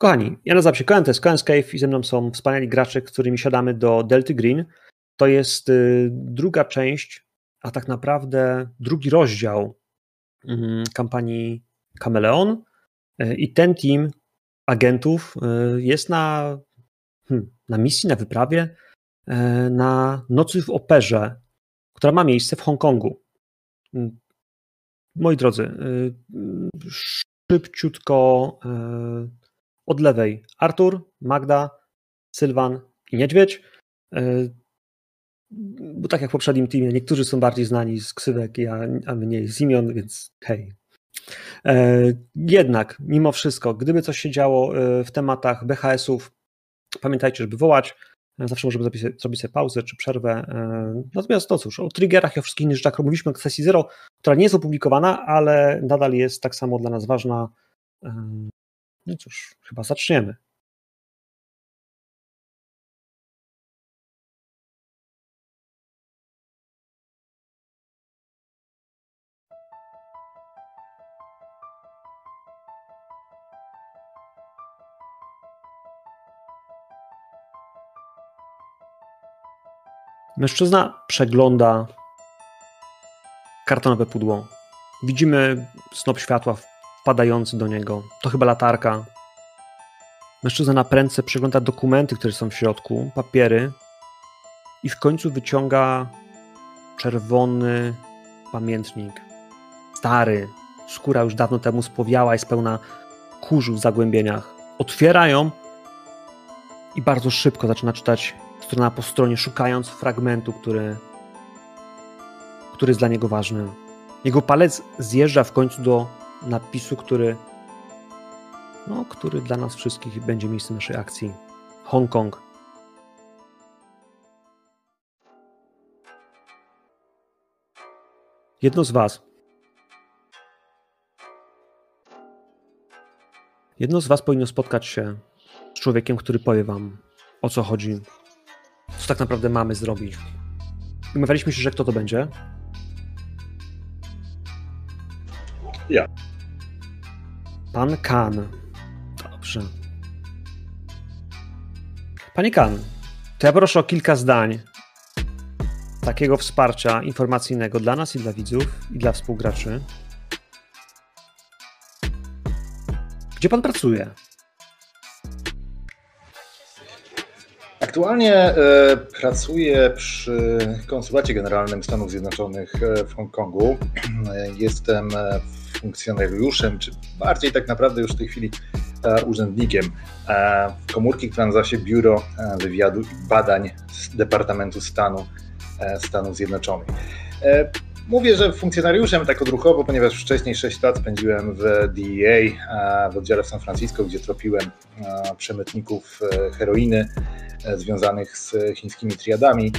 Kochani, ja nazywam się Koen, to jest Koen's Cave i ze mną są wspaniali gracze, którymi siadamy do Delty Green. To jest y, druga część, a tak naprawdę drugi rozdział mm, kampanii Kameleon y, i ten team agentów y, jest na, hmm, na misji, na wyprawie, na nocy w operze, która ma miejsce w Hongkongu. Mm, moi drodzy, szybciutko od lewej Artur, Magda, Sylwan i Niedźwiedź. E, bo tak jak w poprzednim teamie, niektórzy są bardziej znani z ksywek, a mniej z imion, więc hej. E, jednak, mimo wszystko, gdyby coś się działo e, w tematach BHS-ów, pamiętajcie, żeby wołać. Zawsze możemy zrobić sobie pauzę czy przerwę. Natomiast no cóż, o triggerach i o wszystkich innych rzeczach mówiliśmy w sesji zero, która nie jest opublikowana, ale nadal jest tak samo dla nas ważna. No cóż, chyba zaczniemy. Mężczyzna przegląda kartonowe pudło. Widzimy snop światła wpadający do niego. To chyba latarka. Mężczyzna na prędce przegląda dokumenty, które są w środku, papiery i w końcu wyciąga czerwony pamiętnik. Stary, skóra już dawno temu spowiała, jest pełna kurzu w zagłębieniach. Otwiera ją i bardzo szybko zaczyna czytać strona po stronie, szukając fragmentu, który, który jest dla niego ważny. Jego palec zjeżdża w końcu do napisu, który, no, który dla nas wszystkich będzie miejscem naszej akcji. Hongkong. Jedno z Was. Jedno z Was powinno spotkać się z człowiekiem, który powie Wam, o co chodzi, co tak naprawdę mamy zrobić. Umawialiśmy się, że kto to będzie. Ja. Pan Kan. Dobrze. Panie Kan, to ja proszę o kilka zdań takiego wsparcia informacyjnego dla nas i dla widzów i dla współgraczy. Gdzie pan pracuje? Aktualnie e, pracuję przy Konsulacie Generalnym Stanów Zjednoczonych e, w Hongkongu. Jestem e, funkcjonariuszem, czy bardziej tak naprawdę już w tej chwili e, urzędnikiem e, komórki, nazywa się Biuro e, Wywiadu i Badań Departamentu Stanu Stanów Zjednoczonych. Mówię, że funkcjonariuszem tak odruchowo, ponieważ wcześniej 6 lat spędziłem w DEA, w oddziale w San Francisco, gdzie tropiłem przemytników heroiny związanych z chińskimi triadami.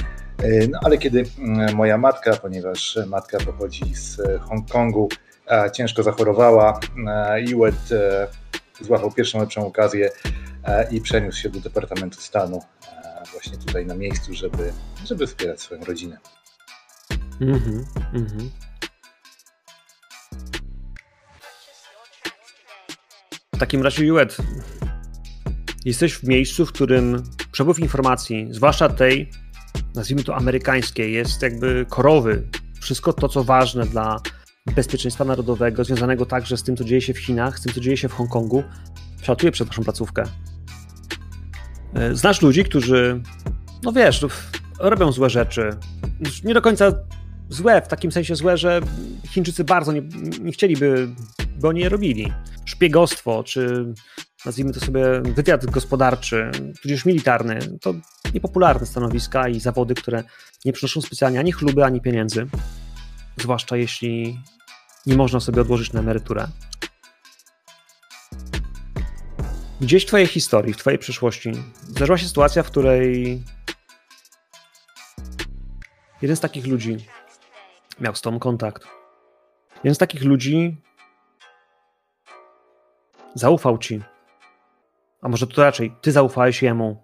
No ale kiedy moja matka, ponieważ matka pochodzi z Hongkongu, ciężko zachorowała i Wed złapał pierwszą lepszą okazję i przeniósł się do Departamentu Stanu właśnie tutaj na miejscu, żeby, żeby wspierać swoją rodzinę. Mhm, mhm. W takim razie, Juet, jesteś w miejscu, w którym przepływ informacji, zwłaszcza tej, nazwijmy to amerykańskiej, jest jakby korowy. Wszystko to, co ważne dla bezpieczeństwa narodowego, związanego także z tym, co dzieje się w Chinach, z tym, co dzieje się w Hongkongu, przelatuje przez waszą placówkę. E, znasz ludzi, którzy, no wiesz, robią złe rzeczy. Nie do końca złe, w takim sensie złe, że Chińczycy bardzo nie, nie chcieliby, by oni je robili. Szpiegostwo, czy nazwijmy to sobie wywiad gospodarczy, tudzież militarny, to niepopularne stanowiska i zawody, które nie przynoszą specjalnie ani chluby, ani pieniędzy zwłaszcza jeśli nie można sobie odłożyć na emeryturę. Gdzieś w Twojej historii, w Twojej przyszłości zdarzyła się sytuacja, w której jeden z takich ludzi miał z Tobą kontakt. Jeden z takich ludzi zaufał Ci. A może to raczej Ty zaufałeś Jemu.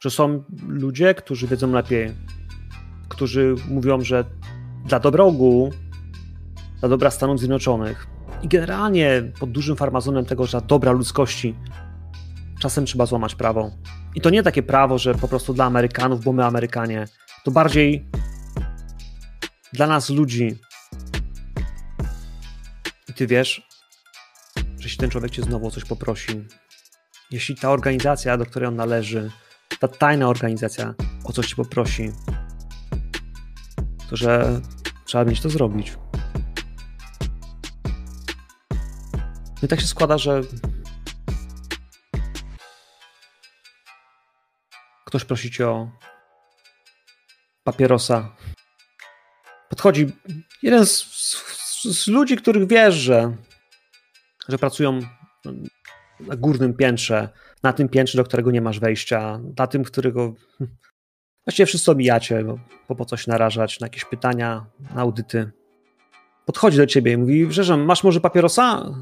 Że są ludzie, którzy wiedzą lepiej, którzy mówią, że dla dobra ogółu, dla dobra Stanów Zjednoczonych, I generalnie pod dużym farmazonem tego, że dobra ludzkości czasem trzeba złamać prawo. I to nie takie prawo, że po prostu dla Amerykanów, bo my Amerykanie. To bardziej dla nas ludzi. I ty wiesz, że jeśli ten człowiek cię znowu o coś poprosi, jeśli ta organizacja, do której on należy, ta tajna organizacja o coś cię poprosi, to że trzeba mieć to zrobić. No i tak się składa, że ktoś prosi cię o papierosa. Podchodzi jeden z, z, z ludzi, których wiesz, że, że pracują na górnym piętrze, na tym piętrze, do którego nie masz wejścia, na tym, którego właściwie wszyscy omijacie, bo, bo po coś narażać na jakieś pytania, na audyty. Podchodzi do ciebie i mówi, że masz może papierosa?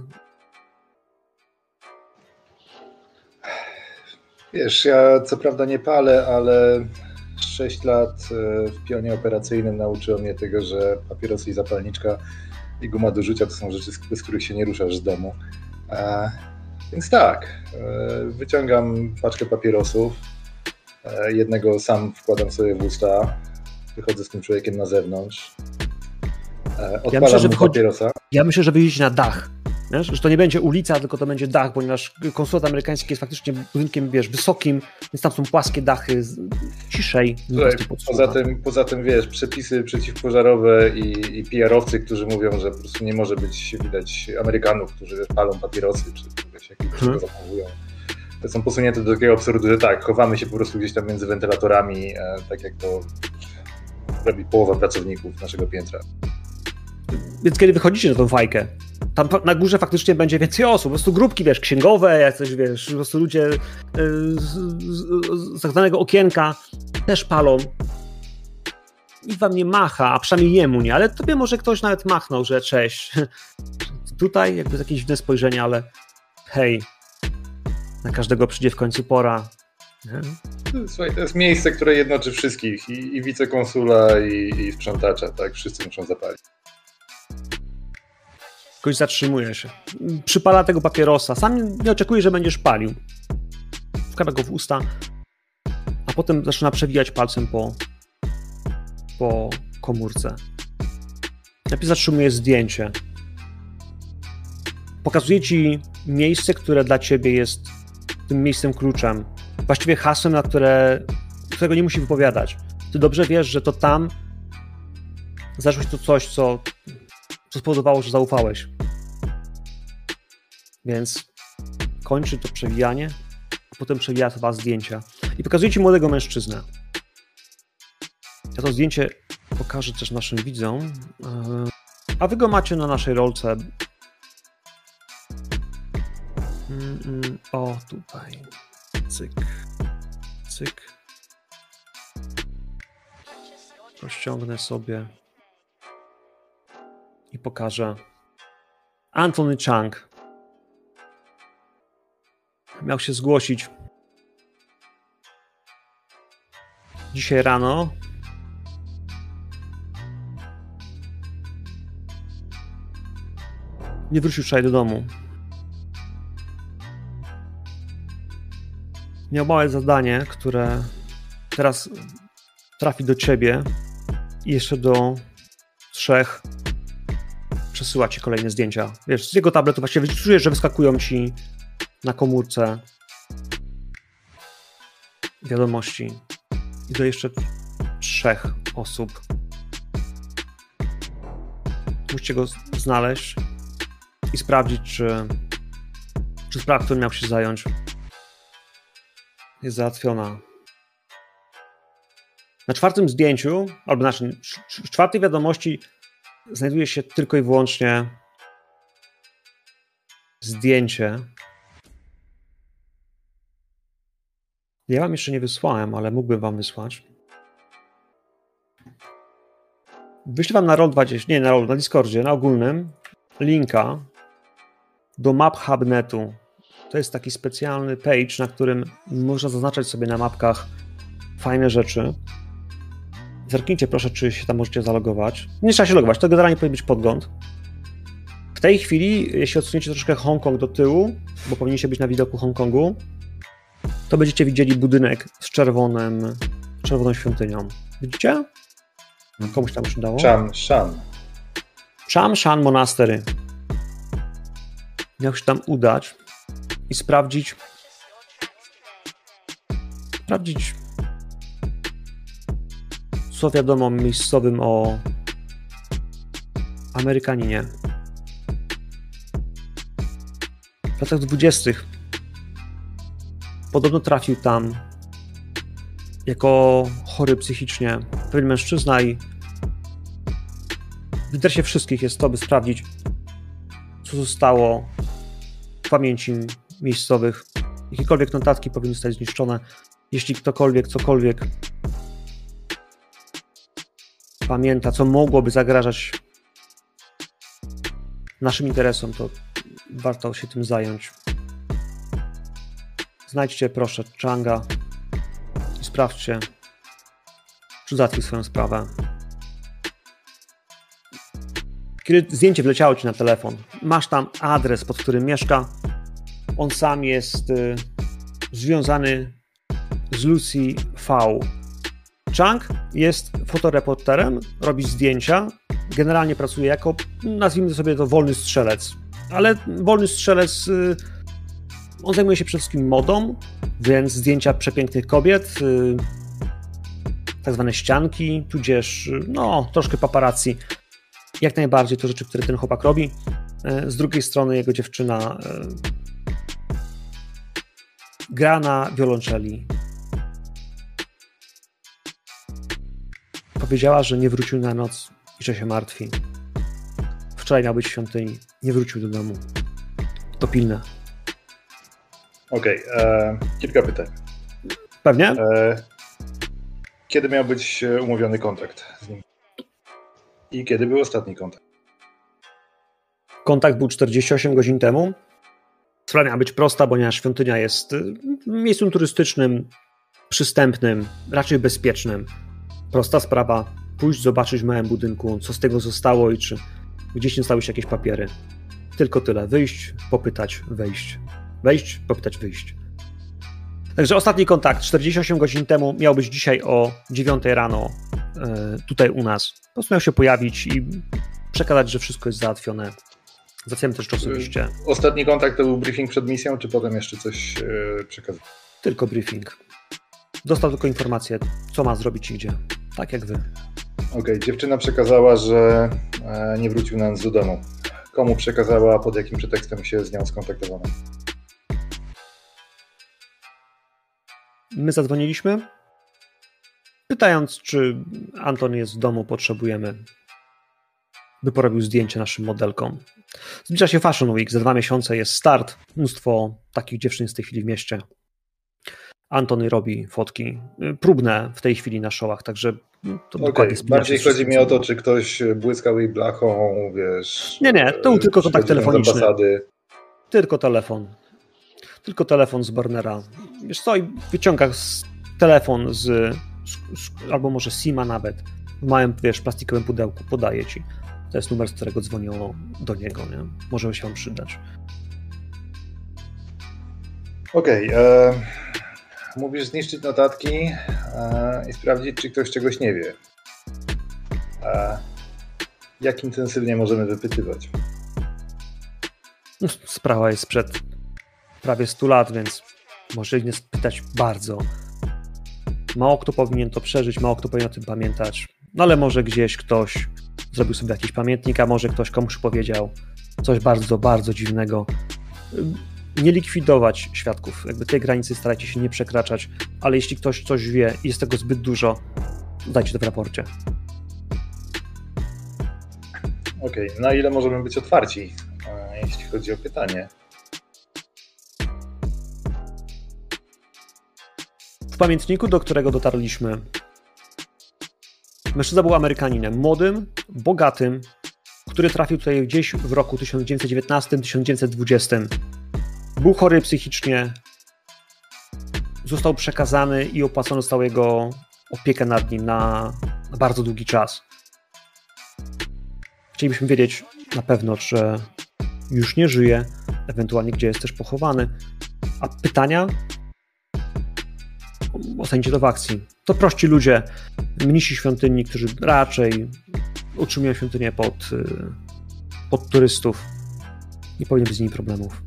Wiesz, ja co prawda nie palę, ale 6 lat e, w pionie operacyjnym nauczyło mnie tego, że papierosy i zapalniczka i guma do rzucia to są rzeczy, z których się nie ruszasz z domu. Więc tak, e, wyciągam paczkę papierosów, e, jednego sam wkładam sobie w usta, wychodzę z tym człowiekiem na zewnątrz, odpalam ja myślę, że wychodzi... papierosa. Ja myślę, że wyjdziecie na dach Wiesz, że to nie będzie ulica, tylko to będzie dach, ponieważ konsulat amerykański jest faktycznie budynkiem, wiesz, wysokim, więc tam są płaskie dachy, ciszej. Słuchaj, poza, tym, poza tym, wiesz, przepisy przeciwpożarowe i, i PR-owcy, którzy mówią, że po prostu nie może być widać Amerykanów, którzy palą papierosy, czy wiesz, jak hmm. zachowują. To są posunięte do takiego absurdu, że tak, chowamy się po prostu gdzieś tam między wentylatorami, e, tak jak to robi połowa pracowników naszego piętra. Więc kiedy wychodzicie na tą fajkę, tam na górze faktycznie będzie więcej osób, po prostu grupki, wiesz, księgowe, jacyś, wiesz, po prostu ludzie yy, z, tak zwanego okienka też palą. I wam nie macha, a przynajmniej jemu nie, ale tobie może ktoś nawet machnął, że cześć. Tutaj jakby jakieś dziwne spojrzenie, ale hej, na każdego przyjdzie w końcu pora. Słuchaj, to jest miejsce, które jednoczy wszystkich, i, i wicekonsula, i, i sprzątacza, tak? Wszyscy muszą zapalić. Ktoś zatrzymuje się. Przypala tego papierosa. Sam nie oczekuje, że będziesz palił. Wkłada go w usta, a potem zaczyna przewijać palcem po, po komórce. Najpierw zatrzymuje zdjęcie. Pokazuje ci miejsce, które dla ciebie jest tym miejscem kluczem. Właściwie hasłem, na które, którego nie musi wypowiadać. Ty dobrze wiesz, że to tam zaszło to coś, co co spowodowało, że zaufałeś. Więc kończy to przewijanie, a potem przewija dwa zdjęcia. I pokazuje ci młodego mężczyznę. Ja to zdjęcie pokażę też naszym widzom. E, a wy go macie na naszej rolce. Mm, mm, o, tutaj. Cyk. Cyk. Rozciągnę sobie i pokażę. Anthony Chang miał się zgłosić dzisiaj rano. Nie wrócił wczoraj do domu. Miał małe zadanie, które teraz trafi do ciebie i jeszcze do trzech przesyła ci kolejne zdjęcia. Wiesz, z jego tabletu właściwie czujesz, że wyskakują ci na komórce wiadomości. I do jeszcze trzech osób. Musicie go znaleźć i sprawdzić, czy, czy sprawa, którą miał się zająć, jest załatwiona. Na czwartym zdjęciu, albo na czwartej wiadomości znajduje się tylko i wyłącznie zdjęcie. Ja wam jeszcze nie wysłałem, ale mógłbym wam wysłać. Wyślę wam na Roll20, nie na Roll, na Discordzie, na ogólnym linka do map Hubnetu. To jest taki specjalny page, na którym można zaznaczać sobie na mapkach fajne rzeczy. Zerknijcie proszę, czy się tam możecie zalogować. Nie trzeba się logować, to generalnie powinien być podgląd. W tej chwili, jeśli odsuniecie troszkę Hongkong do tyłu, bo powinniście być na widoku Hongkongu, to będziecie widzieli budynek z czerwonym, czerwoną świątynią. Widzicie? Komuś tam już udało? Cham Shan. Cham Shan Monastery. Miał się tam udać i sprawdzić sprawdzić co wiadomo miejscowym o Amerykaninie. W latach dwudziestych podobno trafił tam jako chory psychicznie pewien mężczyzna i w interesie wszystkich jest to, by sprawdzić, co zostało w pamięci miejscowych. Jakiekolwiek notatki powinny zostać zniszczone. Jeśli ktokolwiek, cokolwiek pamięta, co mogłoby zagrażać naszym interesom, to warto się tym zająć. Znajdźcie proszę Changa i sprawdźcie, czy załatwił swoją sprawę. Kiedy zdjęcie wleciało ci na telefon, masz tam adres, pod którym mieszka. On sam jest y, związany z Lucy V. Chang jest fotoreporterem, robi zdjęcia, generalnie pracuje jako, nazwijmy sobie to, wolny strzelec. Ale wolny strzelec, y, on zajmuje się przede wszystkim modą, więc zdjęcia przepięknych kobiet, y, tak zwane ścianki, tudzież, y, no, troszkę paparazzi. Jak najbardziej to rzeczy, które ten chłopak robi. Z drugiej strony jego dziewczyna gra na wiolonczeli. Powiedziała, że nie wrócił na noc i że się martwi. Wczoraj miał być w świątyni, nie wrócił do domu. To pilne. Okej, okay, e, kilka pytań. Pewnie? E, kiedy miał być e, umówiony kontrakt z nim? I kiedy był ostatni kontakt? Kontakt był 48 godzin temu. Sprawa miała być prosta, ponieważ świątynia jest e, miejscem turystycznym, przystępnym, raczej bezpiecznym. Prosta sprawa pójść zobaczyć w małym budynku, co z tego zostało i czy gdzieś nie stały się jakieś papiery. Tylko tyle. Wyjść, popytać, wejść. Wejść, popytać, wyjść. Także ostatni kontakt 48 godzin temu miał być dzisiaj o 9 rano e, tutaj u nas. Po prostu miał się pojawić i przekazać, że wszystko jest załatwione. Załatwiamy też osobiście. Ostatni kontakt to był briefing przed misją, czy potem jeszcze coś e, przekazał? Tylko briefing. Dostał tylko informację, co ma zrobić i gdzie. Tak jak wy. Okej, okay. dziewczyna przekazała, że e, nie wrócił na do domu. Komu przekazała, pod jakim pretekstem się z nią skontaktowano? My zadzwoniliśmy, pytając, czy Anton jest w domu, potrzebujemy, by porobił zdjęcie naszym modelkom. Zbliża się Fashion Week, za dwa miesiące jest start. Mnóstwo takich dziewczyn jest w tej chwili w mieście. Antony robi fotki próbne w tej chwili na showach, także to okay. dokładnie Bardziej chodzi mi o to, czy ktoś błyskał jej blachą, wiesz. Nie, nie, to był tylko kontakt telefoniczny. Tylko telefon. Tylko telefon z Burnera. Wiesz co, i wyciąga telefon z, z, z, albo może Sima nawet w małym, wiesz, plastikowym pudełku, podaje ci. To jest numer, z którego dzwonią do niego, nie? Może się wam przydać. Okej. Okay, e, Mówisz zniszczyć notatki e, i sprawdzić, czy ktoś czegoś nie wie. E, jak intensywnie możemy wypytywać? No, sprawa jest sprzed prawie 100 lat, więc może nie spytać bardzo. Mało kto powinien to przeżyć, mało kto powinien o tym pamiętać. No ale może gdzieś ktoś zrobił sobie jakiś pamiętnik, a może ktoś komuś powiedział coś bardzo, bardzo dziwnego nie likwidować świadków. Jakby tej granicy starajcie się nie przekraczać, ale jeśli ktoś coś wie i jest tego zbyt dużo, dajcie to w raporcie. Okej, okay. na ile możemy być otwarci, jeśli chodzi o pytanie? W pamiętniku, do którego dotarliśmy, mężczyzna był Amerykaninem, młodym, bogatym, który trafił tutaj gdzieś w roku 1919-1920 był chory psychicznie, został przekazany i opłacony został jego opiekę nad nim na, na bardzo długi czas. Chcielibyśmy wiedzieć na pewno, czy już nie żyje, ewentualnie gdzie jest też pochowany. A pytania ocenicie to w akcji. To prości ludzie, mnisi świątyni, którzy raczej utrzymują świątynię pod, y, pod turystów. Nie powinien być z nimi problemów.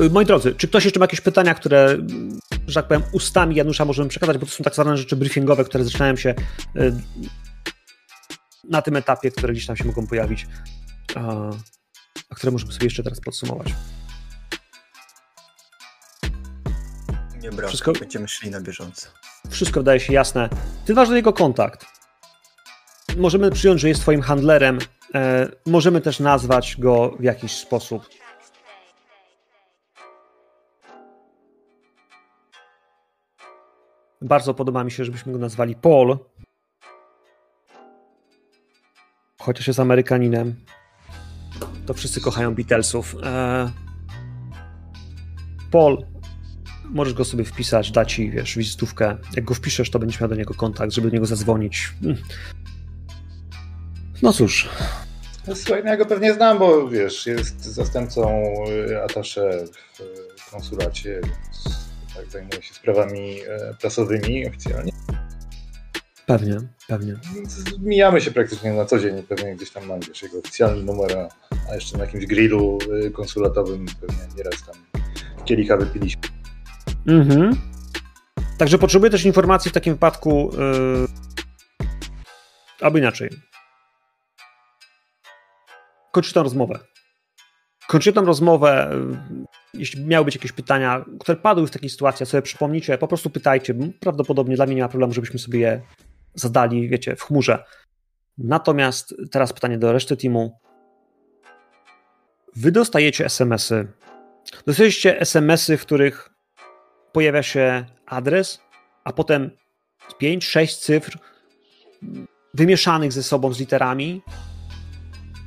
Y, moi drodzy, czy ktoś jeszcze ma jakieś pytania, które, że tak powiem, ustami Janusza możemy przekazać, bo to są tak zwane rzeczy briefingowe, które zaczynają się y, na tym etapie, które gdzieś tam się mogą pojawić, a, a które możemy sobie jeszcze teraz podsumować. Nie brak, wszystko, będziemy szli na bieżąco. Wszystko wydaje się jasne. Ty masz do niego kontakt. Możemy przyjąć, że jest twoim handlerem. E, możemy też nazwać go w jakiś sposób. Bardzo podoba mi się, żebyśmy go nazwali Paul. Chociaż jest Amerykaninem. To wszyscy kochają Beatlesów. E, Paul, możesz go sobie wpisać, da ci, wiesz, wizytówkę. Jak go wpiszesz, to będziesz miał do niego kontakt, żeby do niego zadzwonić. Hmm. No cóż. No, słuchaj, no ja go pewnie znam, bo wiesz, jest zastępcą y, atasze w konsulacie, więc tak, zajmuje się sprawami e, prasowymi oficjalnie. Pewnie, pewnie. Mijamy się praktycznie na co dzień, pewnie gdzieś tam mam wiesz, jego oficjalny numer, a jeszcze na jakimś grillu e, konsulatowym pewnie nieraz tam kielicha wypiliśmy. Mhm. Także potrzebuję też informacji w takim wypadku, yy, albo inaczej. Kończę tę rozmowę. Kończę tę rozmowę. Yy, jeśli miały być jakieś pytania, które padły w takiej sytuacji, sobie przypomnijcie, po prostu pytajcie. Prawdopodobnie dla mnie nie ma problemu, żebyśmy sobie je zadali, wiecie, w chmurze. Natomiast teraz pytanie do reszty teamu. Wy dostajecie SMS-y. Dostajecie SMS-y, w których pojawia się adres, a potem 5-6 cyfr wymieszanych ze sobą z literami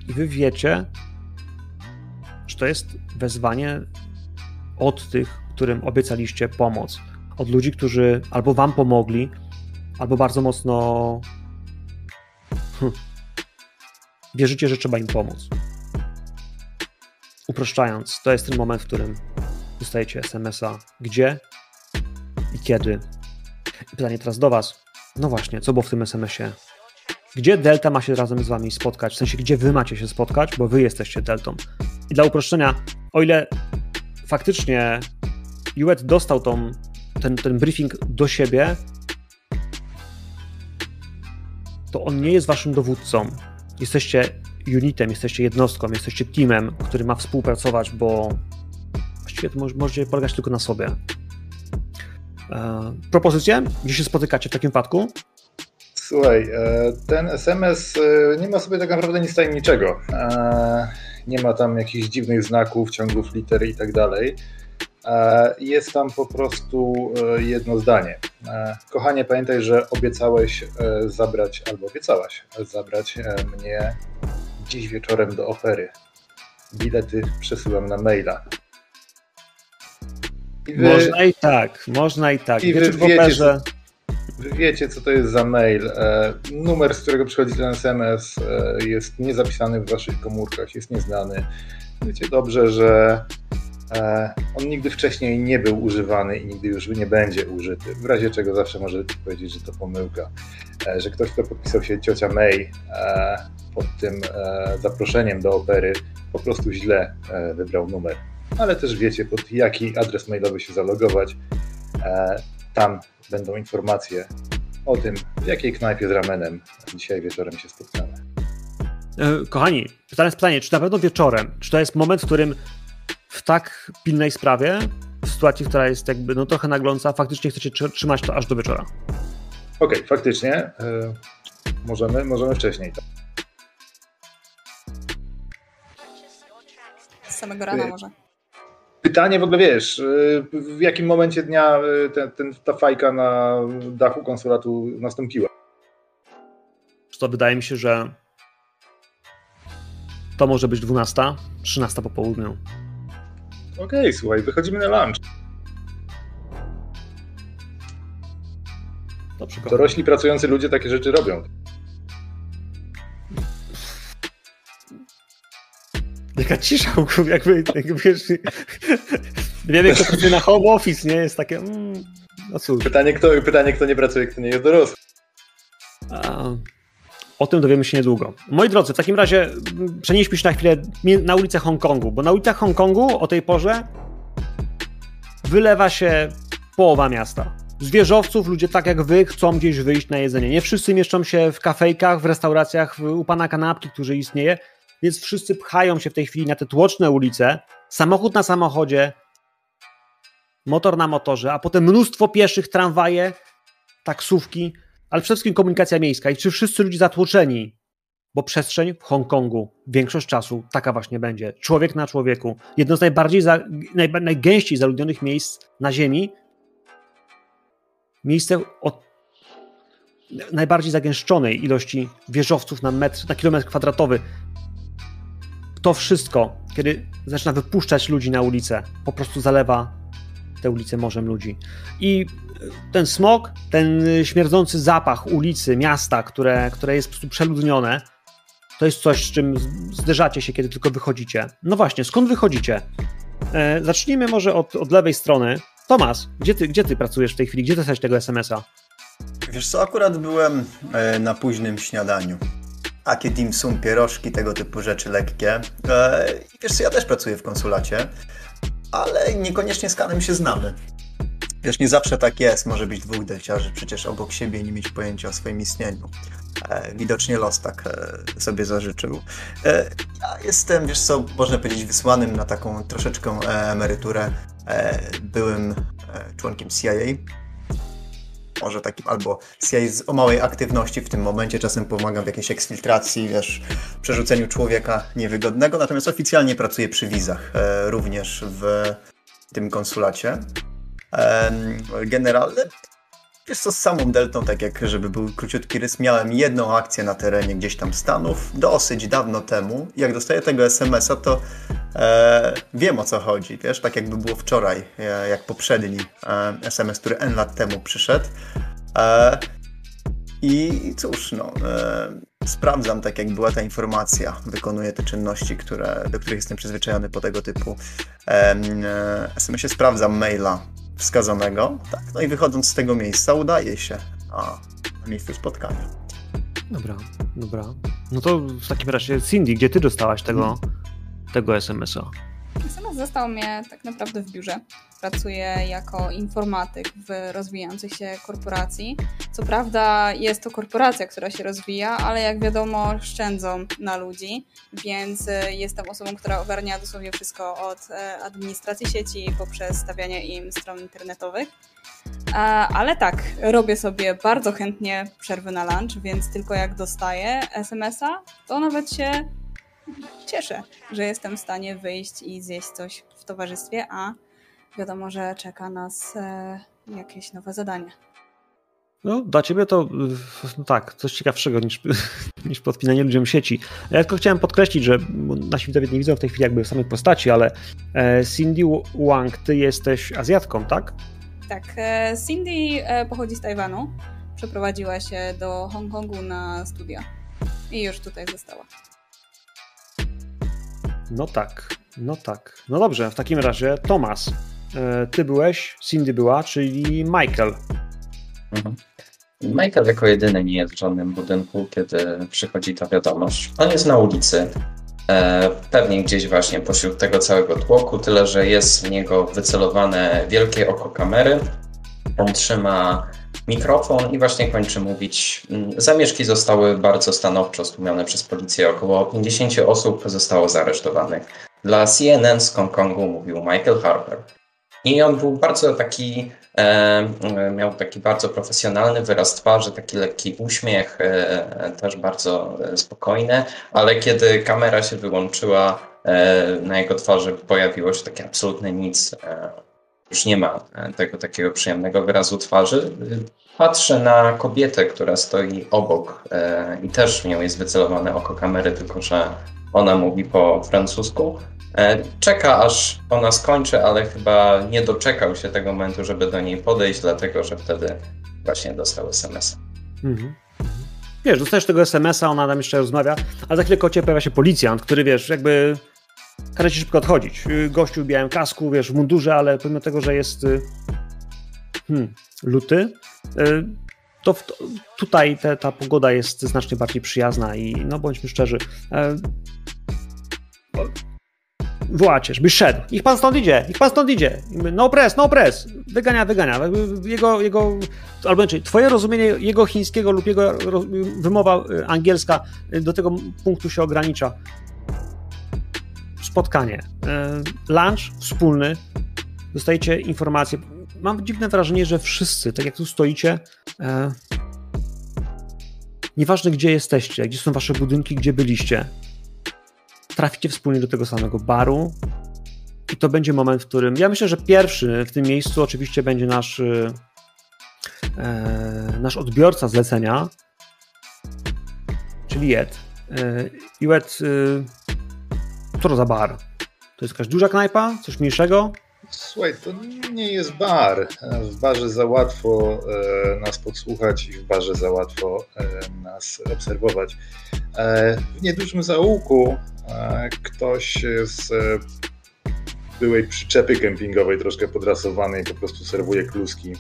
i wy wiecie, że to jest wezwanie od tych, którym obiecaliście pomoc. Od ludzi, którzy albo wam pomogli, albo bardzo mocno hm, wierzycie, że trzeba im pomóc. Uproszczając, to jest ten moment, w którym dostajecie SMS-a. Gdzie i kiedy? I pytanie teraz do Was. No właśnie, co było w tym SMS-ie? Gdzie Delta ma się razem z Wami spotkać? W sensie, gdzie Wy macie się spotkać, bo Wy jesteście Deltą. I dla uproszczenia, o ile faktycznie Juet dostał tą, ten, ten briefing do siebie, to on nie jest waszym dowódcą. Jesteście unitem, jesteście jednostką, jesteście teamem, który ma współpracować, bo właściwie to możecie polegać tylko na sobie. E, propozycje? Gdzie się spotykacie w takim wypadku? Słuchaj, e, ten SMS e, nie ma sobie tak naprawdę nic tajemniczego. E, nie ma tam jakichś dziwnych znaków, ciągów liter i tak dalej. Jest tam po prostu jedno zdanie. Kochanie, pamiętaj, że obiecałeś zabrać, albo obiecałaś zabrać mnie dziś wieczorem do opery. Bilety przesyłam na maila. Wy, można i tak, można i tak. I wy wiecie, operze... wy wiecie, co to jest za mail. E, numer, z którego przychodzi ten SMS, e, jest niezapisany w waszych komórkach, jest nieznany. Wiecie dobrze, że e, on nigdy wcześniej nie był używany i nigdy już nie będzie użyty. W razie czego zawsze możecie powiedzieć, że to pomyłka. E, że ktoś, kto podpisał się ciocia May e, pod tym e, zaproszeniem do opery, po prostu źle wybrał numer ale też wiecie, pod jaki adres mailowy się zalogować. E, tam będą informacje o tym, w jakiej knajpie z ramenem dzisiaj wieczorem się spotkamy. E, kochani, pytanie jest pytanie, czy na pewno wieczorem, czy to jest moment, w którym w tak pilnej sprawie, w sytuacji, która jest jakby no, trochę nagląca, faktycznie chcecie trzymać to aż do wieczora? Okej, okay, faktycznie. możemy, możemy wcześniej. Z samego rana może. Pytanie w ogóle, wiesz, y, w jakim momencie dnia ten, ten, ta fajka na dachu konsulatu nastąpiła? To wydaje mi się, że to może być 12, 13 po południu. Okej, okay, słuchaj, wychodzimy na lunch. Dorośli pracujący ludzie takie rzeczy robią. Jaka cisza, jakby, jakby wiesz, wiemy, kto pracuje na home office, nie? Jest takie, mm, no cóż. Pytanie kto, pytanie, kto nie pracuje, kto nie jest dorosły. A, o tym dowiemy się niedługo. Moi drodzy, w takim razie przenieśmy się na chwilę na ulicę Hongkongu, bo na ulicach Hongkongu o tej porze wylewa się połowa miasta. Z wieżowców ludzie tak jak wy chcą gdzieś wyjść na jedzenie. Nie wszyscy mieszczą się w kafejkach, w restauracjach, u pana kanapki, który istnieje, więc wszyscy pchają się w tej chwili na te tłoczne ulice, samochód na samochodzie, motor na motorze, a potem mnóstwo pieszych, tramwaje, taksówki, ale przede wszystkim komunikacja miejska. I czy wszyscy ludzie zatłoczeni? Bo przestrzeń w Hongkongu większość czasu taka właśnie będzie. Człowiek na człowieku. Jedno z najbardziej za, naj, najgęściej zaludnionych miejsc na Ziemi. Miejsce o najbardziej zagęszczonej ilości wieżowców na metr, na kilometr kwadratowy. To wszystko, kiedy zaczyna wypuszczać ludzi na ulicę, po prostu zalewa te ulice morzem ludzi. I ten smog, ten śmierdzący zapach ulicy, miasta, które, które jest po prostu przeludnione, to jest coś, z czym zderzacie się, kiedy tylko wychodzicie. No właśnie, skąd wychodzicie? E, zacznijmy może od, od lewej strony. Tomas, gdzie ty, gdzie ty pracujesz w tej chwili? Gdzie dostałeś tego SMS-a? Wiesz co, akurat byłem e, na późnym śniadaniu. Akie dim sum, pierożki, tego typu rzeczy lekkie. E, wiesz co, ja też pracuję w konsulacie, ale niekoniecznie z Kanem się znamy. Wiesz, nie zawsze tak jest. Może być dwóch delciarzy przecież obok siebie i nie mieć pojęcia o swoim istnieniu. E, widocznie los tak e, sobie zażyczył. E, ja jestem, wiesz co, można powiedzieć, wysłanym na taką troszeczkę emeryturę. Byłym członkiem CIA. Może takim, albo z, o małej aktywności w tym momencie. Czasem pomagam w jakiejś eksfiltracji, wiesz, przerzuceniu człowieka niewygodnego. Natomiast oficjalnie pracuję przy wizach, również w tym konsulacie generalny. Wiesz co, z samą Deltą, tak jak żeby był króciutki rys, miałem jedną akcję na terenie gdzieś tam Stanów, dosyć dawno temu. Jak dostaję tego SMS-a, to e, wiem o co chodzi, wiesz, tak jakby było wczoraj, e, jak poprzedni e, SMS, który N lat temu przyszedł. E, I cóż, no, e, sprawdzam tak jak była ta informacja, wykonuję te czynności, które, do których jestem przyzwyczajony po tego typu e, SMS-ie, sprawdzam maila, wskazanego. Tak, no i wychodząc z tego miejsca udaje się a, na miejscu spotkania. Dobra, dobra. No to w takim razie Cindy, gdzie ty dostałaś tego, hmm. tego SMS-a? SMS został mnie tak naprawdę w biurze. Pracuję jako informatyk w rozwijającej się korporacji. Co prawda jest to korporacja, która się rozwija, ale jak wiadomo szczędzą na ludzi, więc e, jestem osobą, która ogarnia dosłownie wszystko od e, administracji sieci poprzez stawianie im stron internetowych. Ale tak, robię sobie bardzo chętnie przerwy na lunch, więc tylko jak dostaję SMS-a, to nawet się cieszę, że jestem w stanie wyjść i zjeść coś w towarzystwie, a wiadomo, że czeka nas e, jakieś nowe zadanie. No, dla ciebie to no tak, coś ciekawszego niż, niż podpinanie ludziom sieci. Ja tylko chciałem podkreślić, że nasi widzowie nie widzą w tej chwili jakby samej postaci, ale e, Cindy Wang, ty jesteś Azjatką, tak? Tak, e, Cindy pochodzi z Tajwanu. Przeprowadziła się do Hongkongu na studia i już tutaj została. No tak, no tak. No dobrze, w takim razie Tomas, e, ty byłeś, Cindy była, czyli Michael. Mhm. Michael jako jedyny nie jest w żadnym budynku, kiedy przychodzi ta wiadomość. On jest na ulicy, e, pewnie gdzieś właśnie pośród tego całego tłoku, tyle że jest w niego wycelowane wielkie oko kamery. On trzyma mikrofon i właśnie kończy mówić. Mm, zamieszki zostały bardzo stanowczo stłumione przez policję. Około 50 osób zostało zaresztowanych. Dla CNN z Hongkongu mówił Michael Harper. I on był bardzo taki, e, miał taki bardzo profesjonalny wyraz twarzy, taki lekki uśmiech, e, też bardzo spokojny, ale kiedy kamera się wyłączyła, e, na jego twarzy pojawiło się takie absolutne nic. Już nie ma e, tego takiego przyjemnego wyrazu twarzy. Patrzę na kobietę, która stoi obok e, i też w nią jest wycelowane oko kamery, tylko że ona mówi po francusku. E, czeka aż ona skończy, ale chyba nie doczekał się tego momentu, żeby do niej podejść, dlatego że wtedy właśnie dostał SMS. Mhm. Wiesz, dostajesz tego SMS-a, ona tam jeszcze rozmawia, a za chwilę kocie pojawia się policjant, który wiesz, jakby każe ci szybko odchodzić. Gościu w białym kasku, wiesz, w mundurze, ale pomimo tego, że jest y, hmm, luty, y, to, w, tutaj te, ta pogoda jest znacznie bardziej przyjazna i no bądźmy szczerzy. E, wołacie, żeby szedł. Ich pan stąd idzie, ich pan stąd idzie. No press, no press. Wygania, wygania. Jego, jego, albo inaczej, twoje rozumienie jego chińskiego lub jego wymowa y, angielska y, do tego punktu się ogranicza. Spotkanie. Y, lunch wspólny. Dostajecie informacje. Mam dziwne wrażenie, że wszyscy, tak jak tu stoicie, nieważne gdzie jesteście, gdzie są wasze budynki, gdzie byliście, traficie wspólnie do tego samego baru i to będzie moment, w którym ja myślę, że pierwszy w tym miejscu oczywiście będzie nasz e, nasz odbiorca zlecenia, czyli Jed. E, Jed, e, co to za bar? To jest jakaś duża knajpa, coś mniejszego? Słuchaj, to nie jest bar. W barze za łatwo e, nas podsłuchać i w barze za łatwo e, nas obserwować. E, w niedużym zaułku ktoś z byłej przyczepy kempingowej, troszkę podrasowanej, po prostu serwuje kluski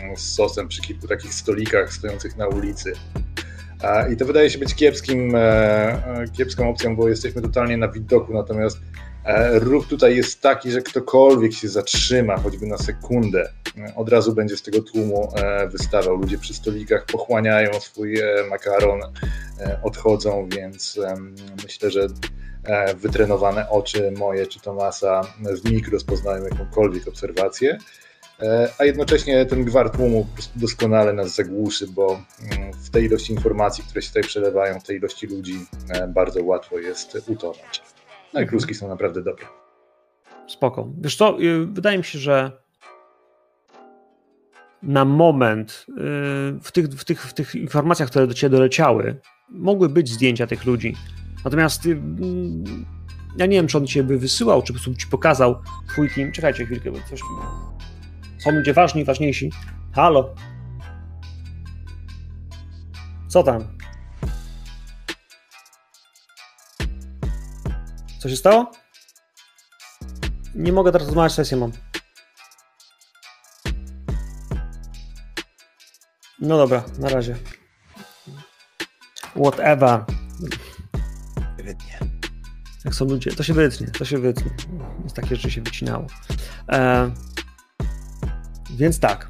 mm, z sosem przy kilku takich stolikach stojących na ulicy. I to wydaje się być kiepskim, kiepską opcją, bo jesteśmy totalnie na widoku, natomiast ruch tutaj jest taki, że ktokolwiek się zatrzyma, choćby na sekundę, od razu będzie z tego tłumu wystawał. Ludzie przy stolikach pochłaniają swój makaron, odchodzą, więc myślę, że E, wytrenowane oczy moje czy Tomasa w mig rozpoznają jakąkolwiek obserwację, e, a jednocześnie ten gwar tłumu doskonale nas zagłuszy, bo mm, w tej ilości informacji, które się tutaj przelewają, w tej ilości ludzi e, bardzo łatwo jest utonąć. No i kluski są naprawdę dobre. Spoko. Wiesz co, y, wydaje mi się, że na moment y, w tych, w tych, w tych informacjach, które do ciebie doleciały, mogły być zdjęcia tych ludzi, Natomiast mm, ja nie wiem, czy on cię by wysyłał, czy po prostu ci pokazał twój team. Czekajcie chwilkę, bo coś... Są ludzie ważni, ważniejsi. Halo? Co tam? Co się stało? Nie mogę teraz rozmawiać, sesję mam. No dobra, na razie. Whatever wytnie. Jak są ludzie, to się wytnie, to się wytnie. Jest takie rzeczy się wycinało. E, więc tak.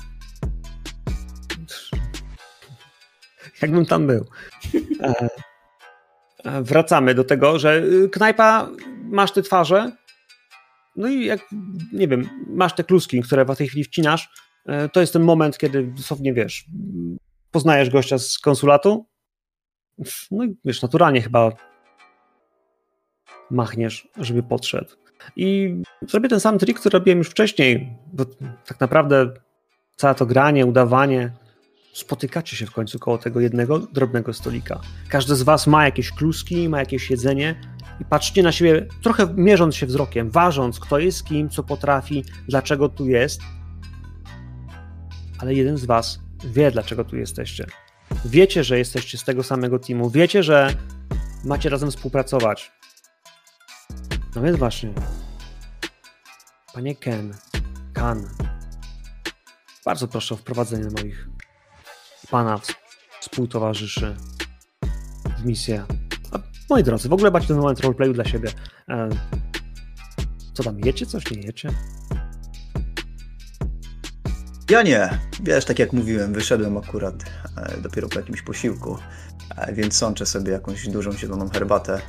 Jakbym tam był. E, e, wracamy do tego, że y, knajpa, masz te twarze, no i jak, nie wiem, masz te kluski, które w tej chwili wcinasz, e, to jest ten moment, kiedy dosłownie, wiesz, poznajesz gościa z konsulatu, no i wiesz, naturalnie chyba machniesz, żeby podszedł. I zrobię ten sam trik, który robiłem już wcześniej, bo tak naprawdę całe to granie, udawanie, spotykacie się w końcu koło tego jednego drobnego stolika. Każdy z was ma jakieś kluski, ma jakieś jedzenie i patrzcie na siebie, trochę mierząc się wzrokiem, ważąc, kto jest kim, co potrafi, dlaczego tu jest. Ale jeden z was wie, dlaczego tu jesteście. Wiecie, że jesteście z tego samego teamu, wiecie, że macie razem współpracować, no więc właśnie. Panie Ken, Kan, bardzo proszę o wprowadzenie moich pana współtowarzyszy w misję. A, moi drodzy, w ogóle macie ten moment roleplayu dla siebie. E, co tam, jecie coś, nie jecie? Ja nie. Wiesz, tak jak mówiłem, wyszedłem akurat e, dopiero po jakimś posiłku, e, więc sączę sobie jakąś dużą zieloną herbatę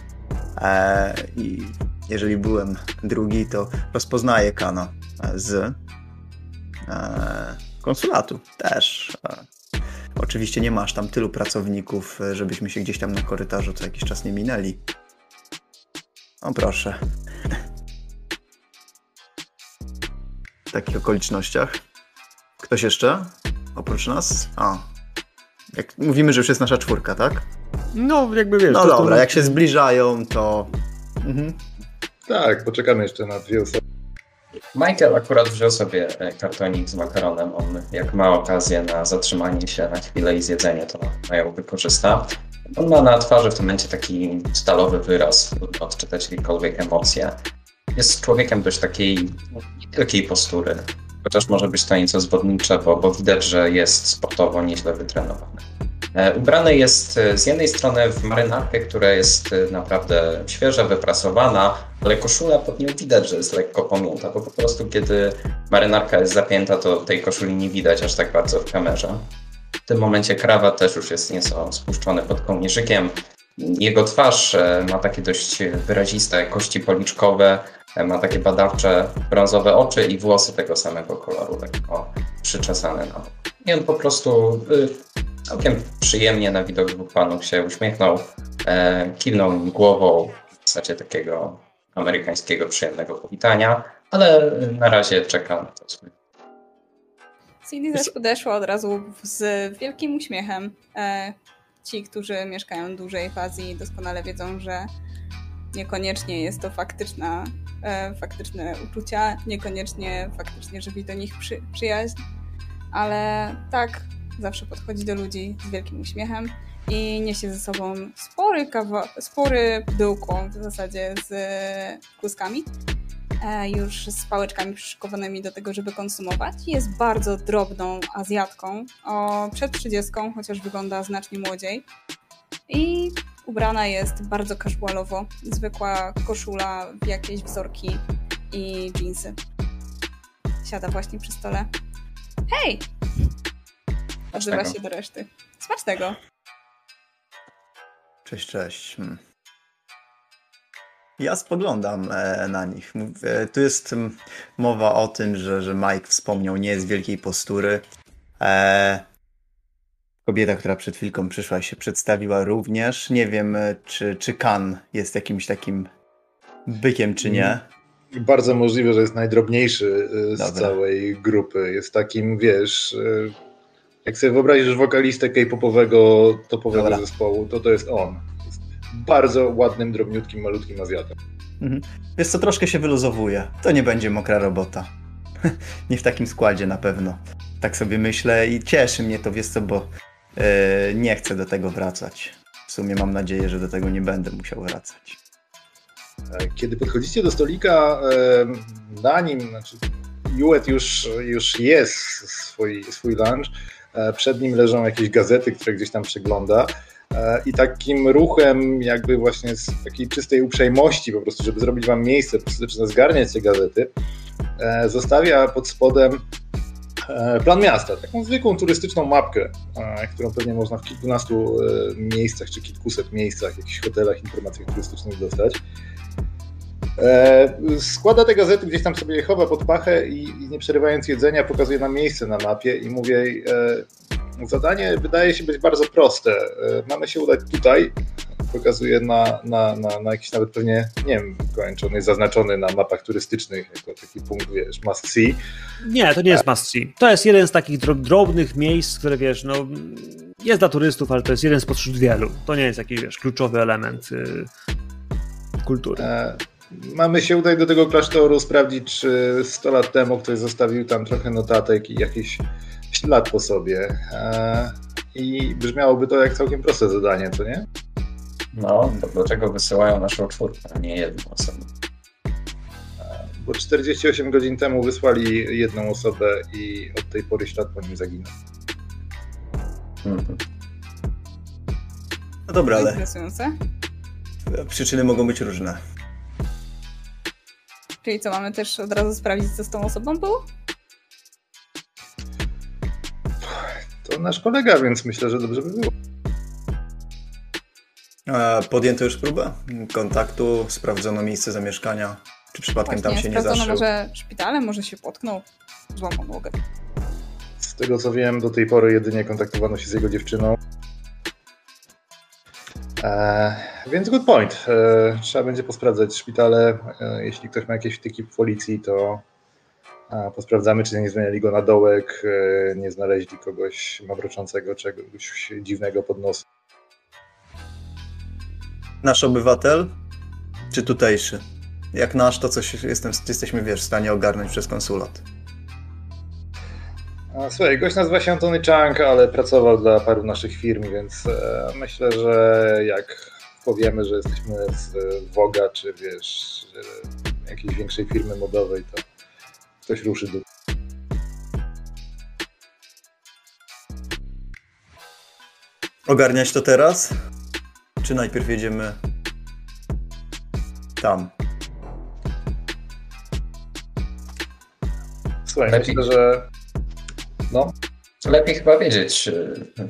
i jeżeli byłem drugi, to rozpoznaję Kana z e, konsulatu też. E, oczywiście nie masz tam tylu pracowników, żebyśmy się gdzieś tam na korytarzu co jakiś czas nie minęli. O proszę. W takich okolicznościach. Ktoś jeszcze? Oprócz nas? Jak mówimy, że już jest nasza czwórka, tak? No, jakby wiesz. No dobra, to... jak się zbliżają, to. Mhm. Tak, poczekamy jeszcze na dwie osoby. Michael akurat wziął sobie e, kartonik z makaronem. On, jak ma okazję na zatrzymanie się na chwilę i zjedzenie, to na ją wykorzysta. On ma na twarzy w tym momencie taki stalowy wyraz, trudno odczytać jakiekolwiek emocje. Jest człowiekiem dość takiej wielkiej postury, chociaż może być to nieco zwodnicze, bo, widać, że jest sportowo nieźle wytrenowany. E, ubrany jest e, z jednej strony w marynarkę, która jest e, naprawdę świeża, wyprasowana, ale koszula pod nią widać, że jest lekko pomięta, bo po prostu kiedy marynarka jest zapięta, to tej koszuli nie widać aż tak bardzo w kamerze. W tym momencie krawat też już jest nieco spuszczony pod kołnierzykiem. Jego twarz ma takie dość wyraziste kości policzkowe, ma takie badawcze brązowe oczy i włosy tego samego koloru, lekko przyczesane na bok. I on po prostu całkiem przyjemnie na widok dwóch panów się uśmiechnął, e, kiwnął głową w zasadzie takiego amerykańskiego przyjemnego powitania, ale na razie czeka na to swój. Cindy też podeszła od razu z wielkim uśmiechem. E, ci, którzy mieszkają dłużej w Azji doskonale wiedzą, że niekoniecznie jest to faktyczna, e, faktyczne uczucia, niekoniecznie faktycznie żywi do nich przy, przyjaźń, ale tak, zawsze podchodzi do ludzi z wielkim uśmiechem i niesie ze sobą spory, kawa- spory pudełko w zasadzie z kluskami, e, już z pałeczkami przyszykowanymi do tego, żeby konsumować. Jest bardzo drobną Azjatką, o, przed 30, chociaż wygląda znacznie młodziej. I ubrana jest bardzo casualowo. Zwykła koszula w jakieś wzorki i jeansy. Siada właśnie przy stole. Hej! Odzywa się do reszty. Smacznego. Cześć, cześć. Hmm. Ja spoglądam e, na nich. E, tu jest mowa o tym, że, że Mike wspomniał, nie jest wielkiej postury. E, kobieta, która przed chwilką przyszła się przedstawiła również. Nie wiem, czy, czy Kan jest jakimś takim bykiem, czy nie. Bardzo możliwe, że jest najdrobniejszy z Dobra. całej grupy. Jest takim, wiesz, jak sobie wyobrazisz wokalistę K-popowego, topowego Dobra. zespołu, to to jest on. Jest bardzo ładnym, drobniutkim, malutkim Azjatem. Mhm. Wiesz co, troszkę się wyluzowuje. To nie będzie mokra robota. nie w takim składzie na pewno. Tak sobie myślę i cieszy mnie to, wiesz co, bo nie chcę do tego wracać. W sumie mam nadzieję, że do tego nie będę musiał wracać. E, kiedy podchodzicie do stolika, e, na nim, znaczy Juet już, już jest swój, swój lunch, E, przed nim leżą jakieś gazety, które gdzieś tam przegląda. E, I takim ruchem, jakby właśnie z takiej czystej uprzejmości, po prostu, żeby zrobić wam miejsce, zaczyna zgarniać te gazety, e, zostawia pod spodem plan miasta, taką zwykłą turystyczną mapkę, którą pewnie można w kilkunastu miejscach czy kilkuset miejscach, jakichś hotelach, informacjach turystycznych dostać. E, składa te gazety, gdzieś tam sobie je chowa pod pachę i, nie przerywając jedzenia pokazuje nam miejsce na mapie i mówię e, zadanie wydaje się być bardzo proste. E, mamy się udać tutaj, pokazuje na, na, na, na jakiś nawet pewnie, nie wiem, kończony, zaznaczony na mapach turystycznych jako taki punkt, wiesz, must see. Nie, to nie jest must see. To jest jeden z takich drobnych miejsc, które, wiesz, no jest dla turystów, ale to jest jeden spośród wielu. To nie jest jakiś, wiesz, kluczowy element y, kultury. E mamy się udać do tego klasztoru, sprawdzić, czy 100 lat temu ktoś zostawił tam trochę notatek i jakiś ślad po sobie. E, I brzmiałoby to jak całkiem proste zadanie, co nie? No, to dlaczego wysyłają naszą czwórkę, a nie jedną osobę? Bo 48 godzin temu wysłali jedną osobę i od tej pory ślad po nim zaginął. Mhm. No dobra, ale. Przyczyny mogą być różne. Czyli co, mamy też od razu sprawdzić, co z tą osobą było? To nasz kolega, więc myślę, że dobrze by było. Podjęto już próbę kontaktu, sprawdzono miejsce zamieszkania. Czy przypadkiem Właśnie, tam się nie zaszył? Sprawdzono może szpitale, może się potknął, złamał nogę. Z tego co wiem, do tej pory jedynie kontaktowano się z jego dziewczyną. E, więc good point. E, trzeba będzie posprawdzać szpitale. E, jeśli ktoś ma jakieś wtyki w policji, to posprawdzamy, czy nie zmieniali go na dołek, nie znaleźli kogoś mawroczącego, czegoś dziwnego pod nosem. Nasz obywatel, czy tutejszy? jak nasz, to coś jestem, jesteśmy, wiesz, w stanie ogarnąć przez konsulat. Słuchaj, gość nazywa się Antony Chang, ale pracował dla paru naszych firm, więc e, myślę, że jak powiemy, że jesteśmy z Woga, czy wiesz, jakiejś większej firmy modowej, to ktoś ruszy do Ogarniać to teraz? Czy najpierw jedziemy tam? Słuchaj, Lepiej. myślę, że no. Lepiej chyba wiedzieć,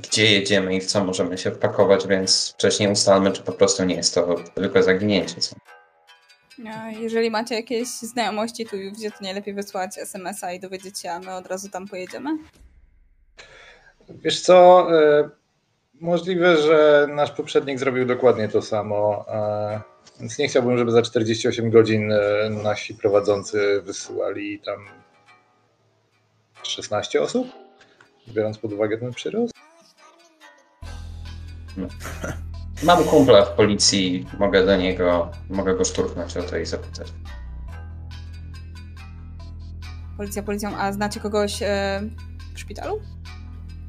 gdzie jedziemy i w co możemy się wpakować, więc wcześniej ustalmy, czy po prostu nie jest to tylko zaginięcie. Co? Jeżeli macie jakieś znajomości tu gdzie to najlepiej wysłać SMS-a i dowiedzieć się, a my od razu tam pojedziemy? Wiesz co, e, możliwe, że nasz poprzednik zrobił dokładnie to samo, e, więc nie chciałbym, żeby za 48 godzin e, nasi prowadzący wysyłali tam 16 osób, biorąc pod uwagę ten przyrost. Mam kumpla w policji, mogę do niego, mogę go szturchnąć o to i zapytać. Policja policją, a znacie kogoś e, w szpitalu?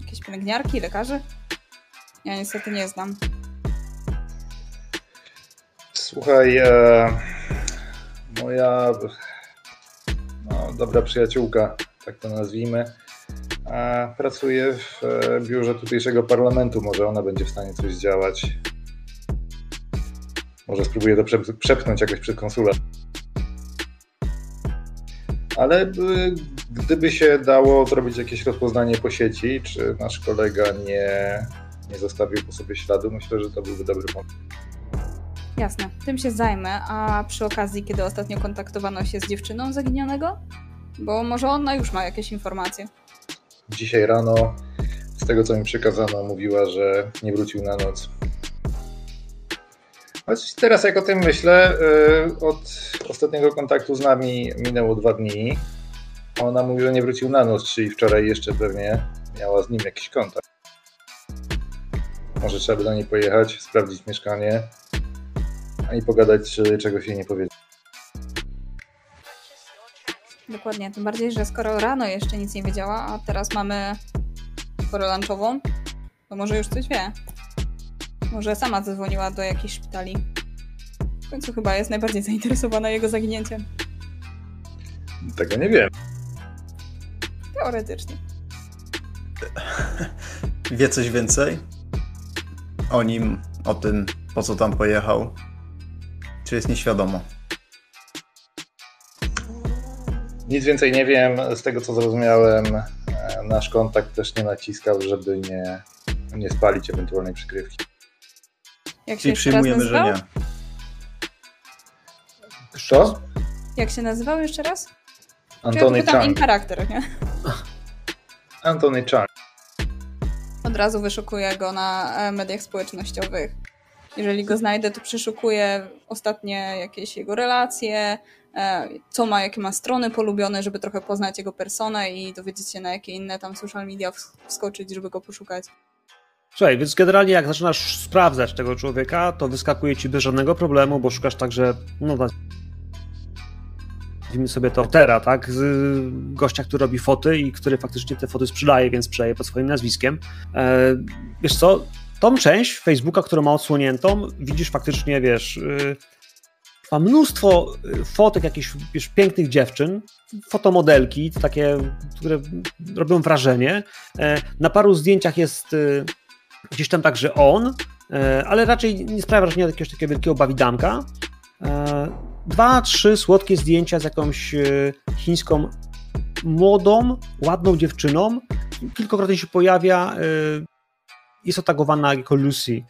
Jakieś pielęgniarki, lekarzy? Ja niestety nie znam. Słuchaj, e, moja no, dobra przyjaciółka, tak to nazwijmy, e, pracuje w e, biurze tutejszego parlamentu. Może ona będzie w stanie coś zdziałać. Może spróbuję to przepchnąć jakoś przed konsulat. Ale e, gdyby się dało zrobić jakieś rozpoznanie po sieci, czy nasz kolega nie, nie zostawił po sobie śladu, myślę, że to byłby dobry pomysł. Jasne, tym się zajmę. A przy okazji, kiedy ostatnio kontaktowano się z dziewczyną zaginionego? Bo może ona już ma jakieś informacje. Dzisiaj rano, z tego co mi przekazano, mówiła, że nie wrócił na noc. Choć teraz jak o tym myślę, y, od ostatniego kontaktu z nami minęło dwa dni. Ona mówi, że nie wrócił na noc, czyli wczoraj jeszcze pewnie miała z nim jakiś kontakt. Może trzeba by do niej pojechać, sprawdzić mieszkanie, i pogadać, czy czegoś jej nie powiedzieć. Dokładnie, tym bardziej, że skoro rano jeszcze nic nie wiedziała, a teraz mamy porę lunchową, to może już coś wie. Może sama zadzwoniła do jakichś szpitali. W końcu chyba jest najbardziej zainteresowana jego zaginięciem. Tego nie wiem. Teoretycznie. Wie coś więcej? O nim, o tym, po co tam pojechał? Czy jest nieświadomo? Nic więcej nie wiem. Z tego co zrozumiałem, e, nasz kontakt też nie naciskał, żeby nie, nie spalić ewentualnej przykrywki. Jak się przyjmujemy, że nie. Co? Jak się nazywał jeszcze raz? Antony Chang. charakter, nie? Antony Chang. Od razu wyszukuję go na e, mediach społecznościowych. Jeżeli go znajdę, to przeszukuję ostatnie jakieś jego relacje, e, co ma, jakie ma strony polubione, żeby trochę poznać jego personę i dowiedzieć się na jakie inne tam social media wskoczyć, żeby go poszukać. Słuchaj, więc generalnie jak zaczynasz sprawdzać tego człowieka, to wyskakuje ci bez żadnego problemu, bo szukasz także, no nazwijmy sobie to Tera, tak, z gościa, który robi foty i który faktycznie te foty sprzedaje, więc sprzedaje pod swoim nazwiskiem. E, wiesz co, tą część Facebooka, którą ma odsłoniętą, widzisz faktycznie, wiesz, yy, ma mnóstwo y, fotek jakichś wiesz, pięknych dziewczyn, fotomodelki, takie, które robią wrażenie. E, na paru zdjęciach jest y, gdzieś tam także on, e, ale raczej nie sprawia wrażenia jakiegoś takiego wielkiego bawidanka. E, dwa, trzy słodkie zdjęcia z jakąś y, chińską młodą, ładną dziewczyną. Kilkokrotnie się pojawia jest otagowana jako Lucy,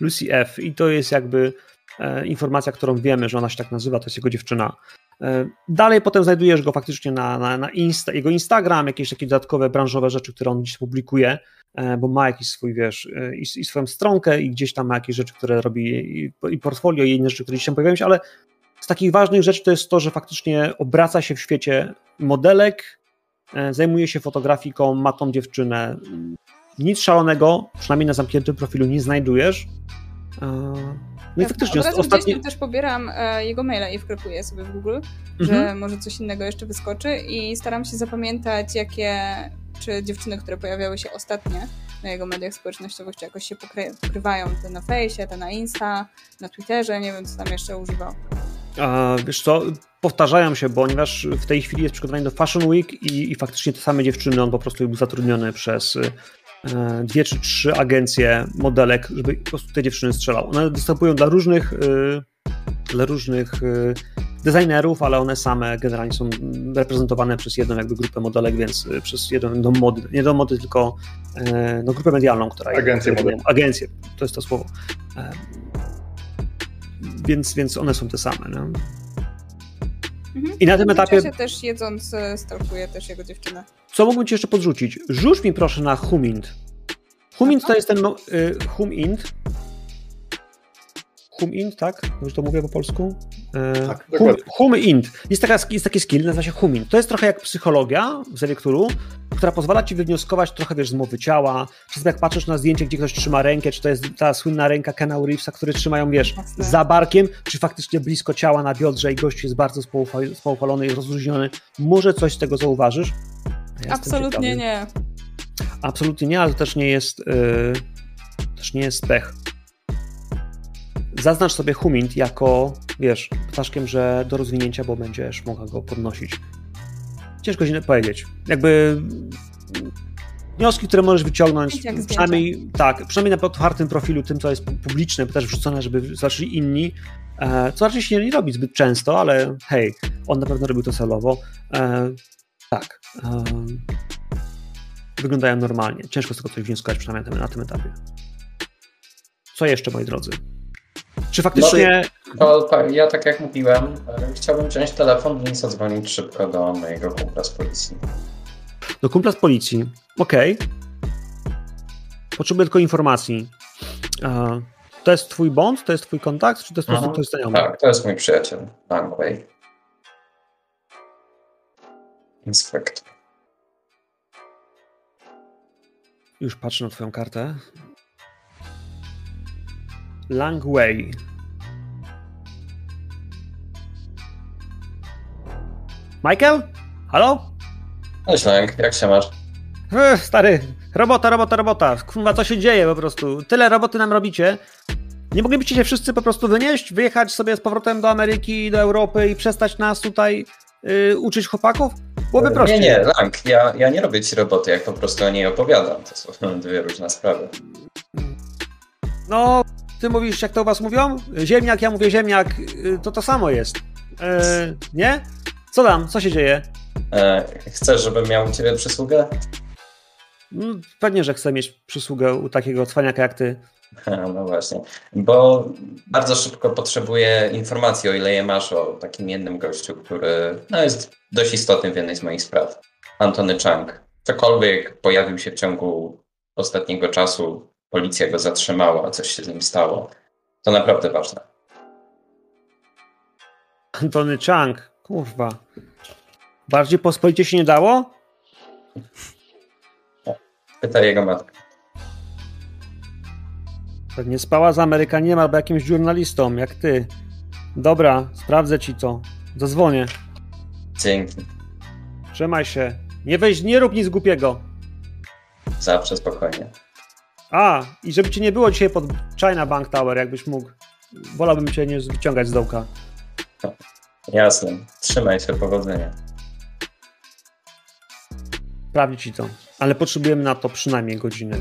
Lucy F. I to jest jakby e, informacja, którą wiemy, że ona się tak nazywa, to jest jego dziewczyna. E, dalej potem znajdujesz go faktycznie na, na, na Insta, jego Instagram, jakieś takie dodatkowe branżowe rzeczy, które on gdzieś publikuje, e, bo ma jakiś swój, wiesz, e, i, i, swoją stronkę i gdzieś tam ma jakieś rzeczy, które robi i, i portfolio i inne rzeczy, które gdzieś tam pojawiają się, ale z takich ważnych rzeczy to jest to, że faktycznie obraca się w świecie modelek, e, zajmuje się fotografiką, ma tą dziewczynę, nic szalonego, przynajmniej na zamkniętym profilu, nie znajdujesz. E, No i faktycznie Od razu ostatni... też pobieram e, jego maila i wklepuję sobie w Google, że Mhm. może coś innego jeszcze wyskoczy i staram się zapamiętać, jakie czy dziewczyny, które pojawiały się ostatnio na jego mediach społecznościowych, czy jakoś się pokry- pokrywają, te na fejsie, te na Insta, na Twitterze, nie wiem, co tam jeszcze używał. A, wiesz co, powtarzają się, ponieważ w tej chwili jest przygotowany do Fashion Week i, i faktycznie te same dziewczyny, on po prostu był zatrudniony przez e, dwie czy trzy agencje modelek, żeby po prostu te dziewczyny strzelał. One występują dla różnych, e, dla różnych e, designerów, ale one same generalnie są reprezentowane przez jedną jakby grupę modelek, więc przez jeden dom mody, nie dom mody, tylko no, grupę medialną, która Agencję modelek. Agencję, to jest to słowo. Więc, więc one są te same. No. Mhm. I na tym W etapie, międzyczasie też jedząc, e, stalkuję też jego dziewczynę. co mógłbym ci jeszcze podrzucić? Rzuć mi proszę na Humint. Humint to jest ten y, Humint. Humint, tak? Już to mówię po polsku? E, Tak, hum. Humint. Jest, taka, jest taki skill, nazywa się Humint. To jest trochę jak psychologia w Zelikturu, która pozwala ci wywnioskować trochę, wiesz, z mowy ciała. Czasem jak patrzysz na zdjęcie, gdzie ktoś trzyma rękę, czy to jest ta słynna ręka Kena Reevesa, który trzymają, wiesz, Jasne. za barkiem, czy faktycznie blisko ciała na biodrze i gość jest bardzo spoufalony i rozluźniony. Może coś z tego zauważysz? Ja Absolutnie nie. Absolutnie nie, ale to też nie jest yy, też nie jest pech. Zaznacz sobie Humint jako, wiesz, ptaszkiem, że do rozwinięcia, bo będziesz mogła go podnosić. Ciężko źle powiedzieć. Jakby wnioski, które możesz wyciągnąć, zdjęcia. przynajmniej tak, przynajmniej na otwartym profilu, tym, co jest publiczne, bo też wrzucone, żeby zobaczyli inni, e, co raczej się nie robi zbyt często, ale hej, on na pewno robił to celowo. E, tak. E, wyglądają normalnie. Ciężko z tego coś wnioskować, przynajmniej na tym etapie. Co jeszcze, moi drodzy? Czy faktycznie. To, tak, ja tak jak mówiłem, e, chciałbym wziąć telefon i zadzwonić szybko do mojego kumpla z policji. Do kumpla z policji. Okej. Potrzebuję tylko informacji. E, to jest twój bond? To jest twój kontakt? Czy to jest prostu Mhm. ktoś znajomy? Tak, to jest mój przyjaciel, Langway. Inspektor. Już patrzę na twoją kartę. Langway. Michael? Halo? Cześć Lang, jak się masz? Ech, stary, robota, robota, robota. Kurwa, co się dzieje po prostu? Tyle roboty nam robicie. Nie moglibyście się wszyscy po prostu wynieść, wyjechać sobie z powrotem do Ameryki, do Europy i przestać nas tutaj y, uczyć chłopaków? Byłoby prościej. Nie, nie, Lang, ja, ja nie robię ci roboty, jak po prostu o niej opowiadam. To są dwie różne sprawy. No, ty mówisz, jak to u was mówią? Ziemniak, ja mówię ziemniak, y, to to samo jest. E, nie? Co tam? Co się dzieje? E, chcesz, żebym miał u ciebie przysługę? No, pewnie, że chcę mieć przysługę u takiego cwaniaka jak ty. No właśnie, bo bardzo szybko potrzebuję informacji, o ile je masz, o takim jednym gościu, który no, jest dość istotny w jednej z moich spraw. Antony Chang. Cokolwiek pojawił się w ciągu ostatniego czasu, policja go zatrzymała, coś się z nim stało. To naprawdę ważne. Antony Chang, kurwa. Bardziej pospolicie się nie dało? Pytaj jego matkę. Pewnie spała z Amerykaninem albo jakimś żurnalistą, jak ty. Dobra, sprawdzę ci to. Zadzwonię. Dzięki. Trzymaj się. Nie weź, nie rób nic głupiego. Zawsze spokojnie. A, i żeby cię nie było dzisiaj pod China Bank Tower, jakbyś mógł. Wolałbym cię nie wyciągać z dołka. Jasne. Trzymaj się, powodzenia. Sprawdzi ci to. Ale potrzebujemy na to przynajmniej godziny.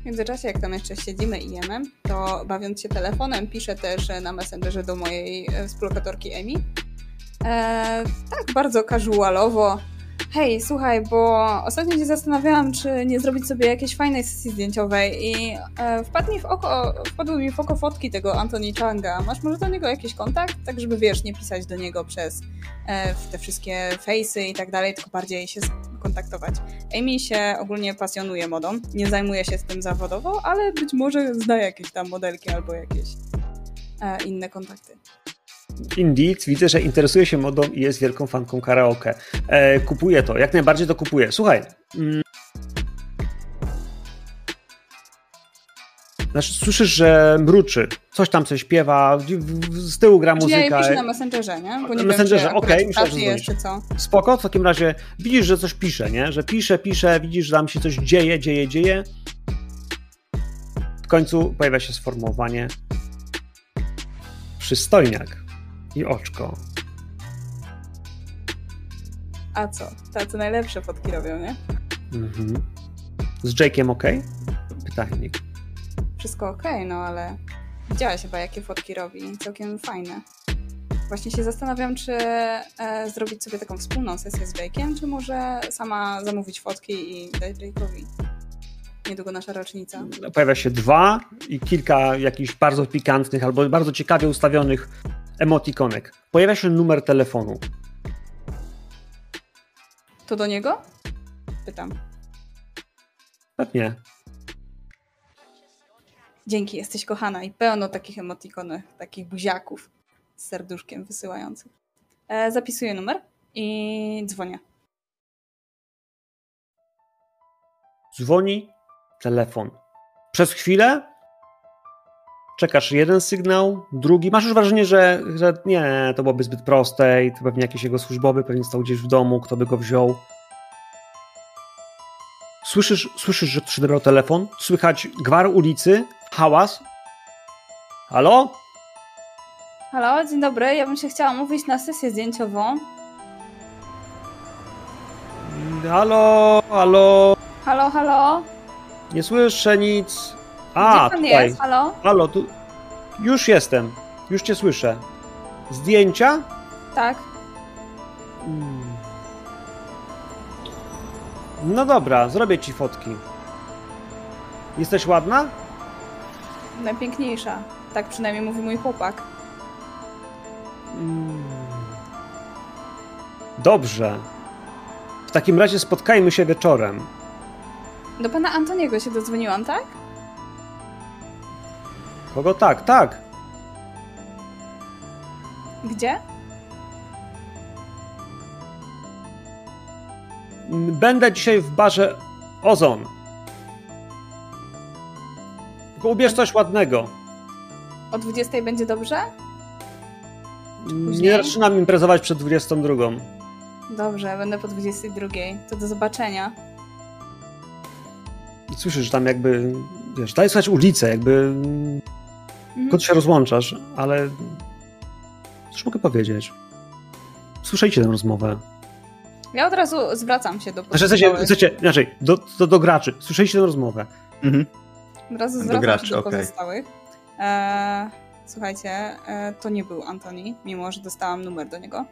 W międzyczasie, jak tam jeszcze siedzimy i jemy, to bawiąc się telefonem, piszę też na Messengerze do mojej e, współlokatorki Emi. E, tak, bardzo casualowo. Hej, słuchaj, bo ostatnio się zastanawiałam, czy nie zrobić sobie jakiejś fajnej sesji zdjęciowej i e, wpadł mi w oko, wpadły mi w oko fotki tego Anthony Changa. Masz może do niego jakiś kontakt? Tak, żeby wiesz, nie pisać do niego przez e, te wszystkie fejsy i tak dalej, tylko bardziej się kontaktować. Amy się ogólnie pasjonuje modą, nie zajmuje się tym zawodowo, ale być może zna jakieś tam modelki albo jakieś e, inne kontakty. Indeed, widzę, że interesuje się modą i jest wielką fanką karaoke. E, kupuję to, jak najbardziej to kupuję. Słuchaj. Mm, Znaczy, słyszysz, że mruczy, coś tam coś śpiewa, z tyłu gra muzyka. Ja piszę na Messengerze, nie? Bo nie na Messengerze, okej, okay, myślę, że co. Spoko, w takim razie widzisz, że coś pisze, nie? Że pisze, pisze, widzisz, że tam się coś dzieje, dzieje, dzieje. W końcu pojawia się sformułowanie przystojniak i oczko. A co? Tacy najlepsze fotki robią, nie? Mhm. Z Jake'iem ok? Pytajnik. Wszystko ok, no ale widziałaś chyba, jakie fotki robi. Całkiem fajne. Właśnie się zastanawiam, czy e, zrobić sobie taką wspólną sesję z Jake'iem, czy może sama zamówić fotki i dać Jake'owi. Niedługo nasza rocznica. Pojawia się dwa i kilka jakichś bardzo pikantnych albo bardzo ciekawie ustawionych emotikonek. Pojawia się numer telefonu. To do niego? Pytam. Pewnie. Dzięki, jesteś kochana i pełno takich emotikonów, takich buziaków z serduszkiem wysyłających. E, zapisuję numer i dzwonię. Dzwoni telefon. Przez chwilę czekasz jeden sygnał, drugi. Masz już wrażenie, że, że nie, to byłoby zbyt proste i to pewnie jakiś jego służbowy, pewnie stał gdzieś w domu, kto by go wziął. Słyszysz, słyszysz że ktoś odebrał telefon, słychać gwar ulicy, hałas. Halo? Halo, dzień dobry. Ja bym się chciała mówić na sesję zdjęciową. Halo, halo. Halo, halo. Nie słyszę nic. A, Gdzie pan tutaj. jest? Halo? Halo, tu. Już jestem. Już cię słyszę. Zdjęcia? Tak. Hmm. No dobra, zrobię ci fotki. Jesteś ładna? Najpiękniejsza. Tak przynajmniej mówi mój chłopak. Hmm. Dobrze. W takim razie spotkajmy się wieczorem. Do pana Antoniego się dodzwoniłam, tak? Kogo tak? Tak. Gdzie? Będę dzisiaj w barze Ozon. Tylko ubierz coś ładnego. O 20 będzie dobrze? Nie zaczynam imprezować przed 22. Dobrze, będę po 22. To do zobaczenia. I słyszysz, że tam jakby, wiesz, daj słychać ulicę, jakby mhm. się rozłączasz, ale cóż mogę powiedzieć? Słyszeliście tę rozmowę. Ja od razu zwracam się do Znaczy, chcecie, chcecie, inaczej, do, do, do graczy. Słyszeliście tę rozmowę. Mhm. Od razu zwracam graczy, się do okay. pozostałych. E, słuchajcie, e, to nie był Antoni, mimo że dostałam numer do niego.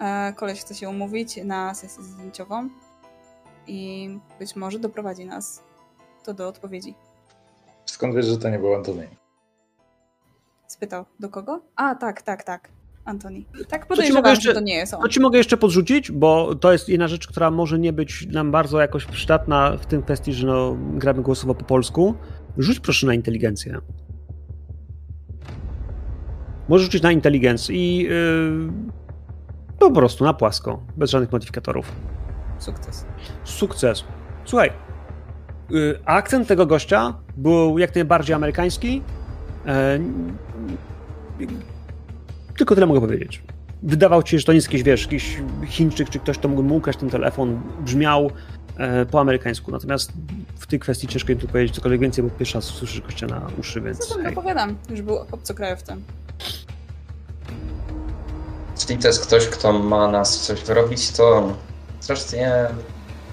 E, koleś chce się umówić na sesję zdjęciową i być może doprowadzi nas to do odpowiedzi. Skąd wiesz, że to nie był Antoni? Spytał, do kogo? A, tak, tak, tak. Antoni. Tak podejrzewam, jeszcze, że to nie jest on. To ci mogę jeszcze podrzucić, bo to jest jedna rzecz, która może nie być nam bardzo jakoś przydatna w tym kwestii, że no, gramy głosowo po polsku. Rzuć proszę na inteligencję. Możesz rzucić na inteligencję i yy, po prostu na płasko, bez żadnych modyfikatorów. Sukces. Sukces. Słuchaj, akcent tego gościa był jak najbardziej amerykański. Yy, tylko tyle mogę powiedzieć. Wydawał ci się, że to nie jest jakiś, wiesz, jakiś Chińczyk, czy ktoś, kto mógł mu ukraść ten telefon, brzmiał e, po amerykańsku. Natomiast w tej kwestii ciężko mi tu powiedzieć cokolwiek więcej, bo pierwszy raz słyszysz gościa na uszy, więc... Co tam opowiadam? Już był obcokrajowcem. Jeśli to jest ktoś, kto ma nas coś wyrobić, to strasznie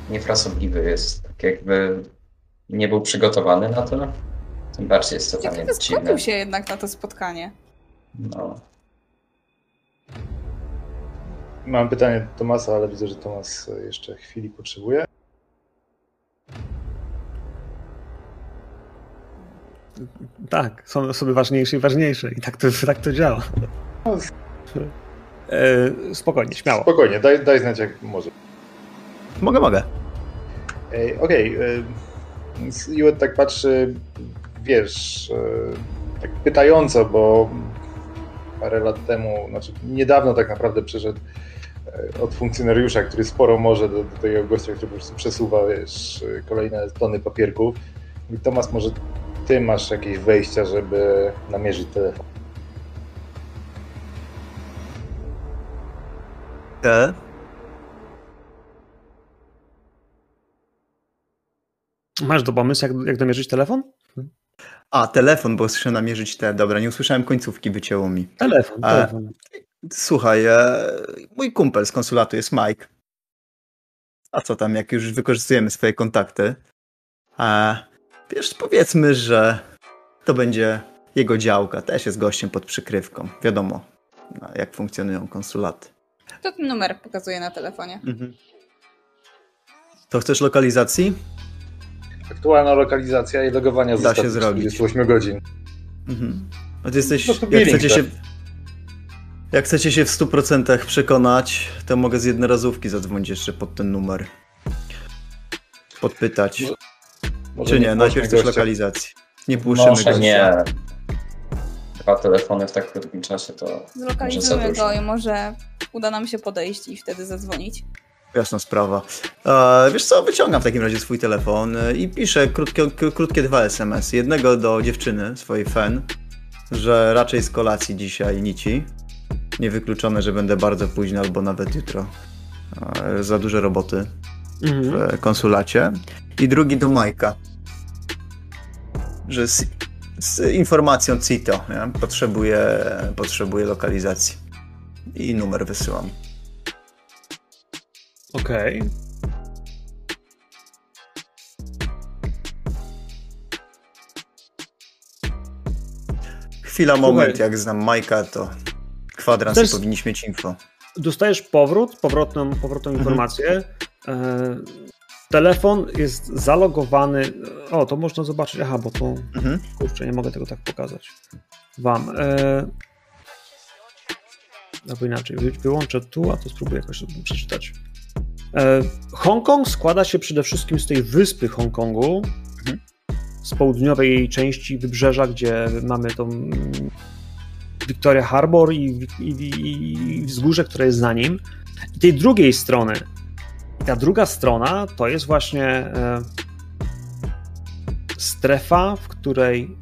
niefrasobliwy jest. Tak jakby nie był przygotowany na to. Tym bardziej jest to dla mnie dziwne. się jednak na to spotkanie. No. Mam pytanie do Tomasa, ale widzę, że Tomas jeszcze chwili potrzebuje. Tak, są osoby ważniejsze i ważniejsze i tak to, tak to działa. E, spokojnie, śmiało. Spokojnie, daj, daj znać jak może. Mogę, mogę. Okej. Okay. Juet tak patrzy, wiesz, e, tak pytająco, bo parę lat temu, znaczy niedawno tak naprawdę przeszedł e, od funkcjonariusza, który sporo może do, do tego gościa, który po prostu przesuwa wiesz, kolejne tony papierków. I Tomas może ty masz jakieś wejścia, żeby namierzyć telefon. Te? Masz do pomysłu, jak, jak domierzyć telefon? A, telefon, bo słyszę namierzyć te. Dobra, nie usłyszałem końcówki, wycięło mi. Telefon, A, telefon. Słuchaj, e, mój kumpel z konsulatu jest Mike. A co tam, jak już wykorzystujemy swoje kontakty? A, wiesz, powiedzmy, że to będzie jego działka. Też jest gościem pod przykrywką. Wiadomo, no, jak funkcjonują konsulaty. To ten numer pokazuje na telefonie. Mhm. To chcesz lokalizacji? Aktualna lokalizacja i logowania Da się zrobić. 48 godzin. Mhm. No ty jesteś, No jak chcecie się... Jak chcecie się w 100% przekonać, to mogę z jednorazówki zadzwonić jeszcze pod ten numer. Podpytać. Może Czy nie? puszczmy Najpierw gościa. lokalizacji. Nie puszczymy Może gościa. nie. Dwa telefony w tak krótkim czasie to dużo. go i może uda nam się podejść i wtedy zadzwonić. Jasna sprawa. Wiesz co, wyciągam w takim razie swój telefon e, i piszę krótkie, krótkie dwa SMS. Jednego do dziewczyny, swojej fan, że raczej z kolacji dzisiaj nici. Niewykluczone, że będę bardzo późno albo nawet jutro. Za duże roboty Mhm. w konsulacie. I drugi do Majka. Że z, z informacją CITO nie? Potrzebuję, potrzebuję lokalizacji. I numer wysyłam. Okej. Chwila, moment, jak znam Majka, to kwadrans jest- powinniśmy mieć info. Dostajesz powrót, powrotną, powrotną Mhm. informację. E, telefon jest zalogowany. O, to można zobaczyć. Aha, bo to. Mhm. Kurczę, nie mogę tego tak pokazać. Wam. E, albo inaczej, wy- wyłączę tu, a to spróbuję jakoś przeczytać. E, Hongkong składa się przede wszystkim z tej wyspy Hongkongu, Mhm. z południowej jej części wybrzeża, gdzie mamy tą Victoria Harbor i, i, i, i wzgórze, które jest za nim. I tej drugiej strony, ta druga strona to jest właśnie e, strefa, w której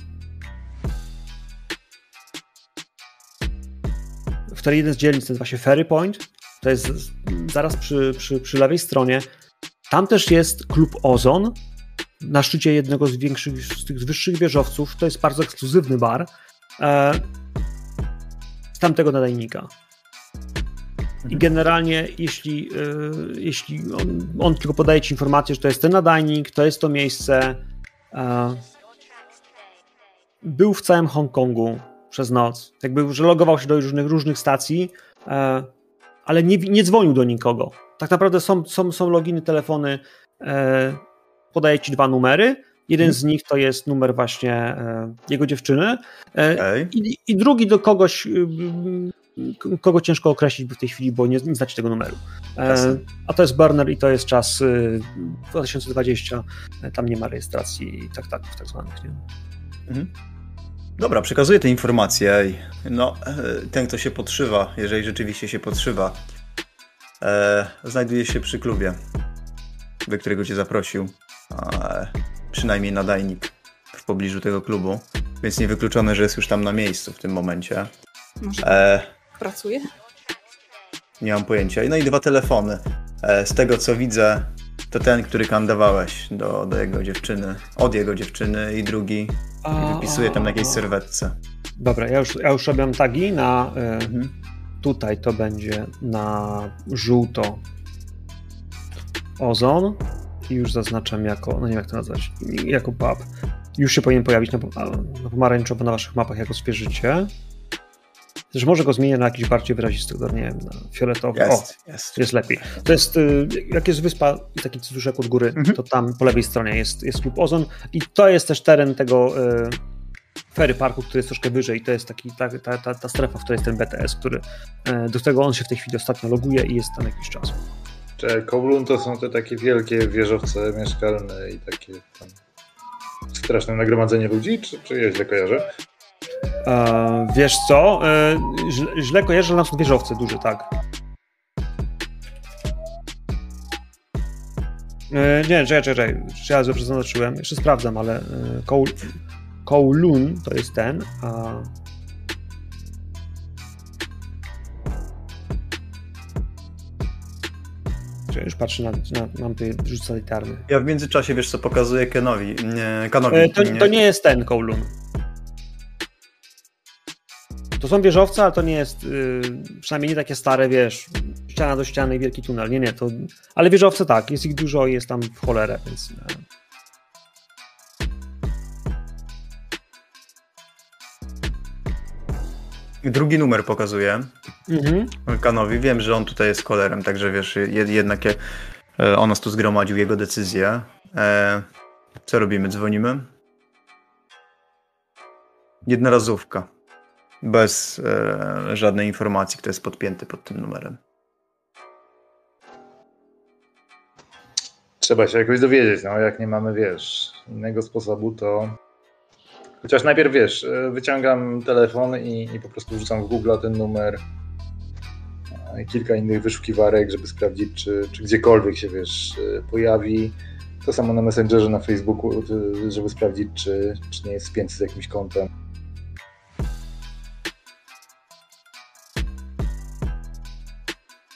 w której jeden z dzielnic nazywa się Ferry Point. To jest zaraz przy, przy, przy lewej stronie. Tam też jest klub Ozon na szczycie jednego z większych, z tych wyższych wieżowców. To jest bardzo ekskluzywny bar. E, z tamtego nadajnika. I generalnie, jeśli, e, jeśli on, on tylko podaje ci informację, że to jest ten nadajnik, to jest to miejsce, e, był w całym Hongkongu przez noc. Jakby, że logował się do różnych, różnych stacji, e, ale nie, nie dzwonił do nikogo. Tak naprawdę są, są, są loginy, telefony, e, podaje ci dwa numery. Jeden Mhm. z nich to jest numer właśnie e, jego dziewczyny, e, Okej. i, I drugi do kogoś, y, y, kogo ciężko określić w tej chwili, bo nie, nie znacie tego numeru. E, a to jest burner i to jest czas y, 2020. E, Tam nie ma rejestracji tak, tak, tak zwanych. Nie? Mhm. Dobra, przekazuję te informacje. i No, e, ten, kto się podszywa, jeżeli rzeczywiście się podszywa, e, znajduje się przy klubie, do którego cię zaprosił. E, przynajmniej nadajnik w pobliżu tego klubu, więc niewykluczone, że jest już tam na miejscu w tym momencie. Może E, pracuje? nie mam pojęcia. No i dwa telefony. E, z tego co widzę, to ten, który kandowałeś do, do jego dziewczyny, od jego dziewczyny i drugi i wypisuje tam na jakiejś serwetce. Dobra, ja już, ja już robię tagi na. e, Mhm. Tutaj to będzie na żółto ozon i już zaznaczam jako, no nie wiem jak to nazwać, jako pub. Już się powinien pojawić na, na pomarańczowo na waszych mapach, jak go spierzycie. Też może go zmienię na jakiś bardziej wyrazisty kolor, nie wiem, na fioletowy. O, Jest, jest. jest lepiej. To jest, y, jak jest wyspa i taki cytuszek od góry, Mhm. to tam po lewej stronie jest, jest klub Ozon i to jest też teren tego y, Ferry Parku, który jest troszkę wyżej. To jest taki, ta, ta, ta, ta strefa, w której jest ten BTS, który, y, do którego on się w tej chwili ostatnio loguje i jest tam jakiś czas. Czy Kowloon to są te takie wielkie wieżowce mieszkalne i takie tam straszne nagromadzenie ludzi, czy, czy ja źle kojarzę? E, wiesz co? E, źle, źle kojarzę, że tam są wieżowce duże, tak. E, nie, czekaj, czekaj, czekaj. Czy ja dobrze zaznaczyłem? Jeszcze sprawdzam, ale e, koło... Kowloon to jest ten, a Ja już patrzę na, na mam tutaj rzut satelitarny. Ja w międzyczasie, wiesz co, pokazuję Kenowi, nie, Kanowi. E, to, nie. to nie jest ten Kowloon. To są wieżowce, ale to nie jest, yy, przynajmniej nie takie stare, wiesz, ściana do ściany i wielki tunel. Nie, nie, to, ale wieżowce tak, jest ich dużo i jest tam w cholerę, więc... Yy. Drugi numer pokazuję mhm. Kanowi. Wiem, że on tutaj jest kolerem, także wiesz, jednak e, on nas tu zgromadził, jego decyzję. E, co robimy? Dzwonimy? Jednorazówka. Bez e, żadnej informacji, kto jest podpięty pod tym numerem. Trzeba się jakoś dowiedzieć, no jak nie mamy, wiesz, innego sposobu, to Chociaż najpierw wiesz, e, wyciągam telefon i, i po prostu wrzucam w Google ten numer i kilka innych wyszukiwarek, żeby sprawdzić, czy, czy gdziekolwiek się wiesz, e, pojawi. To samo na Messengerze, na Facebooku, żeby sprawdzić, czy, czy nie jest spięty z jakimś kontem.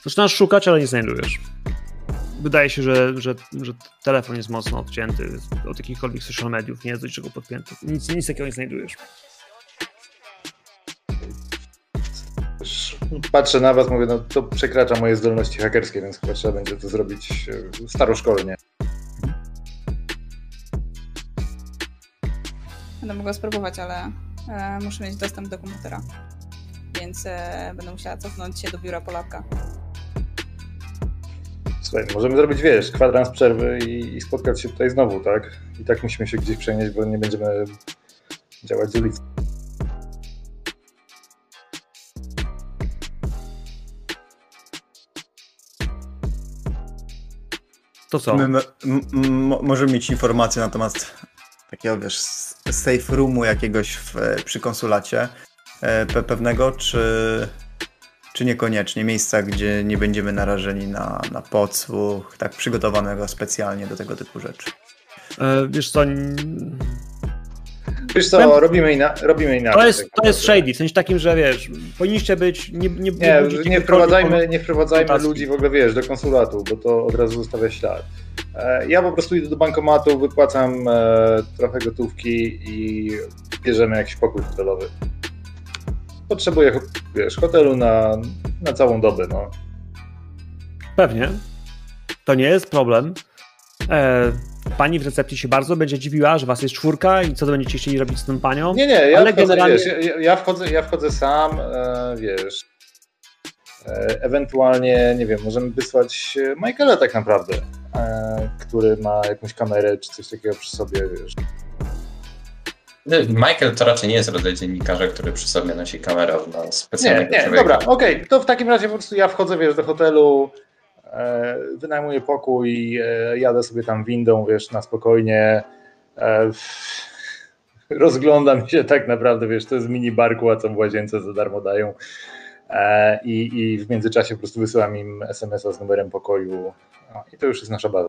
Zaczynasz szukać, ale nie znajdujesz wydaje się, że, że, że telefon jest mocno odcięty od jakichkolwiek social mediów, nie jest do niczego podpięty. Nic, nic takiego nie znajdujesz. Patrzę na was, mówię, no to przekracza moje zdolności hakerskie, więc chyba trzeba będzie to zrobić e, staroszkolnie. Będę mogła spróbować, ale e, muszę mieć dostęp do komputera. Więc e, będę musiała cofnąć się do biura Polaka. Słuchaj, możemy zrobić, wiesz, kwadrans przerwy i, i, spotkać się tutaj znowu, tak? I tak musimy się gdzieś przenieść, bo nie będziemy działać z ulicy. To co? My, możemy mieć informacje na temat takiego, wiesz, safe roomu jakiegoś w, przy konsulacie e, pewnego, czy czy niekoniecznie miejsca, gdzie nie będziemy narażeni na, na podsłuch, tak przygotowanego specjalnie do tego typu rzeczy. E, wiesz co... Wiesz co, robimy, ina robimy inaczej. To jest, tak to jest shady, w sensie takim, że wiesz, powinniście być... Nie, nie, nie, nie, nie wprowadzajmy, nie wprowadzajmy ludzi w ogóle, wiesz, do konsulatu, bo to od razu zostawia ślad. E, ja po prostu idę do bankomatu, wypłacam e, trochę gotówki i bierzemy jakiś pokój hotelowy potrzebuję, wiesz, hotelu na, na całą dobę, no. Pewnie. To nie jest problem. E, pani w recepcji się bardzo będzie dziwiła, że was jest czwórka i co to będziecie chcieli robić z tą panią. Nie, nie, ja, ale wchodzę, generalnie... wiesz, ja, ja, wchodzę, ja wchodzę sam, e, wiesz. E, ewentualnie, nie wiem, możemy wysłać Michaela tak naprawdę, e, który ma jakąś kamerę czy coś takiego przy sobie, wiesz. Michael to raczej nie jest rodzaj dziennikarza, który przy sobie nosi kamerę na specjalnego Nie, nie, człowieka. dobra, okej, okay. to w takim razie po prostu ja wchodzę, wiesz, do hotelu, e, wynajmuję pokój, e, jadę sobie tam windą, wiesz, na spokojnie, e, rozglądam się tak naprawdę, wiesz, to jest mini barku, a co w łazience za darmo dają e, i, i w międzyczasie po prostu wysyłam im SMS-a z numerem pokoju i to już jest nasza baza.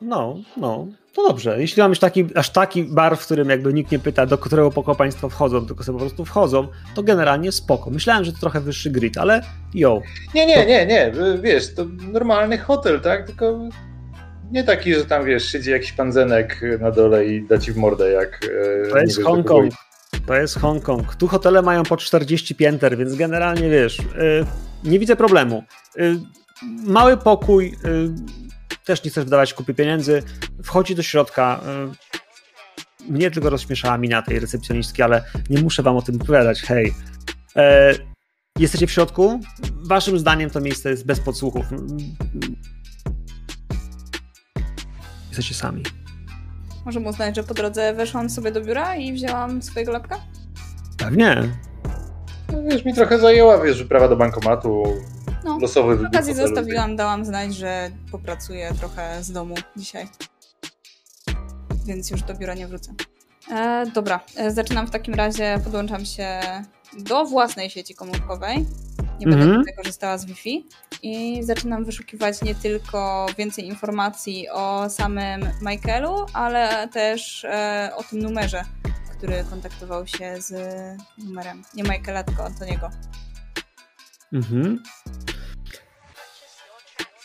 No, no, to dobrze. Jeśli mam już taki, aż taki bar, w którym jakby nikt nie pyta, do którego pokoju państwo wchodzą, tylko sobie po prostu wchodzą, to generalnie spoko. Myślałem, że to trochę wyższy grid, ale yo. Nie, nie, nie, nie, wiesz, to normalny hotel, tak, tylko nie taki, że tam, wiesz, siedzi jakiś pan Zenek na dole i da ci w mordę, jak... E, to jest Hongkong. To jest Hongkong. Tu hotele mają po 40 pięter, więc generalnie, wiesz, yy, nie widzę problemu. Yy, mały pokój, też nie chcesz wydawać kupy pieniędzy, wchodzi do środka. Y, mnie tylko rozśmieszała mina tej recepcjonistki, ale nie muszę wam o tym opowiadać. Hej. E, jesteście w środku? Waszym zdaniem to miejsce jest bez podsłuchów. Jesteście sami. Możemy uznać, że po drodze weszłam sobie do biura i wzięłam swojego lapka? Pewnie. No, wiesz, mi trochę zajęła, wiesz, wyprawa do bankomatu, no, losowy wybór. okazji zostawiłam, dałam znać, że popracuję trochę z domu dzisiaj. Więc już do biura nie wrócę. E, dobra, e, zaczynam w takim razie, podłączam się do własnej sieci komórkowej. Nie będę mm -hmm. korzystała z Wi-Fi i zaczynam wyszukiwać nie tylko więcej informacji o samym Michaelu, ale też e, o tym numerze, który kontaktował się z numerem nie Michaela, tylko Antoniego. Mhm.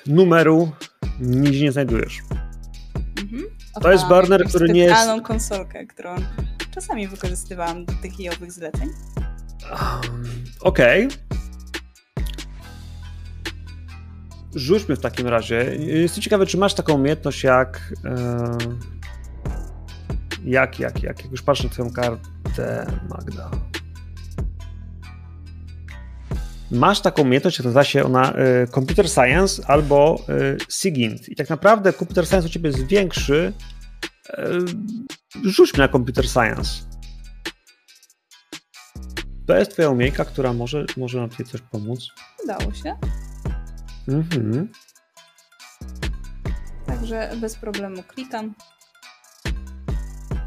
Numeru nigdzie nie znajdujesz. Mhm. To jest burner, który nie jest- konsolkę, którą czasami wykorzystywałam do tych i zleceń. Um, Okej. Rzućmy w takim razie. Jestem ciekawy, czy masz taką umiejętność jak. E, jak, jak, jak? Jak już patrzę na Twoją kartę, Magda. Masz taką umiejętność, nazywa się ona e, Computer Science albo e, SIGINT. I tak naprawdę Computer Science u Ciebie jest większy. E, rzućmy na Computer Science. To jest twoja umiejka, która może, może nam tutaj coś pomóc. Udało się. Mhm. Także bez problemu klikam.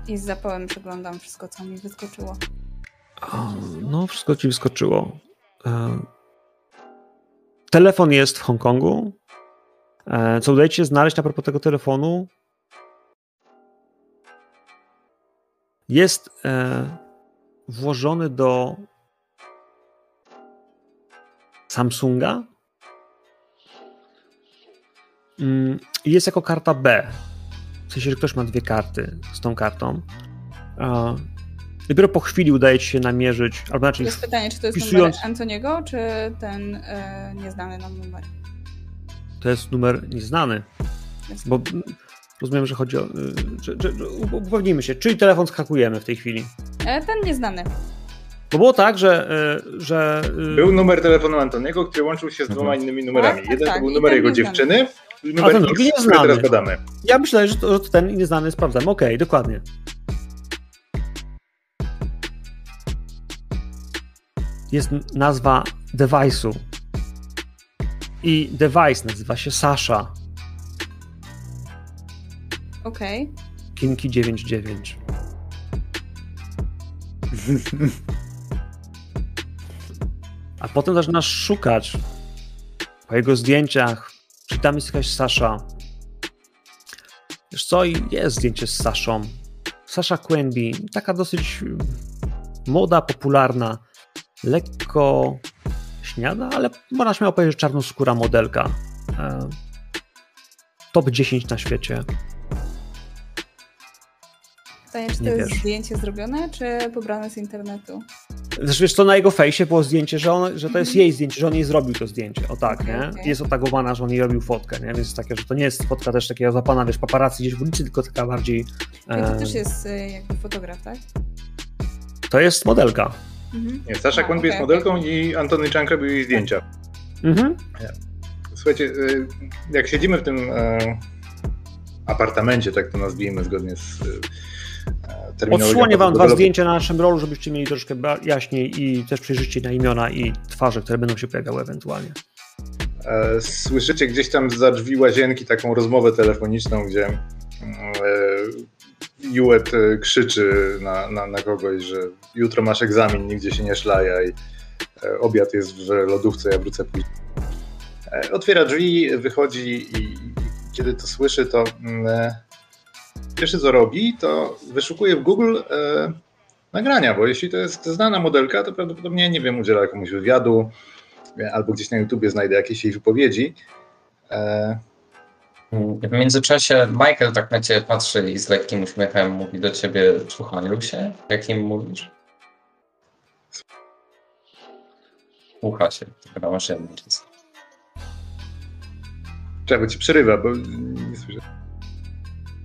I z zapałem przeglądam wszystko, co mi wyskoczyło. O, No, wszystko ci wyskoczyło. E, Telefon jest w Hongkongu. E, Co udaje ci się znaleźć a propos tego telefonu? Jest e, włożony do Samsunga. Mm, Jest jako karta B. W sensie, że ktoś ma dwie karty z tą kartą. E, Dopiero po chwili udaje ci się namierzyć, albo To znaczy jest pytanie, czy to jest wpisując- numer Antoniego, czy ten e, nieznany nam numer? to jest numer nieznany, Jest. bo rozumiem, że chodzi o... y, Że, że, że upewnijmy się, czyli telefon skakujemy w tej chwili. E, ten nieznany. Bo było tak, że... że Był numer telefonu Antoniego, który łączył się z Mhm. dwoma innymi numerami. Tak, tak, Jeden tak. to był numer jego nieznany. dziewczyny i A numer ten drugi nieznany. teraz badamy. Ja myślałem, że to, że to ten nieznany sprawdzam. Okej, dokładnie. Jest nazwa device'u. I device nazywa się Sasha. Okej. Kinki 99. A potem zaczynasz szukać po jego zdjęciach, czy tam jest jakaś Sasha. Wiesz co, i jest zdjęcie z Saszą. Sasha Quenby, taka dosyć moda, popularna, lekko śniada, ale można śmiało powiedzieć, że czarnoskóra modelka. E, top 10 na świecie. Pytanie, czy to Nie jest wiesz. zdjęcie zrobione, czy pobrane z internetu? Zresztą wiesz co, na jego fejsie było zdjęcie, że, on, że to jest Mhm. jej zdjęcie, że on jej zrobił to zdjęcie. O tak, nie? okej. Jest otagowana, że on jej robił fotkę, nie? Więc jest takie, że to nie jest fotka też takiego zapana, wiesz, paparazzi gdzieś w ulicy, tylko taka bardziej... Czyli to e, też jest e, jakby fotograf, tak? To jest modelka. Mhm. Nie, Sasha Quenby jest modelką i Antony Czank robił jej zdjęcia. Mhm. Słuchajcie, y, jak siedzimy w tym e, apartamencie, tak to nazwijmy zgodnie z y, e, terminologią Odsłonię wam dwa zdjęcia na naszym rolu, żebyście mieli troszkę jaśniej i też przejrzyście na imiona i twarze, które będą się pojawiały ewentualnie. E, Słyszycie gdzieś tam za drzwi łazienki taką rozmowę telefoniczną, gdzie e, Juet e, krzyczy na, na, na kogoś, że jutro masz egzamin, nigdzie się nie szlaja i e, obiad jest w lodówce, ja wrócę później. E, Otwiera drzwi, wychodzi i, i kiedy to słyszy, to mm, e, pierwsze co robi, to wyszukuje w Google e, nagrania, bo jeśli to jest znana modelka, to prawdopodobnie, nie wiem, udziela komuś wywiadu, albo gdzieś na YouTubie znajdę jakieś jej wypowiedzi. E, W międzyczasie Michael tak na ciebie patrzy i z lekkim uśmiechem mówi do ciebie, słuchaj się, jakim mówisz? Słucha się, chyba masz jedną czas. bo ci przerywa, bo nie słyszę.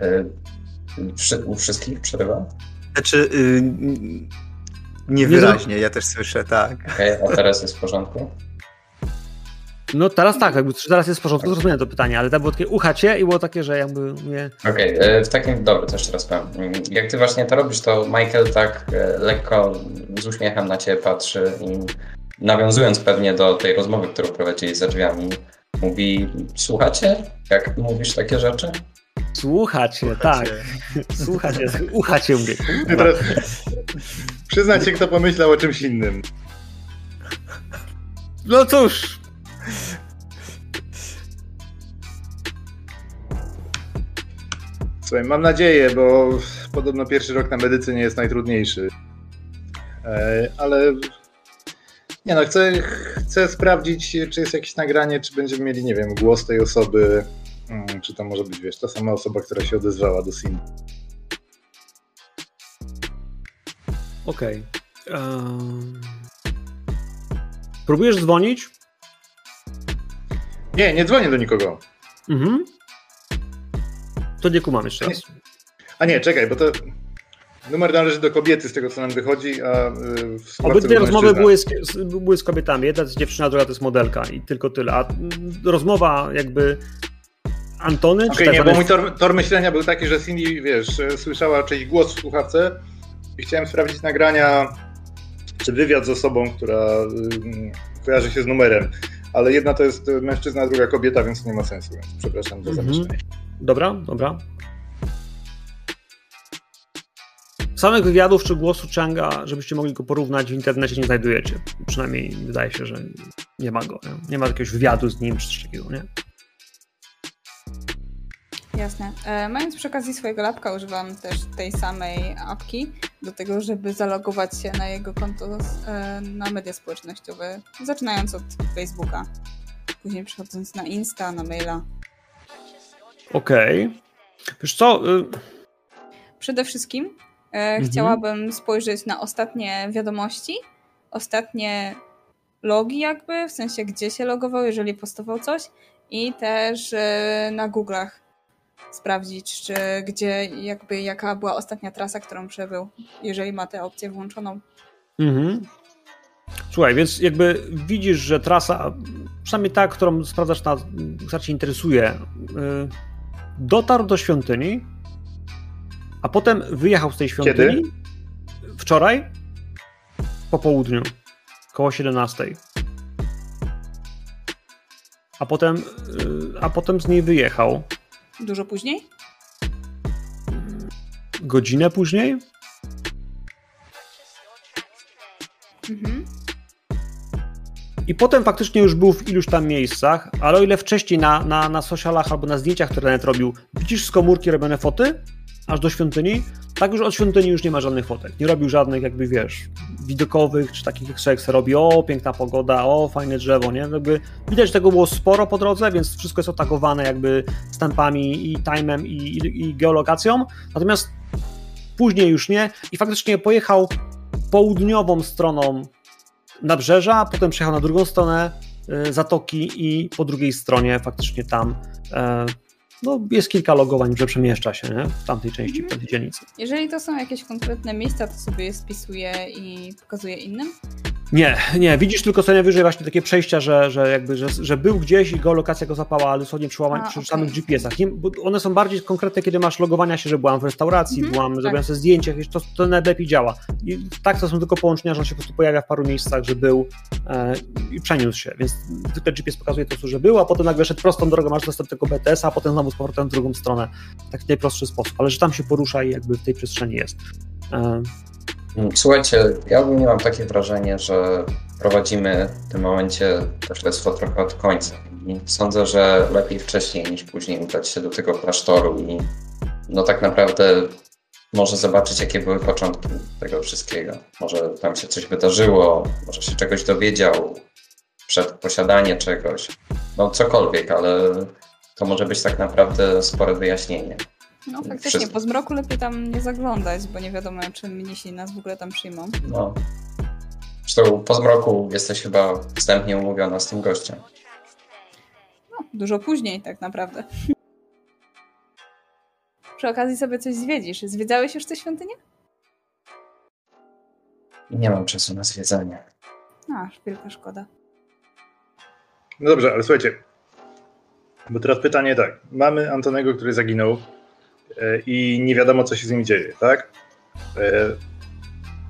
Y, Wszy, u wszystkich przerywa? Znaczy, y, niewyraźnie, ja też słyszę, tak. Okej, a teraz jest w porządku? No teraz tak, jakby teraz jest w porządku, zrozumiałem to pytanie, ale to było takie uchacie i było takie, że jakby mówię, Okej, e, w takim, dobra, to jeszcze raz powiem. Jak ty właśnie to robisz, to Michael tak e, lekko z uśmiechem na ciebie patrzy i nawiązując pewnie do tej rozmowy, którą prowadzili za drzwiami, mówi, słuchacie, jak mówisz takie rzeczy? słuchacie, tak, słuchacie, uchacie mówię. I teraz przyznać się, kto pomyślał o czymś innym. No cóż, Słuchaj, mam nadzieję, bo podobno pierwszy rok na medycynie jest najtrudniejszy. E, ale nie no, chcę, chcę sprawdzić, czy jest jakieś nagranie, czy będziemy mieli, nie wiem, głos tej osoby, mm, czy to może być, wiesz, ta sama osoba, która się odezwała do SIM. Okej. Okay. Um... Próbujesz dzwonić? Nie, nie dzwonię do nikogo. Mhm. To nie kumam jeszcze raz. A nie, czekaj, bo to numer należy do kobiety z tego, co nam wychodzi, a y, Obydwie rozmowy były z, były z kobietami. Jedna jest dziewczyna, druga to jest modelka i tylko tyle. A rozmowa jakby Antony? Okay, nie, bo mój tor, tor, myślenia był taki, że Cindy, wiesz, słyszała czyjś głos w słuchawce i chciałem sprawdzić nagrania czy wywiad z osobą, która y, kojarzy się z numerem. Ale jedna to jest mężczyzna, a druga kobieta, więc nie ma sensu. Więc przepraszam za mhm. zamieszanie. Dobra, dobra. Samych wywiadów czy głosu Changa, żebyście mogli go porównać, w internecie nie znajdujecie. Przynajmniej wydaje się, że nie ma go. Nie, nie ma jakiegoś wywiadu z nim czy coś takiego, nie? Jasne. E, mając przy okazji swojego lapka, używam też tej samej apki do tego, żeby zalogować się na jego konto e, na media społecznościowe, zaczynając od Facebooka, później przechodząc na Insta, na maila. Okej. Okay. Wiesz co? Y Przede wszystkim e, mhm. chciałabym spojrzeć na ostatnie wiadomości, ostatnie logi jakby, w sensie gdzie się logował, jeżeli postował coś i też na Google'ach sprawdzić, czy gdzie, jakby jaka była ostatnia trasa, którą przebył, jeżeli ma tę opcję włączoną. Mhm. Słuchaj, więc jakby widzisz, że trasa, przynajmniej ta, którą sprawdzasz, na, która cię interesuje, yy, dotarł do świątyni, a potem wyjechał z tej świątyni Kiedy? wczoraj po południu, koło 17. A potem, yy, a potem z niej wyjechał. Dużo później? Godzinę później? Mhm. I potem faktycznie już był w iluś tam miejscach, ale o ile wcześniej na, na, na socialach albo na zdjęciach, które net robił, widzisz z komórki robione foty, aż do świątyni, tak już od świątyni już nie ma żadnych fotek. Nie robił żadnych jakby, wiesz, widokowych, czy takich jak Seks robi, o, piękna pogoda, o, fajne drzewo, nie? Jakby widać, że tego było sporo po drodze, więc wszystko jest otagowane jakby stampami i timem i, i, i geolokacją. Natomiast później już nie i faktycznie pojechał południową stroną nabrzeża, potem przejechał na drugą stronę y, zatoki i po drugiej stronie faktycznie tam e, no, jest kilka logowań, że przemieszcza się nie? w tamtej części, w tamtej dzielnicy. Jeżeli to są jakieś konkretne miejsca, to sobie je spisuje i pokazuje innym? Nie, nie, widzisz tylko co najwyżej właśnie takie przejścia, że, że jakby, że, że był gdzieś i geolokacja go zapała, ale dosłownie przy, łamań, przy okay. samych GPS-ach. Nie, one są bardziej konkretne, kiedy masz logowania się, że byłam w restauracji, mm -hmm, byłam, tak. zrobiłem sobie zdjęcia, wiesz, to, to najlepiej działa. I tak to są tylko połączenia, że on się po prostu pojawia w paru miejscach, że był e, i przeniósł się, więc zwykle GPS pokazuje to, że był, a potem nagle szedł prostą drogą, masz dostęp do tego BTS, a potem znowu z powrotem w drugą stronę. W taki najprostszy sposób, ale że tam się porusza i jakby w tej przestrzeni jest. E, Słuchajcie, ja ogólnie mam takie wrażenie, że prowadzimy w tym momencie to śledztwo trochę od końca. I sądzę, że lepiej wcześniej niż później udać się do tego klasztoru i no tak naprawdę może zobaczyć, jakie były początki tego wszystkiego. Może tam się coś wydarzyło, może się czegoś dowiedział przed posiadanie czegoś. No cokolwiek, ale to może być tak naprawdę spore wyjaśnienie. No faktycznie, Wszystko. po zmroku lepiej tam nie zaglądać, bo nie wiadomo, czy mnisi nas w ogóle tam przyjmą. No. Zresztą po zmroku jesteś chyba wstępnie umówiona z tym gościem. No, dużo później tak naprawdę. Przy okazji sobie coś zwiedzisz. Zwiedzałeś już tę świątynię? Nie mam czasu na zwiedzanie. Aż, wielka szkoda. No dobrze, ale słuchajcie, bo teraz pytanie tak. Mamy Antonego, który zaginął i nie wiadomo, co się z nim dzieje, tak? E,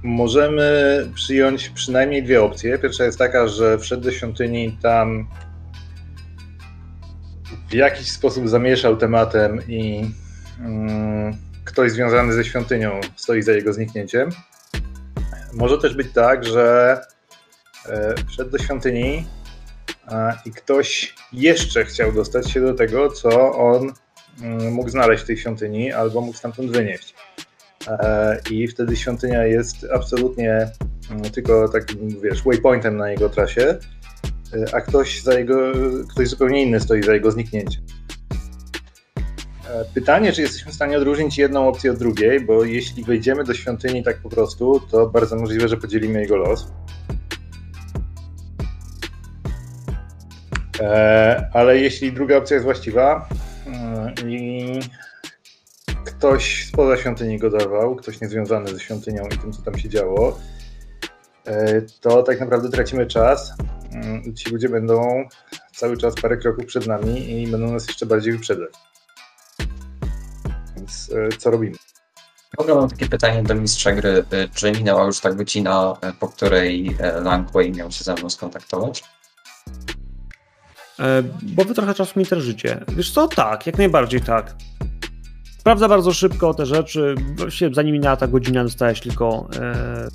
możemy przyjąć przynajmniej dwie opcje. Pierwsza jest taka, że wszedł do świątyni, tam w jakiś sposób zamieszał tematem i mm, ktoś związany ze świątynią stoi za jego zniknięciem. Może też być tak, że e, wszedł do świątyni i ktoś jeszcze chciał dostać się do tego, co on mógł znaleźć w tej świątyni albo mógł stamtąd wynieść. E, I wtedy świątynia jest absolutnie mm, tylko takim, wiesz, waypointem na jego trasie, e, a ktoś, za jego, ktoś zupełnie inny stoi za jego zniknięciem. E, pytanie, czy jesteśmy w stanie odróżnić jedną opcję od drugiej, bo jeśli wejdziemy do świątyni tak po prostu, to bardzo możliwe, że podzielimy jego los. Ale jeśli druga opcja jest właściwa i ktoś spoza świątyni go dorwał, ktoś niezwiązany ze świątynią i tym, co tam się działo, e, to tak naprawdę tracimy czas. Mm, ci ludzie będą cały czas parę kroków przed nami i będą nas jeszcze bardziej wyprzedzać. Więc e, co robimy? W ogóle mam takie pytanie do mistrza gry. E, czy minęła już ta godzina, po której Langway miał się ze mną skontaktować? Bo wy trochę czasu mi życie. Wiesz co? Tak, jak najbardziej tak. Sprawdza bardzo szybko te rzeczy. Właściwie zanim minęła ta godzina, dostałeś tylko e,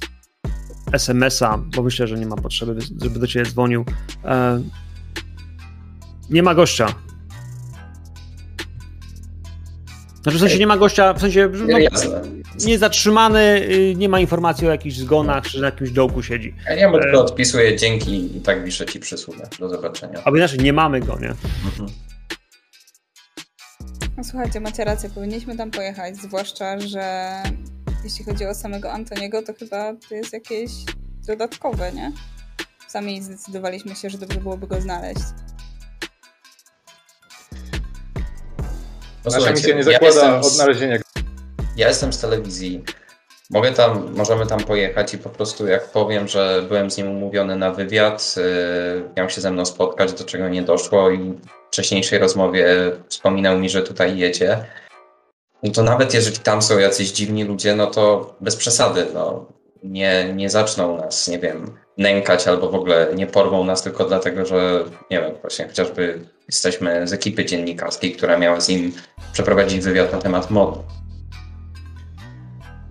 SMS-a, bo myślę, że nie ma potrzeby, żeby do ciebie dzwonił. E, nie ma gościa. Znaczy w sensie nie ma gościa, w sensie no, nie zatrzymany, y, nie ma informacji o jakichś zgonach, czy na jakimś dołku siedzi. Ja nie, bo tylko e, odpisuję dzięki i tak wiszę ci przysługę. Do zobaczenia. Albo inaczej, nie mamy go, nie? Mhm. No słuchajcie, macie rację, powinniśmy tam pojechać, zwłaszcza, że jeśli chodzi o samego Antoniego, to chyba to jest jakieś dodatkowe, nie? Sami zdecydowaliśmy się, że dobrze byłoby go znaleźć. No Nasza misja nie zakłada ja odnalezienia. Ja jestem z telewizji. Mogę tam, możemy tam pojechać i po prostu jak powiem, że byłem z nim umówiony na wywiad, yy, miał się ze mną spotkać, do czego nie doszło i wcześniejszej rozmowie wspominał mi, że tutaj jedzie, no to nawet jeżeli tam są jacyś dziwni ludzie, no to bez przesady, no, nie, nie zaczną nas, nie wiem, nękać albo w ogóle nie porwą nas tylko dlatego, że, nie wiem, właśnie chociażby jesteśmy z ekipy dziennikarskiej, która miała z nim przeprowadzić wywiad na temat modu.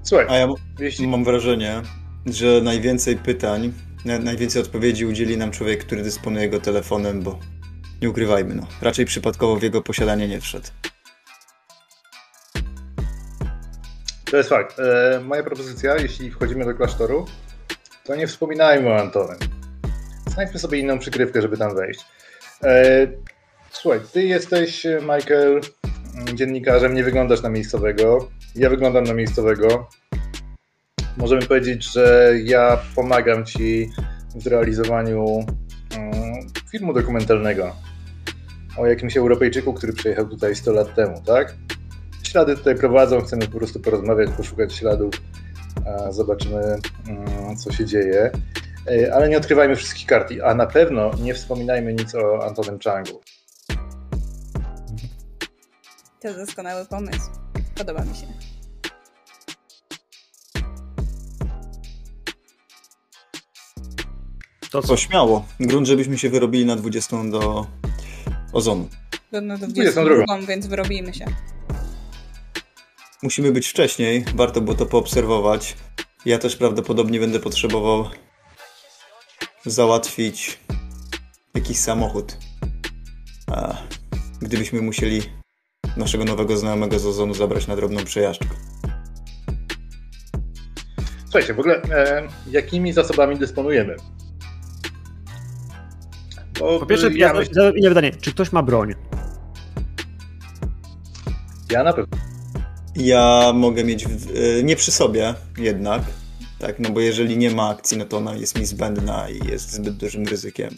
Słuchaj, a ja jeśli... mam wrażenie, że najwięcej pytań, najwięcej odpowiedzi udzieli nam człowiek, który dysponuje jego telefonem, bo nie ukrywajmy, no. Raczej przypadkowo w jego posiadanie nie wszedł. To jest fakt. E, moja propozycja, jeśli wchodzimy do klasztoru, to nie wspominajmy o Antonem. Znajdźmy sobie inną przykrywkę, żeby tam wejść. E, słuchaj, ty jesteś, Michael, dziennikarzem, nie wyglądasz na miejscowego. Ja wyglądam na miejscowego. Możemy powiedzieć, że ja pomagam ci w zrealizowaniu mm, filmu dokumentalnego o jakimś Europejczyku, który przyjechał tutaj 100 lat temu, tak? Ślady tutaj prowadzą, chcemy po prostu porozmawiać, poszukać śladów, zobaczymy, mm, co się dzieje. E, ale nie odkrywajmy wszystkich kart, a na pewno nie wspominajmy nic o Antonym Changu. To doskonały pomysł. Podoba mi się. To co? śmiało. Grunt, żebyśmy się wyrobili na 20 do ozonu. No to 22, więc wyrobimy się. Musimy być wcześniej, warto było to poobserwować. Ja też prawdopodobnie będę potrzebował załatwić jakiś samochód. A gdybyśmy musieli naszego nowego znajomego z Ozonu zabrać na drobną przejażdżkę. Słuchajcie, w ogóle e, jakimi zasobami dysponujemy? Bo, po pierwsze, ja, ja inne pytanie, czy ktoś ma broń? Ja na pewno. Ja mogę mieć, w, e, nie przy sobie jednak, tak, no bo jeżeli nie ma akcji, no to ona jest mi zbędna i jest zbyt dużym ryzykiem.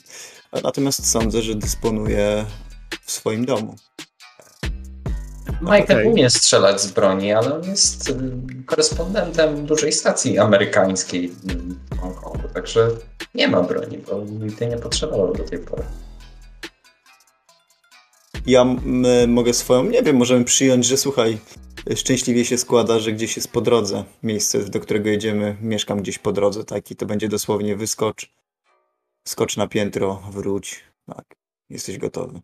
Natomiast sądzę, że dysponuję w swoim domu. Michael okay. umie strzelać z broni, ale on jest y, korespondentem dużej stacji amerykańskiej w Hongkongu, także nie ma broni, bo nigdy nie potrzebował do tej pory. Ja mogę swoją, nie wiem, możemy przyjąć, że słuchaj, szczęśliwie się składa, że gdzieś jest po drodze. Miejsce, do którego jedziemy, mieszkam gdzieś po drodze, tak, i to będzie dosłownie wyskocz, skocz na piętro, wróć, tak, jesteś gotowy.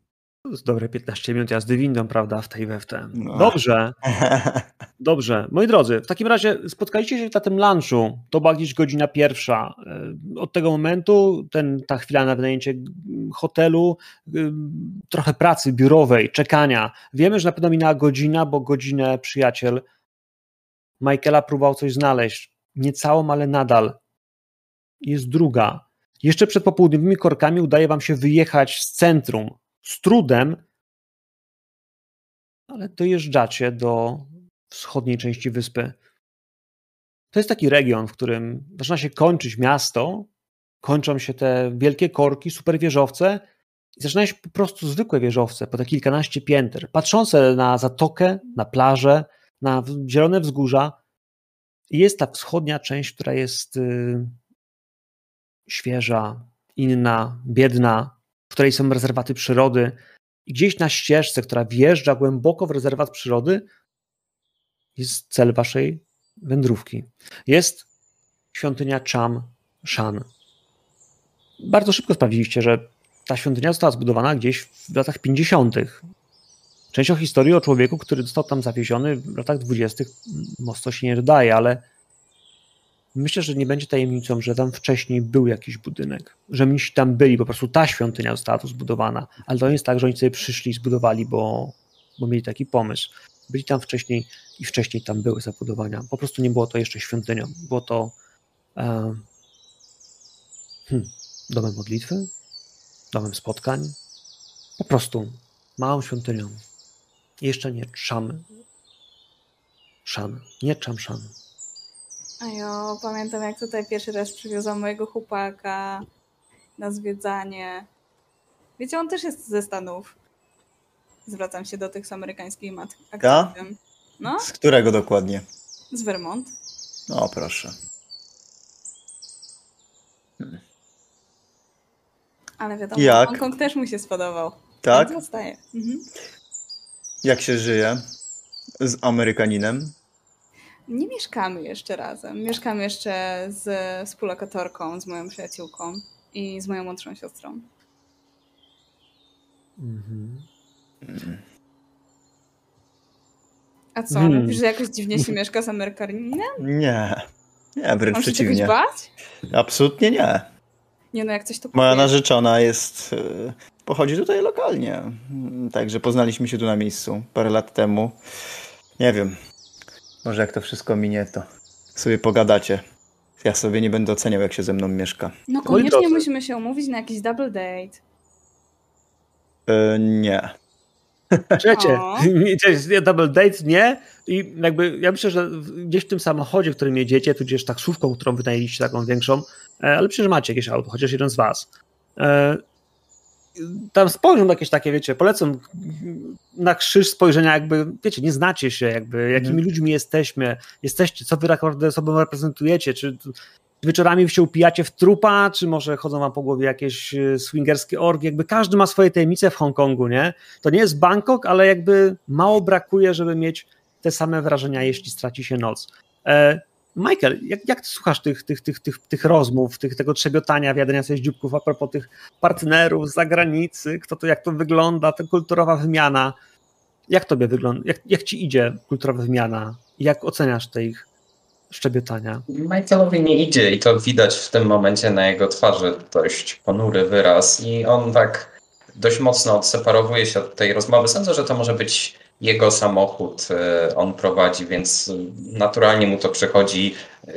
Dobre 15 minut jazdy windą, prawda, w tej we w. No. Dobrze. Dobrze. Moi drodzy, w takim razie spotkaliście się na tym lunchu. To była gdzieś godzina pierwsza. E, od tego momentu ten, ta chwila na wynajęcie hotelu, y, trochę pracy biurowej, czekania. Wiemy, że na pewno minęła godzina, bo godzinę przyjaciel Michaela próbował coś znaleźć. Nie całą, ale nadal. Jest druga. Jeszcze przed popołudniowymi korkami udaje wam się wyjechać z centrum. Z trudem, ale dojeżdżacie do wschodniej części wyspy. To jest taki region, w którym zaczyna się kończyć miasto, kończą się te wielkie korki, super wieżowce i zaczynają się po prostu zwykłe wieżowce, po te kilkanaście pięter, patrzące na zatokę, na plażę, na zielone wzgórza. I jest ta wschodnia część, która jest y, świeża, inna, biedna, w której są rezerwaty przyrody. I gdzieś na ścieżce, która wjeżdża głęboko w rezerwat przyrody, jest cel waszej wędrówki. Jest świątynia Cham Shan. Bardzo szybko sprawdziliście, że ta świątynia została zbudowana gdzieś w latach 50. Część o historii o człowieku, który został tam zawieziony w latach 20. mocno się nie dodaje, ale myślę, że nie będzie tajemnicą, że tam wcześniej był jakiś budynek, że mnisi tam byli, po prostu ta świątynia została tu zbudowana, ale to nie jest tak, że oni sobie przyszli i zbudowali, bo, bo mieli taki pomysł. Byli tam wcześniej i wcześniej tam były zabudowania. Po prostu nie było to jeszcze świątynią. Było to e, hmm, domem modlitwy, domem spotkań, po prostu małą świątynią. Jeszcze nie czam. Szan. Nie czam szan. A ja pamiętam, jak tutaj pierwszy raz przywiozłam mojego chłopaka na zwiedzanie. Wiecie, on też jest ze Stanów. Zwracam się do tych z amerykańskim akcentem. No? Z którego dokładnie? Z Vermont. No, proszę. Hmm. Ale wiadomo, Jak? Hongkong też mu się spodobał. Tak? Zostaje. Mhm. Jak się żyje z Amerykaninem? Nie mieszkamy jeszcze razem. Mieszkam jeszcze z współlokatorką, z moją przyjaciółką i z moją młodszą siostrą. Mhm. A co, hmm. mówisz, że jakoś dziwnie się mieszka z Amerykaninem? Nie. Nie, wręcz Mam przeciwnie. Się bać? Absolutnie nie. Nie no, jak coś to Moja narzeczona jest... E, pochodzi tutaj lokalnie. Także poznaliśmy się tu na miejscu parę lat temu. Nie wiem. Może jak to wszystko minie, to sobie pogadacie. Ja sobie nie będę oceniał, jak się ze mną mieszka. No koniecznie musimy się umówić na jakiś double date. Yy, nie. Czekajcie, double date nie i jakby ja myślę, że gdzieś w tym samochodzie, w którym jedziecie, tudzież taksówką, którą wynajęliście taką większą, e, ale przecież macie jakieś auto, chociaż jeden z was. E, tam spojrzą jakieś takie, wiecie, polecą na krzyż spojrzenia, jakby, wiecie, nie znacie się, jakby, jakimi mm. ludźmi jesteśmy, jesteście, co wy naprawdę sobą reprezentujecie, czy wieczorami się upijacie w trupa, czy może chodzą wam po głowie jakieś e, swingerskie orgi, jakby każdy ma swoje tajemnice w Hongkongu, nie? To nie jest Bangkok, ale jakby mało brakuje, żeby mieć te same wrażenia, jeśli straci się noc. Michael, jak, jak słuchasz tych, tych, tych, tych, tych rozmów, tych, tego trzebiotania, wiadania sobie dzióbków a propos tych partnerów z zagranicy, kto to, jak to wygląda, ta kulturowa wymiana. Jak tobie wygląda, jak, jak ci idzie kulturowa wymiana? Jak oceniasz te ich szczebiotania? Michaelowi nie idzie i to widać w tym momencie na jego twarzy dość ponury wyraz i on tak dość mocno odseparowuje się od tej rozmowy. Sądzę, że to może być jego samochód e, on prowadzi, więc naturalnie mu to przychodzi. E,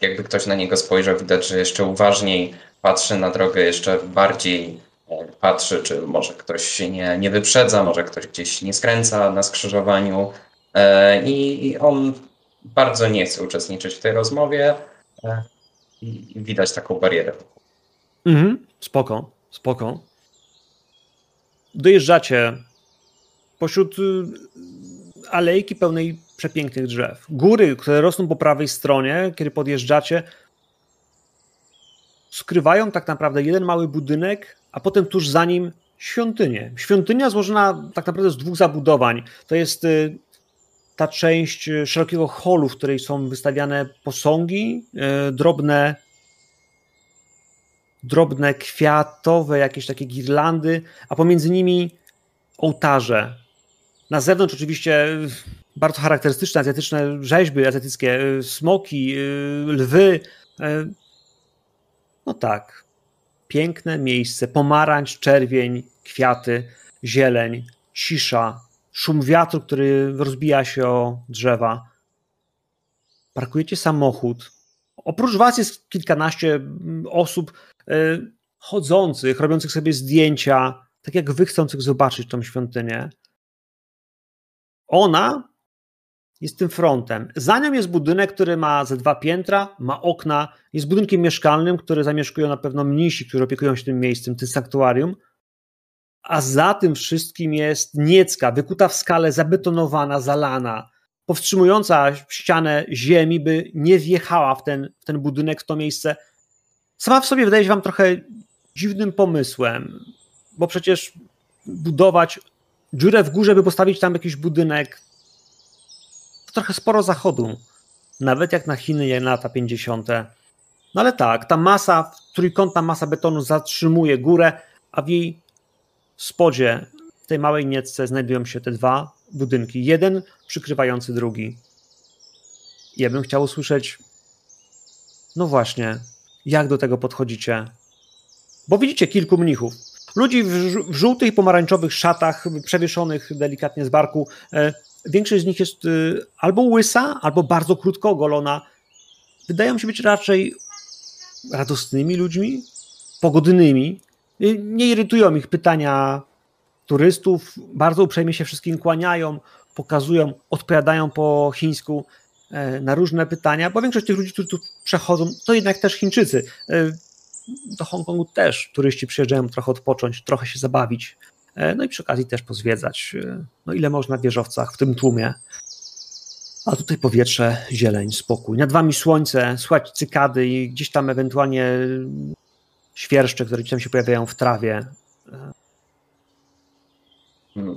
jakby ktoś na niego spojrzał, widać, że jeszcze uważniej patrzy na drogę, jeszcze bardziej e, patrzy, czy może ktoś się nie, nie wyprzedza, może ktoś gdzieś nie skręca na skrzyżowaniu. I on bardzo nie chce uczestniczyć w tej rozmowie i widać taką barierę. Mhm, spoko, spoko. Dojeżdżacie pośród y, alejki pełnej przepięknych drzew. Góry, które rosną po prawej stronie, kiedy podjeżdżacie, skrywają tak naprawdę jeden mały budynek, a potem tuż za nim świątynię. Świątynia złożona tak naprawdę z dwóch zabudowań. To jest y, ta część y, szerokiego holu, w której są wystawiane posągi, drobne drobne kwiatowe, jakieś takie girlandy, a pomiędzy nimi ołtarze. Na zewnątrz oczywiście bardzo charakterystyczne azjatyczne rzeźby azjatyckie, smoki, lwy. No tak, piękne miejsce, pomarańcz, czerwień, kwiaty, zieleń, cisza, szum wiatru, który rozbija się o drzewa. Parkujecie samochód. Oprócz was jest kilkanaście mm, osób chodzących, robiących sobie zdjęcia, tak jak wy chcących zobaczyć tą świątynię. Ona jest tym frontem. Za nią jest budynek, który ma ze dwa piętra, ma okna, jest budynkiem mieszkalnym, który zamieszkują na pewno mnisi, którzy opiekują się tym miejscem, tym sanktuarium a za tym wszystkim jest niecka, wykuta w skale, zabetonowana, zalana, powstrzymująca ścianę ziemi, by nie wjechała w ten, w ten budynek, w to miejsce. Sama w sobie wydaje się wam trochę dziwnym pomysłem, bo przecież budować dziurę w górze, by postawić tam jakiś budynek, to trochę sporo zachodu. Nawet jak na Chiny, jak na lata 50. No ale tak, ta masa, trójkątna masa betonu zatrzymuje górę, a w jej spodzie w tej małej niecce znajdują się te dwa budynki, jeden przykrywający drugi. Ja bym chciał usłyszeć, no właśnie, jak do tego podchodzicie? Bo widzicie kilku mnichów. Ludzi w, żółtych i pomarańczowych szatach, przewieszonych delikatnie z barku. E, większość z nich jest e, albo łysa, albo bardzo krótko ogolona. Wydają się być raczej radosnymi ludźmi, pogodnymi, nie irytują ich pytania turystów, bardzo uprzejmie się wszystkim kłaniają, pokazują, odpowiadają po chińsku e, na różne pytania, bo większość tych ludzi, którzy tu przechodzą, to jednak też Chińczycy. E, do Hongkongu też turyści przyjeżdżają trochę odpocząć, trochę się zabawić, e, no i przy okazji też pozwiedzać, no ile można w wieżowcach, w tym tłumie. A tutaj powietrze, zieleń, spokój. Nad wami słońce, słychać cykady i gdzieś tam ewentualnie świerszcze, które tam się pojawiają w trawie.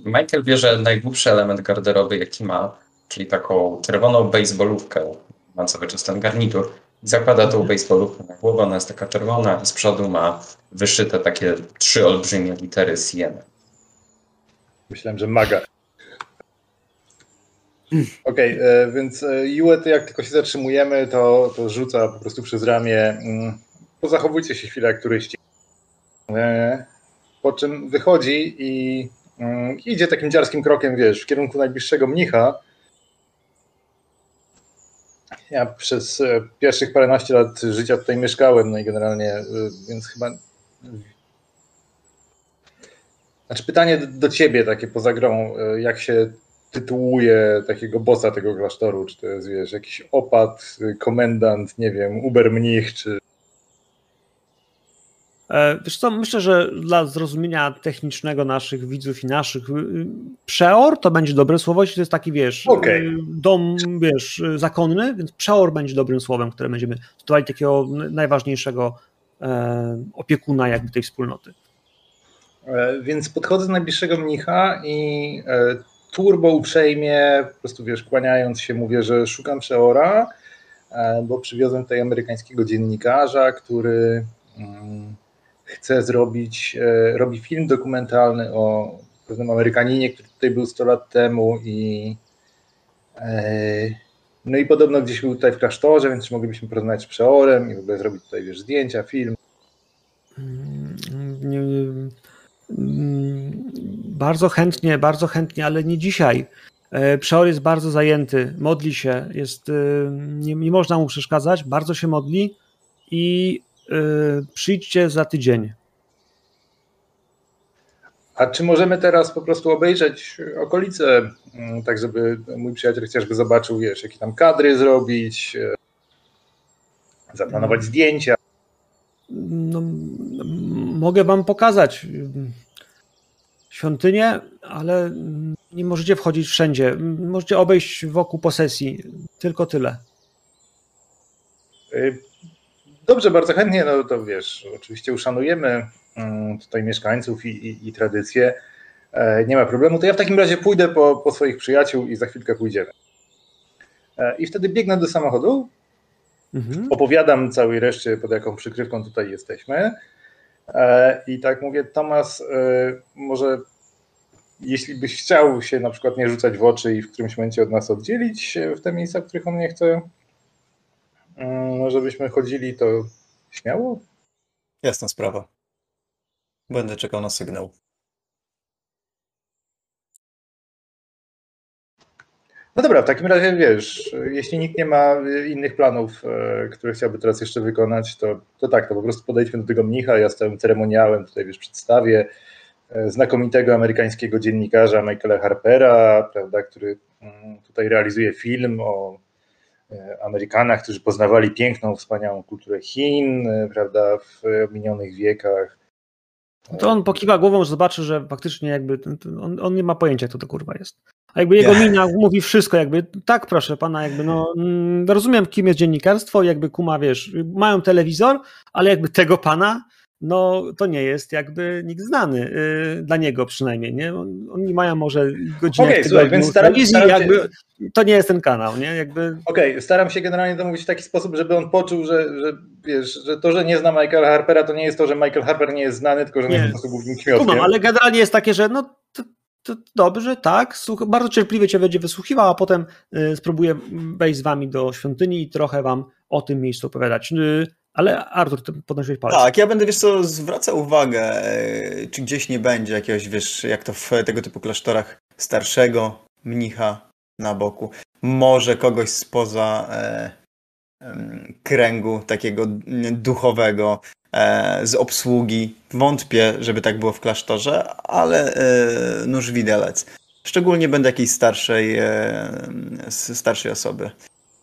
Michael bierze najdłuższy element garderoby, jaki ma, czyli taką czerwoną baseballówkę, ma cały czas ten garnitur, zakłada tą baseballówkę na głowę, ona jest taka czerwona z przodu ma wyszyte takie trzy olbrzymie litery CN. Myślałem, że maga. Okej, okay, e, więc Juet, jak tylko się zatrzymujemy, to, to rzuca po prostu przez ramię mm, zachowujcie się chwilę jak turyści. E, po czym wychodzi i mm, idzie takim dziarskim krokiem, wiesz, w kierunku najbliższego mnicha. Ja przez e, pierwszych paręnaście lat życia tutaj mieszkałem, no i generalnie, e, więc chyba. Znaczy, pytanie do ciebie, takie poza grą, jak się tytułuje takiego bossa tego klasztoru? Czy to jest, wiesz, jakiś opat, komendant, nie wiem, uber mnich, czy E, wiesz co, myślę, że dla zrozumienia technicznego naszych widzów i naszych y, y, przeor to będzie dobre słowo, jeśli to jest taki, wiesz, okay. dom, wiesz, zakonny, więc przeor będzie dobrym słowem, które będziemy tytułowali takiego najważniejszego e, opiekuna jakby tej wspólnoty. E, więc podchodzę do najbliższego mnicha i turbo uprzejmie, po prostu wiesz, kłaniając się, mówię, że szukam przeora, bo przywiozłem tutaj amerykańskiego dziennikarza, który mm, chce zrobić, e, robi film dokumentalny o pewnym Amerykaninie, który tutaj był 100 lat temu i e, no i podobno gdzieś był tutaj w klasztorze, więc moglibyśmy porozmawiać z przeorem i w ogóle zrobić tutaj wiesz, zdjęcia, film. Mm, bardzo chętnie, bardzo chętnie, ale nie dzisiaj. E, przeor jest bardzo zajęty, modli się, jest, nie, nie można mu przeszkadzać, bardzo się modli i przyjdźcie za tydzień. A czy możemy teraz po prostu obejrzeć okolice, mm, tak żeby mój przyjaciel chociażby zobaczył, wiesz, jakie tam kadry zrobić, e, zaplanować zdjęcia? No, mogę wam pokazać świątynię, ale nie możecie wchodzić wszędzie. Możecie obejść wokół posesji. Tylko tyle. Dobrze, bardzo chętnie, no to wiesz, oczywiście uszanujemy mm, tutaj mieszkańców i, i, i tradycje. E, nie ma problemu. To ja w takim razie pójdę po, po swoich przyjaciół i za chwilkę pójdziemy. E, I wtedy biegnę do samochodu, mhm. opowiadam całej reszcie, pod jaką przykrywką tutaj jesteśmy. E, I tak mówię, Tomas, może jeśli byś chciał się na przykład nie rzucać w oczy i w którymś momencie od nas oddzielić w te miejsca, w których on nie chce, żebyśmy chodzili, to śmiało? Jasna sprawa. Będę czekał na sygnał. No dobra, w takim razie wiesz, jeśli nikt nie ma innych planów, e, które chciałby teraz jeszcze wykonać, to, to tak, to po prostu podejdźmy do tego mnicha, ja z całym ceremoniałem tutaj wiesz, przedstawię e, znakomitego amerykańskiego dziennikarza Michaela Harpera, prawda, który mm, tutaj realizuje film o Amerykanach, którzy poznawali piękną, wspaniałą kulturę Chin, prawda, w minionych wiekach. To on pokiwa głową, że zobaczy, że faktycznie jakby on, on nie ma pojęcia, co to kurwa jest. A jakby jego yeah. mina mówi wszystko, jakby tak, proszę pana, jakby no, mm, rozumiem, kim jest dziennikarstwo, jakby kuma, wiesz, mają telewizor, ale jakby tego pana, no to nie jest jakby nikt znany, yy, dla niego przynajmniej, nie? Oni mają może godzinę okay, tygodniu więc staram, staram jakby się... to nie jest ten kanał, nie? Jakby... Okej, okay, staram się generalnie to mówić w taki sposób, żeby on poczuł, że, że wiesz, że to, że nie zna Michaela Harpera, to nie jest to, że Michael Harper nie jest znany, tylko że nie, nie jest po prostu głównym kmiotkiem. ale generalnie jest takie, że no to, to dobrze, tak, Słuch bardzo cierpliwie cię będzie wysłuchiwał, a potem y, spróbuję wejść z wami do świątyni i trochę wam o tym miejscu opowiadać. Y, ale Artur, ty podnosiłeś palec. Tak, ja będę, wiesz co, zwracał uwagę, y, czy gdzieś nie będzie jakiegoś, wiesz, jak to w tego typu klasztorach, starszego mnicha na boku. Może kogoś spoza e, kręgu takiego duchowego, E, z obsługi. Wątpię, żeby tak było w klasztorze, ale e, nóż widelec. Szczególnie będę jakiejś starszej, e, starszej osoby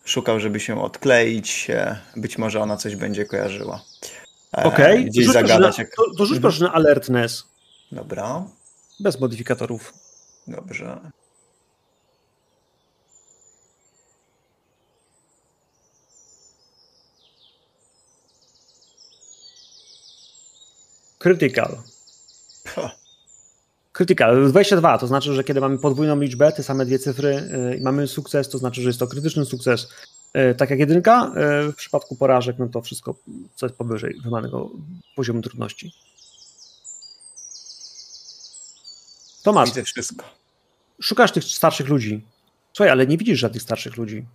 szukał, żeby się odkleić. Być może ona coś będzie kojarzyła. Okej, okay. gdzieś zagadać. Na, jak... to, to rzuć mhm. proszę na alertness. Dobra. Bez modyfikatorów. Dobrze. Critical. Critical. 22 to znaczy, że kiedy mamy podwójną liczbę, te same dwie cyfry y, i mamy sukces, to znaczy, że jest to krytyczny sukces. Y, tak jak jedynka, y, w przypadku porażek, no to wszystko, co jest powyżej wymaganego poziomu trudności. Tomasz. Widzę wszystko. Szukasz tych starszych ludzi. Słuchaj, ale nie widzisz żadnych starszych ludzi.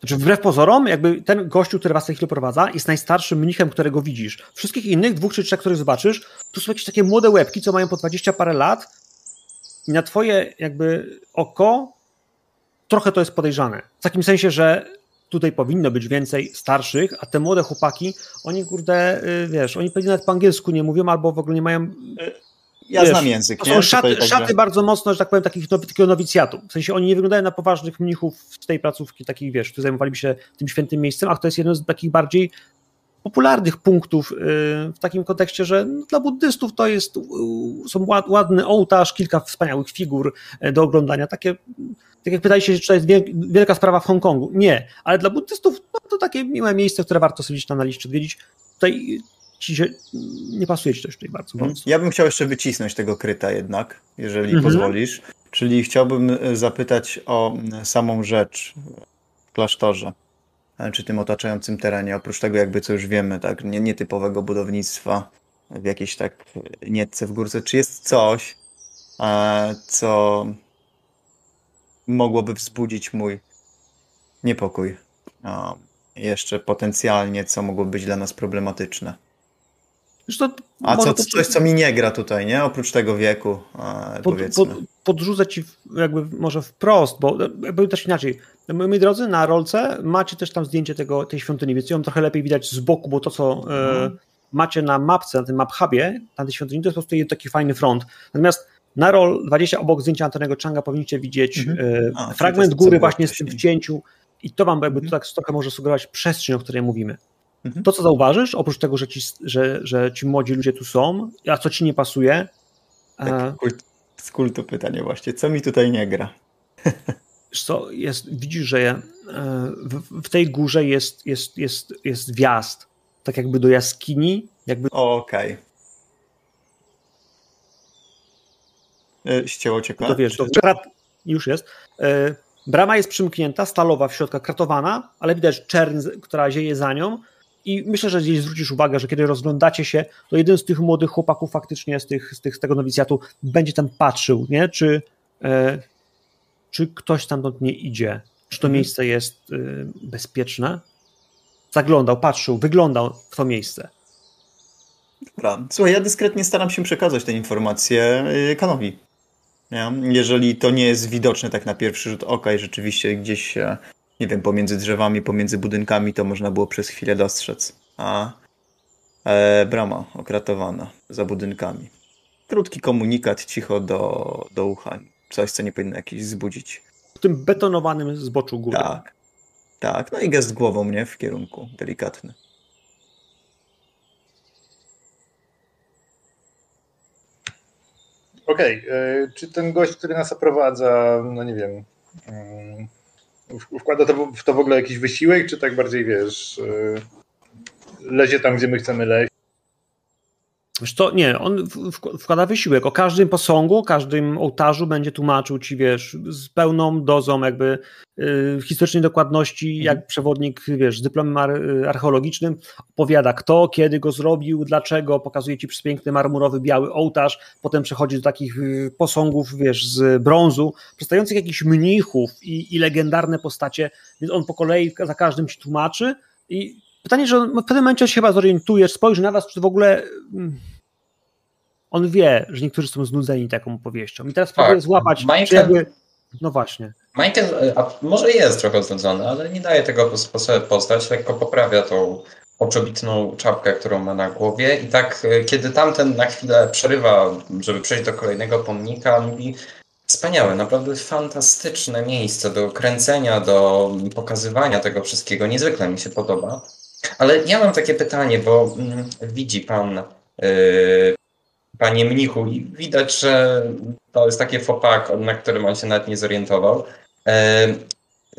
Znaczy, wbrew pozorom, jakby ten gościu, który was w tej chwili prowadza, jest najstarszym mnichem, którego widzisz. Wszystkich innych, dwóch czy trzech, których zobaczysz, to są jakieś takie młode łebki, co mają po 20 parę lat i na twoje jakby oko trochę to jest podejrzane. W takim sensie, że tutaj powinno być więcej starszych, a te młode chłopaki, oni kurde, y, wiesz, oni pewnie nawet po angielsku nie mówią, albo w ogóle nie mają y, ja Wiesz, znam język. To są szaty, także... szaty, bardzo mocno, że tak powiem, takich, takiego nowicjatu. W sensie oni nie wyglądają na poważnych mnichów z tej placówki, takich wiesz, którzy zajmowaliby się tym świętym miejscem, a to jest jeden z takich bardziej popularnych punktów y, w takim kontekście, że no, dla buddystów to jest są ładny ołtarz, kilka wspaniałych figur e, do oglądania. Takie, tak jak pytaliście, czy to jest wielka sprawa w Hongkongu. Nie, ale dla buddystów no, to takie miłe miejsce, które warto sobie na liście odwiedzić. Tutaj ci się, nie pasuje ci też tutaj bardzo mhm. mocno. Ja bym chciał jeszcze wycisnąć tego kryta jednak, jeżeli mhm. pozwolisz. Czyli chciałbym e, zapytać o samą rzecz w klasztorze, czy tym otaczającym terenie, oprócz tego jakby co już wiemy, tak, nie, nietypowego budownictwa w jakiejś tak nietce w górce, czy jest coś, e, co mogłoby wzbudzić mój niepokój. jeszcze potencjalnie, co mogłoby być dla nas problematyczne. A co, coś, co mi nie gra tutaj, nie? Oprócz tego wieku, pod, powiedzmy. Pod, podrzucę ci jakby może wprost, bo jakby też inaczej. Moi drodzy, na rolce macie też tam zdjęcie tego, tej świątyni, więc ją trochę lepiej widać z boku, bo to, co e, mhm. e, macie na mapce, na tym map hubie, na tej świątyni, to jest po prostu taki fajny front. Natomiast na roll 20 obok zdjęcia Antonego Changa powinniście widzieć mhm. e, A, fragment góry właśnie z tym wcięciu i to wam jakby mhm. to tak trochę może sugerować przestrzeń, o której mówimy. Mhm. To, co zauważysz, oprócz tego, że ci, że, że ci młodzi ludzie tu są, a co ci nie pasuje? Tak, kult, z kultu pytanie właśnie, co mi tutaj nie gra? co, jest, widzisz, że e, w, w, tej górze jest, jest, jest, jest wjazd, tak jakby do jaskini. Jakby... Okej. Okay. E, ścięło cię To wiesz, to już jest. E, brama jest przymknięta, stalowa w środku, kratowana, ale widać czern, która zieje za nią i myślę, że gdzieś zwrócisz uwagę, że kiedy rozglądacie się, to jeden z tych młodych chłopaków faktycznie z, tych, z, tych, z tego nowicjatu będzie tam patrzył, nie? Czy, e, czy ktoś tam nie idzie, czy to mhm. miejsce jest e, bezpieczne. Zaglądał, patrzył, wyglądał w to miejsce. Dobra. Słuchaj, ja dyskretnie staram się przekazać te informacje y, Kanowi. Jeżeli to nie jest widoczne tak na pierwszy rzut oka i rzeczywiście gdzieś, nie wiem, pomiędzy drzewami, pomiędzy budynkami, to można było przez chwilę dostrzec. A e, brama okratowana za budynkami. Krótki komunikat, cicho do, do ucha. Coś, co nie powinno jakieś wzbudzić. W tym betonowanym zboczu góry. Tak. Tak, no i gest głową, nie? W kierunku delikatny. Okej, okay. E, czy ten gość, który nas oprowadza, no nie wiem, mm, wkłada to w to w ogóle jakiś wysiłek, czy tak bardziej, wiesz, e, lezie tam, gdzie my chcemy leźć? Wiesz to nie, on wkłada wysiłek. O każdym posągu, każdym ołtarzu będzie tłumaczył ci, wiesz, z pełną dozą jakby y, historycznej dokładności, mhm. jak przewodnik, wiesz, z dyplomem ar archeologicznym opowiada kto, kiedy go zrobił, dlaczego, pokazuje ci piękny marmurowy, biały ołtarz, potem przechodzi do takich y, posągów, wiesz, z brązu, przedstawiających jakichś mnichów i, i legendarne postacie, więc on po kolei za każdym ci tłumaczy i Pytanie, że w pewnym momencie się chyba zorientujesz, spojrzy na was, czy w ogóle mm, on wie, że niektórzy są znudzeni taką opowieścią. I teraz tak. próbuje złapać, czy jakby... No właśnie. Michael a może jest trochę znudzony, ale nie daje tego postać, lekko poprawia tą oczobitną czapkę, którą ma na głowie i tak, e, kiedy tamten na chwilę przerywa, żeby przejść do kolejnego pomnika, mówi Wspaniałe, naprawdę fantastyczne miejsce do kręcenia, do pokazywania tego wszystkiego. Niezwykle mi się podoba. Ale ja mam takie pytanie, bo mm, widzi pan, yy, panie mnichu, i widać, że to jest takie fopak, na którym on się nawet nie zorientował. Yy,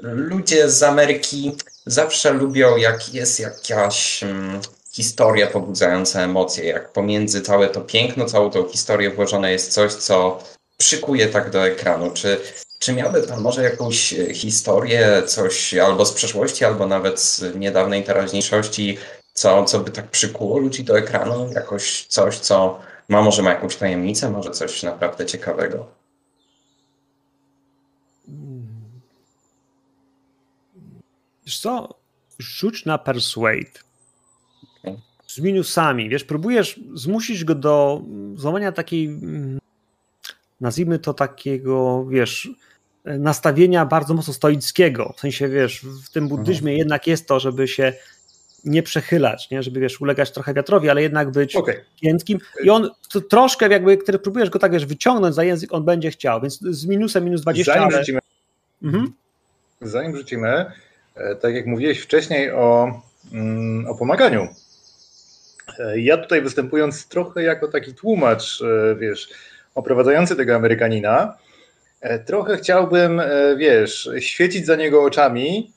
ludzie z Ameryki zawsze lubią, jak jest jakaś mm, historia pobudzająca emocje, jak pomiędzy całe to piękno, całą tą historię włożone jest coś, co przykuje tak do ekranu. Czy czy miałby Pan może jakąś e, historię, coś albo z przeszłości, albo nawet z niedawnej teraźniejszości, co, co by tak przykuło ludzi do ekranu? Jakoś coś, co ma może ma jakąś tajemnicę, może coś naprawdę ciekawego? Wiesz co? Rzuć na persuade. Okay. Z minusami. Wiesz, próbujesz zmusić go do złamania takiej mm, nazwijmy to takiego, wiesz, nastawienia bardzo mocno stoickiego. W sensie, wiesz, w tym buddyzmie mhm. jednak jest to, żeby się nie przechylać, nie? żeby wiesz, ulegać trochę wiatrowi, ale jednak być okay. giętkim. I on troszkę jakby, kiedy próbujesz go tak wiesz, wyciągnąć za język, on będzie chciał, więc z minusem minus 20. Zanim ale... rzucimy, mhm. zanim rzucimy, e, tak jak mówiłeś wcześniej o, mm, o pomaganiu. E, ja tutaj występując trochę jako taki tłumacz, e, wiesz, oprowadzający tego Amerykanina, trochę chciałbym, wiesz, świecić za niego oczami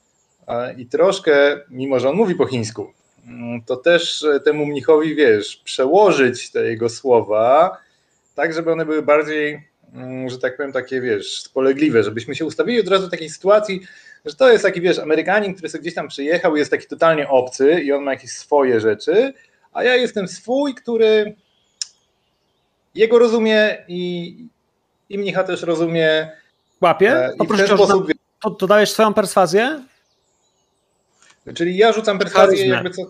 i troszkę, mimo że on mówi po chińsku, mm, to też e, temu mnichowi, wiesz, przełożyć te jego słowa, tak, żeby one były bardziej, mm, że tak powiem, takie, wiesz, spolegliwe, żebyśmy się ustawili od razu w takiej sytuacji, że to jest taki, wiesz, Amerykanin, który sobie gdzieś tam przyjechał, jest taki totalnie obcy i on ma jakieś swoje rzeczy, a ja jestem swój, który jego rozumie i, i mnicha też rozumie. Łapie? E, Oprócz tego, sposób... to, to dajesz swoją perswazję? Czyli ja rzucam perswazję jakby co...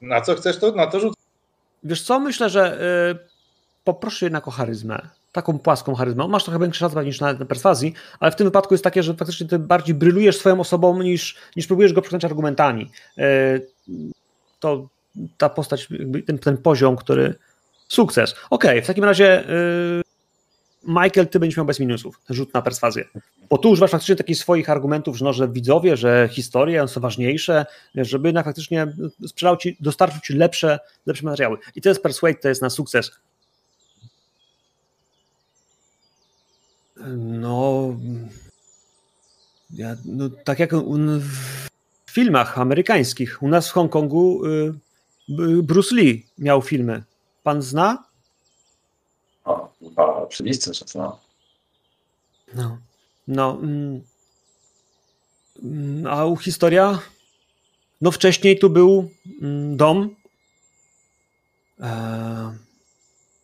Na co chcesz to? Na to rzucę. Wiesz co, myślę, że y, poproszę jednak o charyzmę. Taką płaską charyzmę. Masz trochę większy szans niż na, na perswazji, ale w tym wypadku jest takie, że faktycznie ty bardziej brylujesz swoją osobą niż, niż próbujesz go przekonać argumentami. Y, to ta postać, ten, ten poziom, który... Sukces. Okej, okay, w takim razie... Y, Michael, ty będziesz miał bez minusów, rzut na perswazję. Bo tu używasz faktycznie takich swoich argumentów, że, no, że widzowie, że historie są ważniejsze, żeby jednak faktycznie sprzedał ci, dostarczył ci lepsze, lepsze materiały. I to jest persuade, to jest na sukces. No, ja, no tak jak w filmach amerykańskich, u nas w Hongkongu y, Bruce Lee miał filmy. Pan zna? O, chyba oczywiste, że to. No. No. Mm, mm, a u historia? No wcześniej tu był mm, dom e,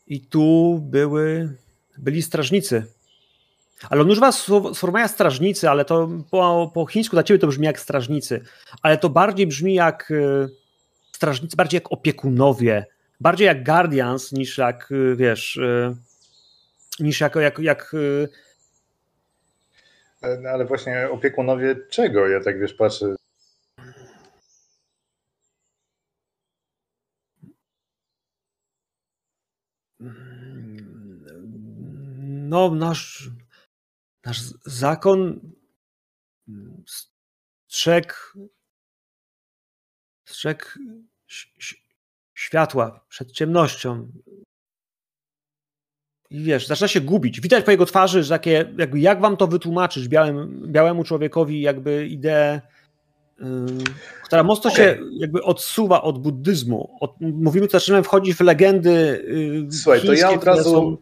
i tu były, byli strażnicy. Ale on używa sformułowania strażnicy, ale to po, po chińsku dla ciebie to brzmi jak strażnicy, ale to bardziej brzmi jak e, strażnicy, bardziej jak opiekunowie, bardziej jak guardians niż jak, e, wiesz, niż jako jak, jak no, ale właśnie opiekunowie czego? Ja tak wiesz, patrzę. No, nasz, nasz zakon strzegł, strzegł światła przed ciemnością. I wiesz, zaczyna się gubić. Widać po jego twarzy, że takie, jakby jak wam to wytłumaczyć białym, białemu człowiekowi jakby ideę, yy, która mocno okay. się jakby odsuwa od buddyzmu. Od, mówimy, zaczynamy wchodzić w legendy yy, Słuchaj, to ja od razu są...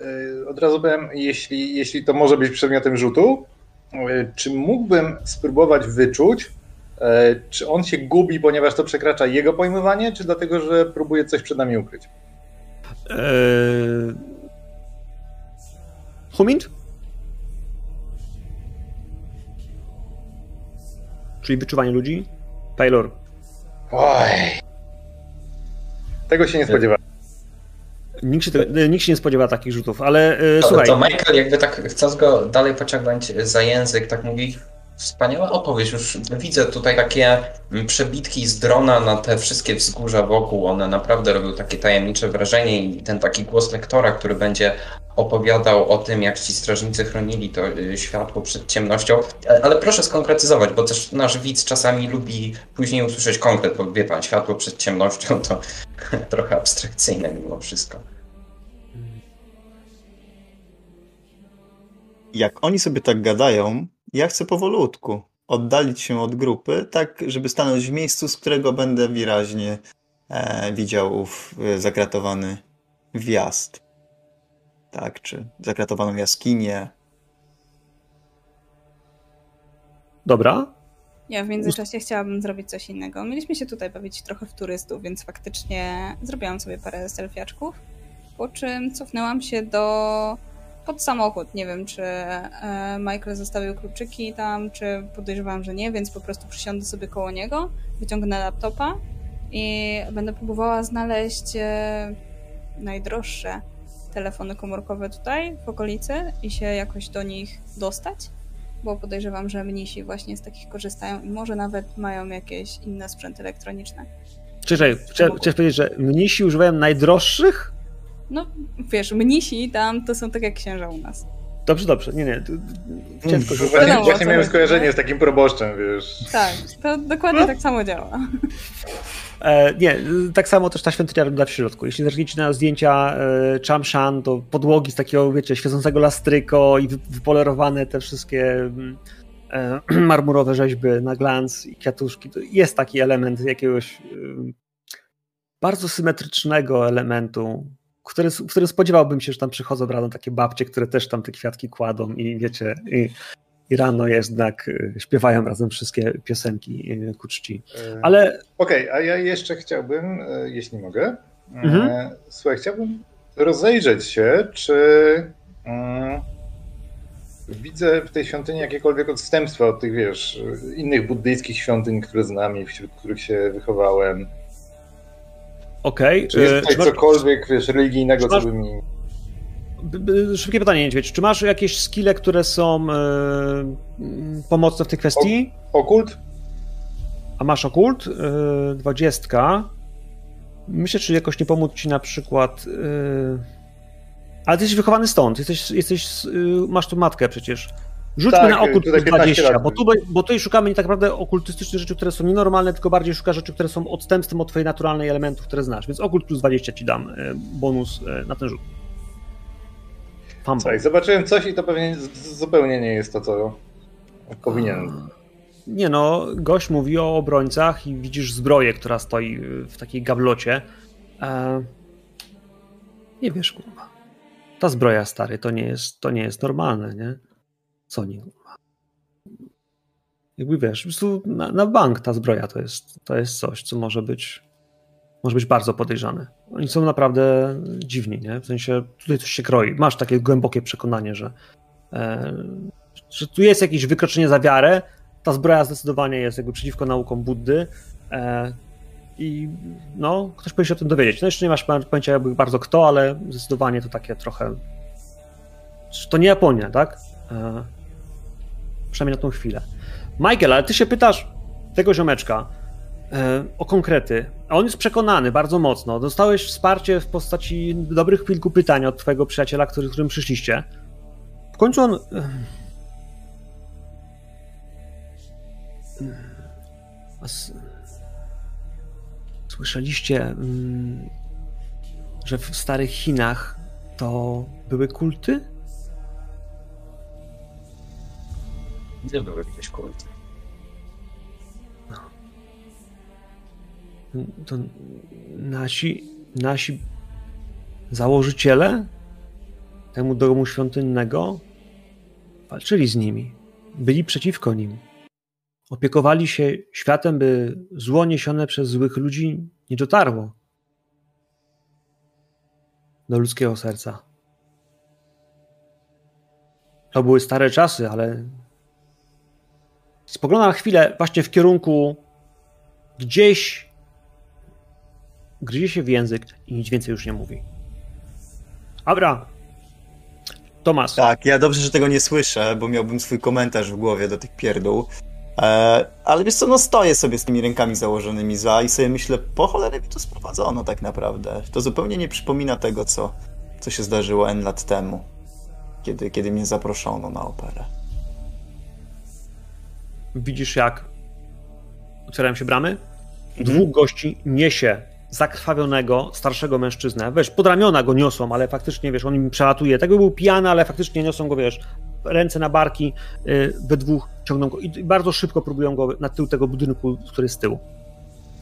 yy, od razu powiem, jeśli, jeśli to może być przedmiotem rzutu, yy, czy mógłbym spróbować wyczuć, czy on się gubi, ponieważ to przekracza jego pojmowanie, czy dlatego, że próbuje coś przed nami ukryć? Eee... Humint? Czyli wyczuwanie ludzi? Taylor. Oj. Tego się nie spodziewałem. Nikt się, nikt się nie spodziewa takich rzutów, ale e, słuchaj. To Michael jakby tak chcąc go dalej pociągnąć za język, tak mówi, Wspaniała opowieść. Już widzę tutaj takie przebitki z drona na te wszystkie wzgórza wokół. One naprawdę robią takie tajemnicze wrażenie i ten taki głos lektora, który będzie opowiadał o tym, jak ci strażnicy chronili to y, światło przed ciemnością. Ale proszę skonkretyzować, bo też nasz widz czasami lubi później usłyszeć konkret, bo wie pan, światło przed ciemnością to trochę abstrakcyjne mimo wszystko. Jak oni sobie tak gadają, ja chcę powolutku oddalić się od grupy, tak żeby stanąć w miejscu, z którego będę wyraźnie e, widział ów e, zakratowany wjazd. Tak, czy zakratowaną jaskinię. Dobra. Ja w międzyczasie chciałabym zrobić coś innego. Mieliśmy się tutaj bawić trochę w turystów, więc faktycznie zrobiłam sobie parę selfiaczków, po czym cofnęłam się do pod samochód. Nie wiem, czy e, Michael zostawił kluczyki tam, czy podejrzewam, że nie, więc po prostu przysiądę sobie koło niego, wyciągnę laptopa i będę próbowała znaleźć e, najdroższe telefony komórkowe tutaj w okolicy i się jakoś do nich dostać, bo podejrzewam, że mnisi właśnie z takich korzystają i może nawet mają jakieś inne sprzęty elektroniczne. Czyżej, chcesz powiedzieć, że mnisi używają najdroższych? No, wiesz, mnisi tam to są tak jak księża u nas. Dobrze, dobrze. Nie, nie. Ciężko mm, właśnie, no, właśnie miałem skojarzenie z takim proboszczem, wiesz. Tak, to dokładnie tak samo działa. E, nie, tak samo też ta świątynia wygląda w środku. Jeśli zerkniecie na zdjęcia e, Chamshan, to podłogi z takiego, wiecie, świecącego lastryko i wypolerowane te wszystkie mm, e, marmurowe rzeźby na glans i kwiatuszki. To jest taki element jakiegoś e, bardzo symetrycznego elementu który, w którym spodziewałbym się, że tam przychodzą rano takie babcie, które też tam te kwiatki kładą i wiecie, i, i rano jednak y, śpiewają razem wszystkie piosenki y, ku czci. E, Ale... Okej, okay, a ja jeszcze chciałbym, jeśli mogę, mhm. słuchaj, chciałbym rozejrzeć się, czy widzę w tej świątyni jakiekolwiek odstępstwa od tych, wiesz, innych buddyjskich świątyń, które znam i wśród których się wychowałem. Okej. Okay. Czy jest e, tutaj cokolwiek wiesz, religijnego, masz... co by mi... Szybkie pytanie, Niedźwiedź. Czy masz jakieś skille, które są yy, pomocne w tej kwestii? O, okult? A masz okult? Yy, dwadzieska. Myślę, czy jakoś nie pomóc ci na przykład... Yy... Ale ty jesteś wychowany stąd. Jesteś, jesteś, masz tu matkę przecież. Rzućmy tak, na okult plus 20, bo, tu, bo tutaj szukamy nie tak naprawdę okultystycznych rzeczy, które są nienormalne, tylko bardziej szuka rzeczy, które są odstępstwem od twojej naturalnej elementów, które znasz. Więc okult plus 20 ci dam e, bonus e, na ten rzut. Tak, zobaczyłem coś i to pewnie zupełnie nie jest to, co powinien. Nie no, gość mówi o obrońcach i widzisz zbroję, która stoi w takiej gablocie. E... Nie wiesz, kurwa. Ta zbroja, stary, to nie jest, to nie jest normalne, nie? Co nie? jakby wiesz, po prostu na, na, bank ta zbroja to jest, to jest coś, co może być, może być bardzo podejrzane. Oni są naprawdę dziwni, nie? W sensie tutaj coś się kroi. Masz takie głębokie przekonanie, że, e, że tu jest jakieś wykroczenie za wiarę. Ta zbroja zdecydowanie jest jakby przeciwko naukom Buddy. E, I no, ktoś powinien się o tym dowiedzieć. No jeszcze nie masz pojęcia jakby bardzo kto, ale zdecydowanie to takie trochę. To nie Japonia, tak? E, przynajmniej na tą chwilę. Michael, ale ty się pytasz tego ziomeczka e, o konkrety, a on jest przekonany bardzo mocno. Dostałeś wsparcie w postaci dobrych kilku pytań od twojego przyjaciela, który, którym przyszliście. W końcu on... E, słyszeliście, mm, że w starych Chinach to były kulty? Gdzie były jakieś kulty? To nasi, nasi założyciele temu domu świątynnego walczyli z nimi, byli przeciwko nim. Opiekowali się światem, by zło niesione przez złych ludzi nie dotarło do ludzkiego serca. To były stare czasy, ale spogląda na chwilę właśnie w kierunku gdzieś gryzie się w język i nic więcej już nie mówi. Abra, Tomas. Tak, ja dobrze, że tego nie słyszę, bo miałbym swój komentarz w głowie do tych pierdół. E, ale wiesz co, no stoję sobie z tymi rękami założonymi za i sobie myślę, po cholerę mi to sprowadzono tak naprawdę. To zupełnie nie przypomina tego, co, co się zdarzyło N lat temu, kiedy, kiedy mnie zaproszono na operę. Widzisz, jak otwierają się bramy? Mhm. Dwóch gości niesie zakrwawionego, starszego mężczyznę. Wiesz, pod ramiona go niosą, ale faktycznie, wiesz, on im przelatuje. Tego był pijany, ale faktycznie niosą go, wiesz, ręce na barki, yy, we dwóch ciągną go i bardzo szybko próbują go na tył tego budynku, który jest z tyłu.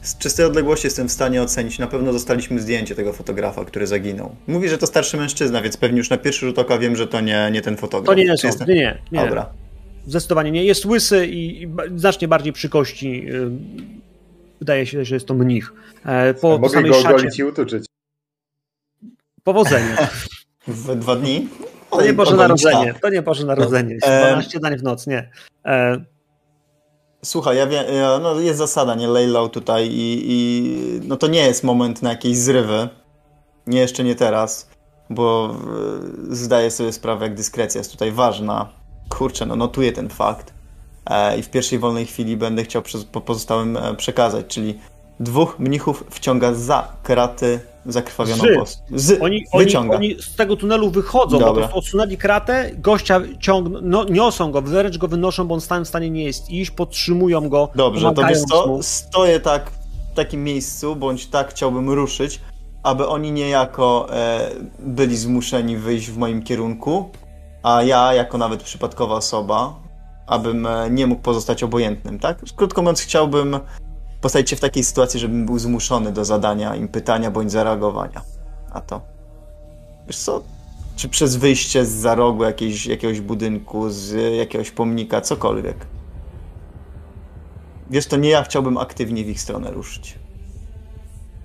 Z czystej odległości jestem w stanie ocenić. Na pewno dostaliśmy zdjęcie tego fotografa, który zaginął. Mówi, że to starszy mężczyzna, więc pewnie już na pierwszy rzut oka wiem, że to nie, nie ten fotograf. To nie jest nie, nie, nie. Dobra. Zdecydowanie nie. Jest łysy i, i znacznie bardziej przy kości. Yy, wydaje się, że jest to mnich. E, po, Mogę po go szacie... ogolić i utuczyć. Powodzenia. W dwa dni? To nie Boże Narodzenie. To nie Boże Narodzenie. Jest 12 dań w noc, nie. E... Słuchaj, ja wiem, no jest zasada, nie lay low tutaj i, i no to nie jest moment na jakieś zrywy. Nie, jeszcze nie teraz, bo e, zdaję sobie sprawę, jak dyskrecja jest tutaj ważna. Kurczę, no notuję ten fakt e, i w pierwszej wolnej chwili będę chciał po pozostałym e, przekazać, czyli dwóch mnichów wciąga za kraty zakrwawioną postać. Z, oni, wyciąga. Oni, oni z tego tunelu wychodzą, Dobra. po prostu odsunęli kratę, gościa ciągną, no, niosą go, wręcz go wynoszą, bo on w w stanie nie jest iść, podtrzymują go. Dobrze, to wiesz co, stoję tak w takim miejscu, bądź tak chciałbym ruszyć, aby oni niejako e, byli zmuszeni wyjść w moim kierunku, a ja, jako nawet przypadkowa osoba, abym e, nie mógł pozostać obojętnym, tak? Krótko mówiąc, chciałbym postawić się w takiej sytuacji, żebym był zmuszony do zadania im pytania bądź zareagowania. A to. Wiesz co? Czy przez wyjście z za rogu jakiejś, jakiegoś budynku, z jakiegoś pomnika, cokolwiek. Wiesz, to nie ja chciałbym aktywnie w ich stronę ruszyć.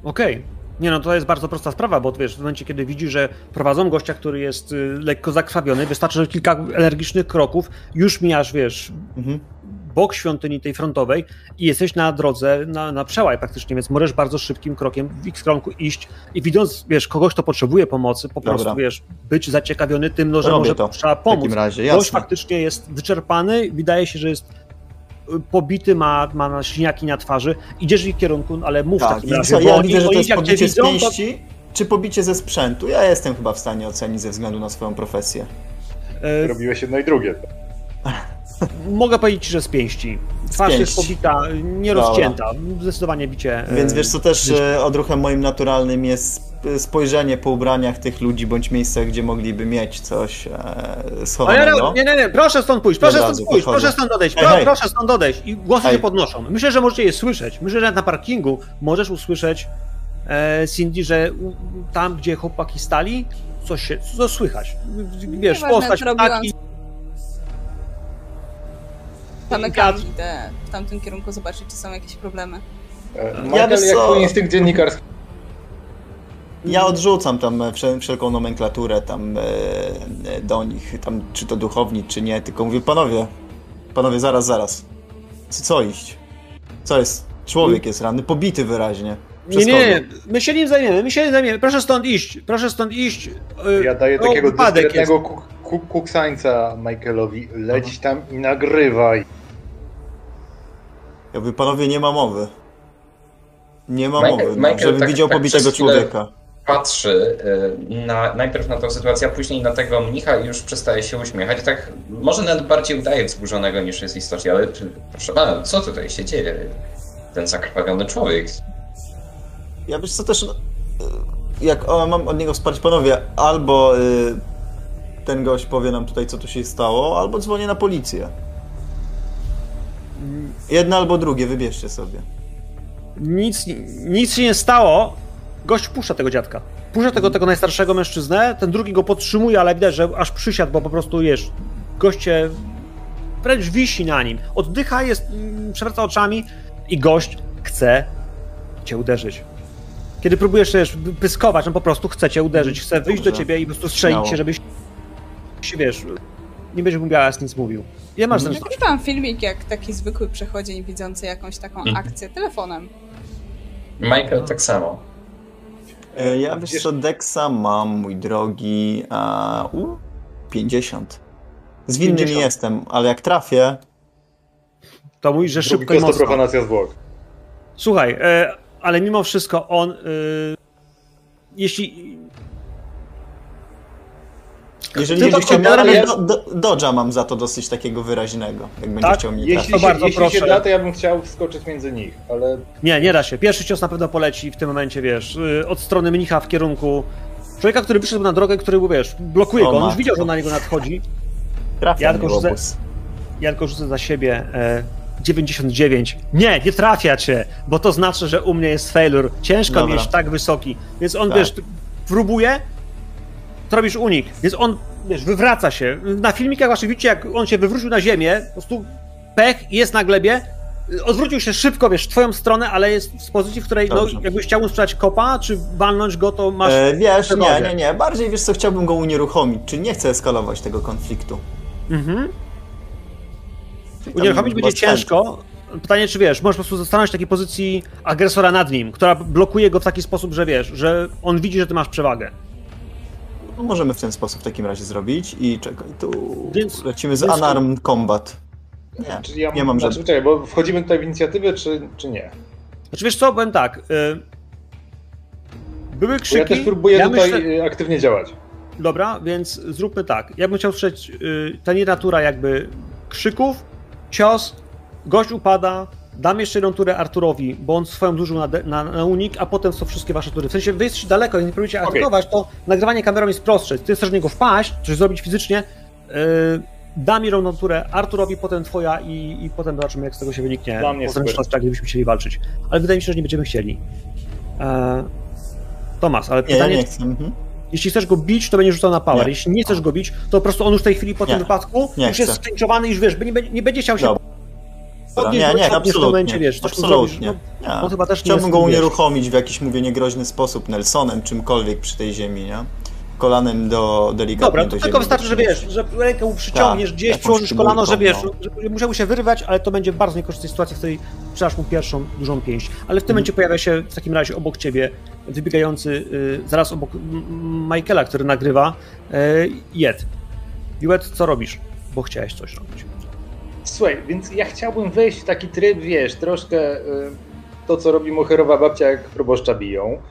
Okej. Okay. Nie no, to jest bardzo prosta sprawa, bo wiesz, w momencie, kiedy widzisz, że prowadzą gościa, który jest y, lekko zakrwawiony, wystarczy, że kilka energicznych kroków, już mijasz, wiesz, mhm bok świątyni tej frontowej i jesteś na drodze, na, na przełaj praktycznie, więc możesz bardzo szybkim krokiem w ich kierunku iść i widząc, wiesz, kogoś, kto potrzebuje pomocy, po Dobra. prostu, wiesz, być zaciekawiony tym, no, że Robię może to. trzeba pomóc. W takim razie, Gość faktycznie jest wyczerpany, wydaje się, że jest pobity, ma, ma na śniaki na twarzy, idziesz w ich kierunku, ale mów tak, w takim razie, ja widzę, że to jest pobicie z pięści, to... czy pobicie ze sprzętu. Ja jestem chyba w stanie ocenić ze względu na swoją profesję. E... Robiłeś jedno i drugie. Mogę powiedzieć, że z pięści. Twarz jest pobita, nie rozcięta. Zdecydowanie bicie. Więc e, wiesz co, też e, odruchem moim naturalnym jest spojrzenie po ubraniach tych ludzi, bądź miejscach, gdzie mogliby mieć coś e, schowanego. Nie, nie, nie, proszę stąd pójść, proszę stąd pójść, proszę stąd odejść, hej, hej. proszę stąd odejść. I głosy hej. się podnoszą. Myślę, że możecie je słyszeć. Myślę, że na parkingu możesz usłyszeć e, Cindy, że tam, gdzie chłopaki stali, coś się, co słychać. Wiesz, postać, ptaki, kamykami idę w tamtym kierunku zobaczyć, czy są jakieś problemy. E, Ja Michael, wiesz jak twój instynkt dziennikarski? Ja odrzucam tam e, wszel- wszelką nomenklaturę tam e, e, do nich, tam czy to duchowni, czy nie, tylko mówię, panowie, panowie, zaraz, zaraz. Co, co iść? Co jest? Człowiek jest ranny, pobity wyraźnie. Nie, Przez nie, kogo? my się nim zajmiemy, my się nim zajmiemy. Proszę stąd iść, proszę stąd iść. Ja daję no, takiego dyskretnego kuk- kuk- kuksańca Michaelowi. Leć tam i nagrywaj. Ja mówię, panowie, nie ma mowy. Nie ma Michael- mowy, Michael żebym tak- widział tak pobitego człowieka. Patrzy y, na, najpierw na tę sytuację, a później na tego mnicha i już przestaje się uśmiechać. Tak, może nawet bardziej udaje wzburzonego niż jest istocie, ale proszę pana, co tutaj się dzieje? Ten zakrwawiony człowiek. Ja wiesz co też, y, jak o, mam od niego wsparcie, panowie, albo y, ten gość powie nam tutaj, co tu się stało, albo dzwonię na policję. Jedno albo drugie, wybierzcie sobie. Nic, nic się nie stało. Gość puszcza tego dziadka. Puszcza tego, tego najstarszego mężczyznę, ten drugi go podtrzymuje, ale widać, że aż przysiadł, bo po prostu wiesz, goście wręcz wisi na nim. Oddycha, jest, mm, przewraca oczami i gość chce cię uderzyć. Kiedy próbujesz też pyskować, on po prostu chce cię uderzyć, chce wyjść do Dobrze. ciebie i po prostu strzelić Śmiało. cię, żebyś wiesz, nie będziesz mu białas nic mówił. Nie masz Mhm. Nagrywam filmik jak taki zwykły przechodzień widzący jakąś taką Mhm. akcję telefonem. Michael tak samo. E, Ja wiesz co, Dexa mam, mój drogi, a, u, 50. Zwinny nie 50. jestem, ale jak trafię, To mówi, że Drugi szybko i to jest to mocno. profanacja zwłok. Słuchaj, e, ale mimo wszystko on. E, jeśli. Jeżeli Ty będzie chciał generalnie- ale do, do, dodża mam za to dosyć takiego wyraźnego, jak będzie Tak? chciał mnie Jeśli, trafić. się, bardzo jeśli proszę. się da, to ja bym chciał wskoczyć między nich, ale Nie, nie da się. Pierwszy cios na pewno poleci w tym momencie, wiesz, y, od strony mnicha w kierunku człowieka, który wyszedł na drogę, który, wiesz, blokuje O go. On już widział, że na niego nadchodzi. Trafia Ja tylko rzucę-. Ja tylko rzucę za siebie e, 99. Nie, nie trafia cię, bo to znaczy, że u mnie jest failure. Ciężko Dobra. mieć tak wysoki. Więc on, Tak. wiesz, próbuje, to robisz unik. Więc on, wiesz, wywraca się. Na filmikach właśnie widzicie, jak on się wywrócił na ziemię, po prostu pech jest na glebie. Odwrócił się szybko, wiesz, w twoją stronę, ale jest w pozycji, w której, no, Dobrze. jakbyś chciał mu sprzedać kopa, czy walnąć go, to masz... E, wiesz, nie, nie, nie. Bardziej wiesz co, chciałbym go unieruchomić. Czy nie chcę eskalować tego konfliktu? Mhm. Unieruchomić będzie ciężko. Pytanie, czy wiesz, możesz po prostu stanąć w takiej pozycji agresora nad nim, która blokuje go w taki sposób, że wiesz, że on widzi, że ty masz przewagę. No, możemy w ten sposób w takim razie zrobić i czekaj, tu Więc- lecimy z więc- unarmed combat. Nie, Czyli ja nie mam znaczy, żadnych. czekaj, bo wchodzimy tutaj w inicjatywę, czy, czy nie? Znaczy wiesz co, powiem tak. Y... Były Bo krzyki. ja też próbuję ja tutaj myślę- y, aktywnie działać. Dobra, więc zróbmy tak. Ja bym chciał słyszeć y, ta nie natura jakby krzyków, cios, gość upada, dam jeszcze jedną turę Arturowi, bo on swoją zużył na, na, na unik, a potem są wszystkie wasze tury. W sensie wy jesteście daleko i nie próbujecie Okej. atakować, to nagrywanie kamerą jest prostsze. Ty chcesz niego wpaść, coś zrobić fizycznie, y, dam jedną turę Arturowi, potem twoja i, i potem zobaczymy jak z tego się wyniknie. Dla mnie potem super. tak, gdybyśmy chcieli walczyć. Ale wydaje mi się, że nie będziemy chcieli. E, Tomas, ale Nie, ja pytanie, nie chcę. Mhm. jeśli chcesz go bić, to będziesz rzucał na power. Nie. Jeśli nie chcesz go bić, to po prostu on już w tej chwili po tym Nie. wypadku Nie już jest chcę. skrzęciowany i już wiesz, nie, będzie- nie będzie chciał się Dobra. Nie, nie, padnie w tym absolutnie. momencie, wiesz, coś tu absolutnie. zrobisz. Nie. No, on chyba też Chciałbym go unieruchomić w jakiś, mówię, niegroźny sposób, Nelsonem, czymkolwiek przy tej ziemi, nie? Kolanem do delikatnie Dobra, do to tylko wystarczy, że wiesz, że rękę mu przyciągniesz Tak, gdzieś, przyłożysz kolano, że wiesz, że musiałby się wyrwać, ale to będzie bardzo niekorzystnej sytuacji, w której sprzedasz mu pierwszą dużą pięść. Ale w tym momencie pojawia się w takim razie obok ciebie wybiegający, y, zaraz obok Michaela, który nagrywa, y, Jed. Juet, co robisz? Bo chciałeś coś robić. Słuchaj, więc ja chciałbym wejść w taki tryb, wiesz, troszkę y, to, co robi moherowa babcia, jak proboszcza biją.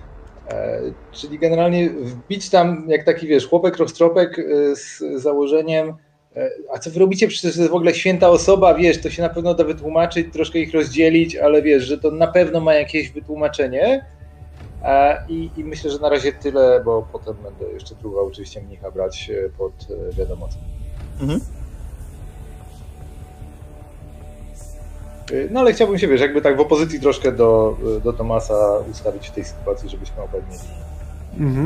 E, czyli generalnie wbić tam jak taki, wiesz, chłopek roztropek y, z założeniem e, a co wy robicie? Przecież to jest w ogóle święta osoba, wiesz, to się na pewno da wytłumaczyć, troszkę ich rozdzielić, ale wiesz, że to na pewno ma jakieś wytłumaczenie. E, I, I myślę, że na razie tyle, bo potem będę jeszcze próbował oczywiście mnicha brać e, pod e, wiadomo. Mhm. No ale chciałbym się, wiesz, jakby tak w opozycji troszkę do, do Tomasa ustawić w tej sytuacji, żebyśmy obaj mieli.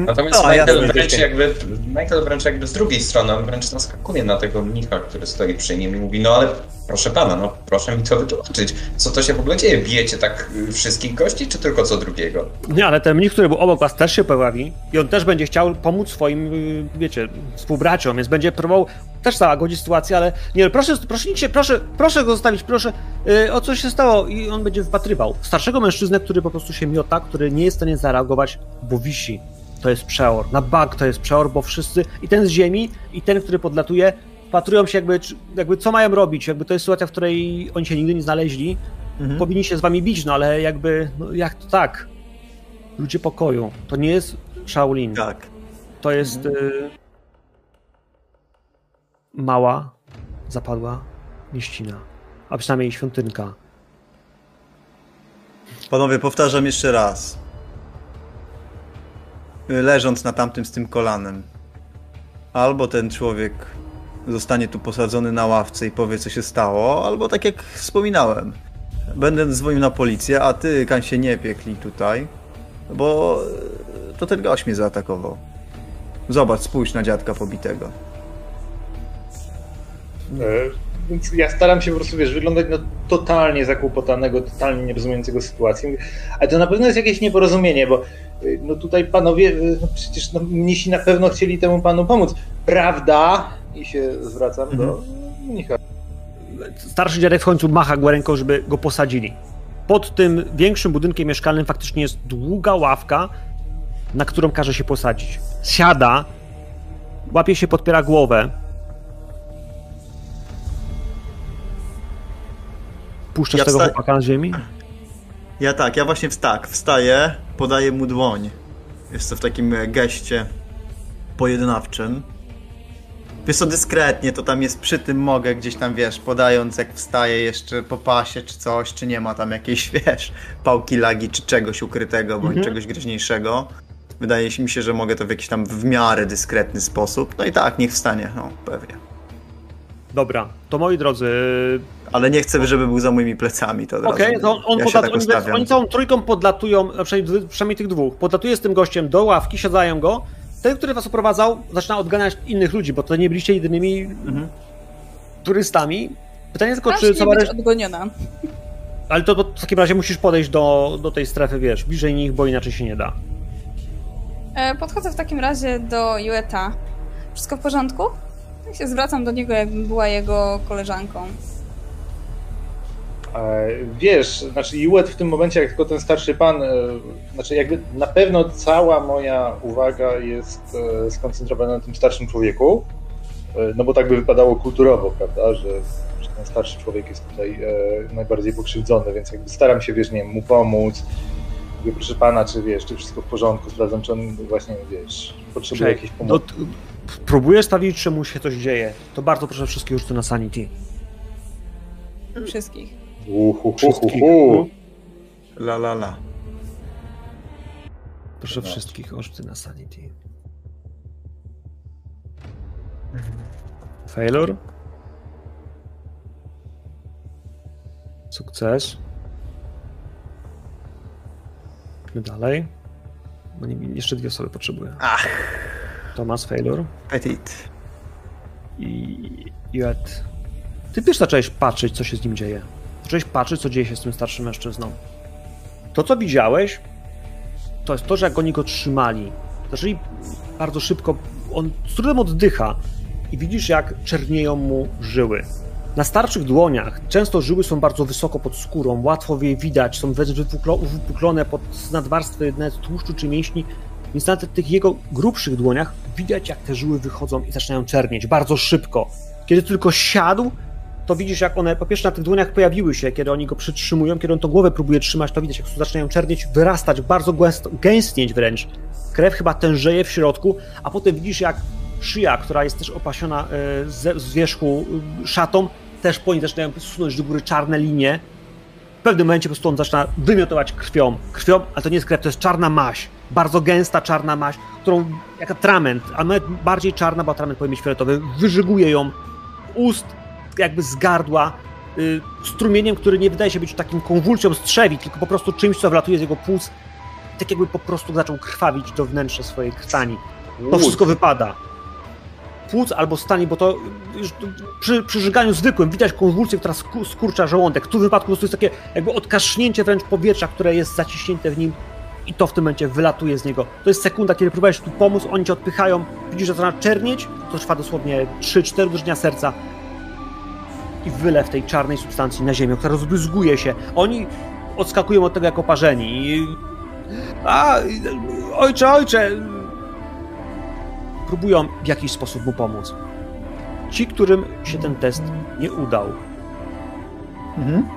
Natomiast No, Michael, jasne. wręcz jakby, Michael wręcz jakby z drugiej strony, on wręcz naskakuje na tego mnicha, który stoi przy nim i mówi, no ale Proszę pana, no proszę mi to wytłumaczyć. Co to się w ogóle dzieje? Bijecie tak y, wszystkich gości, czy tylko co drugiego? Nie, ale ten mnich, który był obok was też się pojawi i on też będzie chciał pomóc swoim, y, wiecie, współbraciom, więc będzie próbował też załagodzić sytuację, ale nie, proszę, proszę, nie, proszę, proszę go zostawić, proszę, yy, o co się stało i on będzie wpatrywał. Starszego mężczyznę, który po prostu się miota, który nie jest w stanie zareagować, bo wisi. To jest przeor. Na bug to jest przeor, bo wszyscy, i ten z ziemi, i ten, który podlatuje, patrują się jakby, jakby co mają robić, jakby to jest sytuacja, w której oni się nigdy nie znaleźli, mhm. powinni się z wami bić, no ale jakby, no jak to tak? Ludzie pokoju, to nie jest Shaolin. Tak. To jest mhm. y mała, zapadła mieścina, a przynajmniej świątynka. Panowie, powtarzam jeszcze raz. Leżąc na tamtym z tym kolanem, albo ten człowiek zostanie tu posadzony na ławce i powie, co się stało, albo tak jak wspominałem, będę dzwonił na policję, a ty, kan się nie piekli tutaj, bo to ten gość mnie zaatakował. Zobacz, spójrz na dziadka pobitego. E, więc ja staram się po prostu, wiesz, wyglądać no, totalnie zakłopotanego, totalnie nierozumiejącego sytuacji. Ale to na pewno jest jakieś nieporozumienie, bo y, no tutaj panowie, no przecież no, mnisi na pewno chcieli temu panu pomóc. Prawda? I się zwracam mhm. do mnicha. Starszy dziadek w końcu macha go ręką, żeby go posadzili. Pod tym większym budynkiem mieszkalnym faktycznie jest długa ławka, na którą każe się posadzić. Siada, łapie się, podpiera głowę, Puszczasz ja tego wsta- chłopaka na ziemi? Ja tak, ja właśnie tak, wstaję, podaję mu dłoń. Jest to w takim geście pojednawczym. Wiesz co, dyskretnie, to tam jest przy tym mogę gdzieś tam, wiesz, podając jak wstaje jeszcze po pasie czy coś, czy nie ma tam jakiejś, wiesz, pałki lagi czy czegoś ukrytego, bądź mhm. czegoś groźniejszego. Wydaje mi się, że mogę to w jakiś tam w miarę dyskretny sposób. No i tak, niech wstanie, no pewnie. Dobra, to moi drodzy. Ale nie chcę, żeby był za moimi plecami. Okej, okay, to on, on ja podlat... tak oni, oni, całą trójką podlatują, przynajmniej, przynajmniej tych dwóch, podlatuje z tym gościem do ławki, siadają go. Ten, który was oprowadzał, zaczyna odganiać innych ludzi, bo to nie byliście jedynymi mhm. turystami. Pytanie tylko, czy co być odgoniona. Ale to, to, w takim razie musisz podejść do, do tej strefy, wiesz, bliżej nich, bo inaczej się nie da. E, podchodzę w takim razie do Jueta. Wszystko w porządku? Ja się zwracam do niego, jakbym była jego koleżanką. E, wiesz, znaczy Juet w tym momencie, jak tylko ten starszy pan, e, znaczy jakby na pewno cała moja uwaga jest e, skoncentrowana na tym starszym człowieku, no bo tak by wypadało kulturowo, prawda, że, że ten starszy człowiek jest tutaj najbardziej pokrzywdzony, więc jakby staram się, wiesz, nie wiem, mu pomóc, mówię, proszę pana, czy wiesz, czy wszystko w porządku, sprawdzam, czy on właśnie, wiesz, potrzebuje jakiejś pomocy. No, próbuję stawić, czemu się coś dzieje, to bardzo proszę wszystkich już tu na Sanity. Wszystkich. Wszystkich. La la la. Proszę wszystkich oszty na Sanity. Failure? Sukces. Idźmy dalej. Bo nie, jeszcze dwie osoby potrzebuję. Ach. Thomas Failure. Petit. I Juet. Ty też zacząłeś patrzeć, co się z nim dzieje. Zacząłeś patrzeć, co dzieje się z tym starszym mężczyzną. To, co widziałeś, to jest to, że jak oni go trzymali, zaczęli bardzo szybko, on z trudem oddycha i widzisz, jak czernieją mu żyły. Na starszych dłoniach często żyły są bardzo wysoko pod skórą, łatwo je widać, są wypuklone pod nadwarstwy nawet tłuszczu czy mięśni, więc na tych jego grubszych dłoniach widać, jak te żyły wychodzą i zaczynają czernieć bardzo szybko. Kiedy tylko siadł, to widzisz, jak one po pierwsze na tych dłoniach pojawiły się, kiedy oni go przytrzymują, kiedy on tą głowę próbuje trzymać, to widać, jak zaczynają czernieć, wyrastać, bardzo gęstnieć wręcz. Krew chyba tężeje w środku, a potem widzisz, jak szyja, która jest też opasiona e, z, wierzchu e, szatą, też po niej zaczynają sunąć do góry czarne linie. W pewnym momencie po prostu on zaczyna wymiotować krwią. Krwią, ale to nie jest krew, to jest czarna maś. Bardzo gęsta czarna maś, którą jak atrament, a nawet bardziej czarna, bo atrament powinien być fioletowy, wyżyguje ją ust, jakby z gardła, y, strumieniem, który nie wydaje się być takim konwulsją strzewi, tylko po prostu czymś, co wlatuje z jego płuc. Tak jakby po prostu zaczął krwawić do wnętrza swojej krtani. To wszystko wypada. płuc albo stanie, bo to przy, przy żyganiu zwykłym widać konwulsję, która sku, skurcza żołądek. Tu w wypadku po prostu jest takie jakby odkasznięcie wręcz powietrza, które jest zaciśnięte w nim i to w tym momencie wylatuje z niego. To jest sekunda, kiedy próbujesz tu pomóc, oni cię odpychają, widzisz, że zaczyna czernieć, to trwa dosłownie 3-4 uderzenia serca i wylew tej czarnej substancji na ziemię, która rozbryzguje się. Oni odskakują od tego jako parzeni. A, ojcze, ojcze! Próbują w jakiś sposób mu pomóc. Ci, którym się ten test nie udał, Mhm.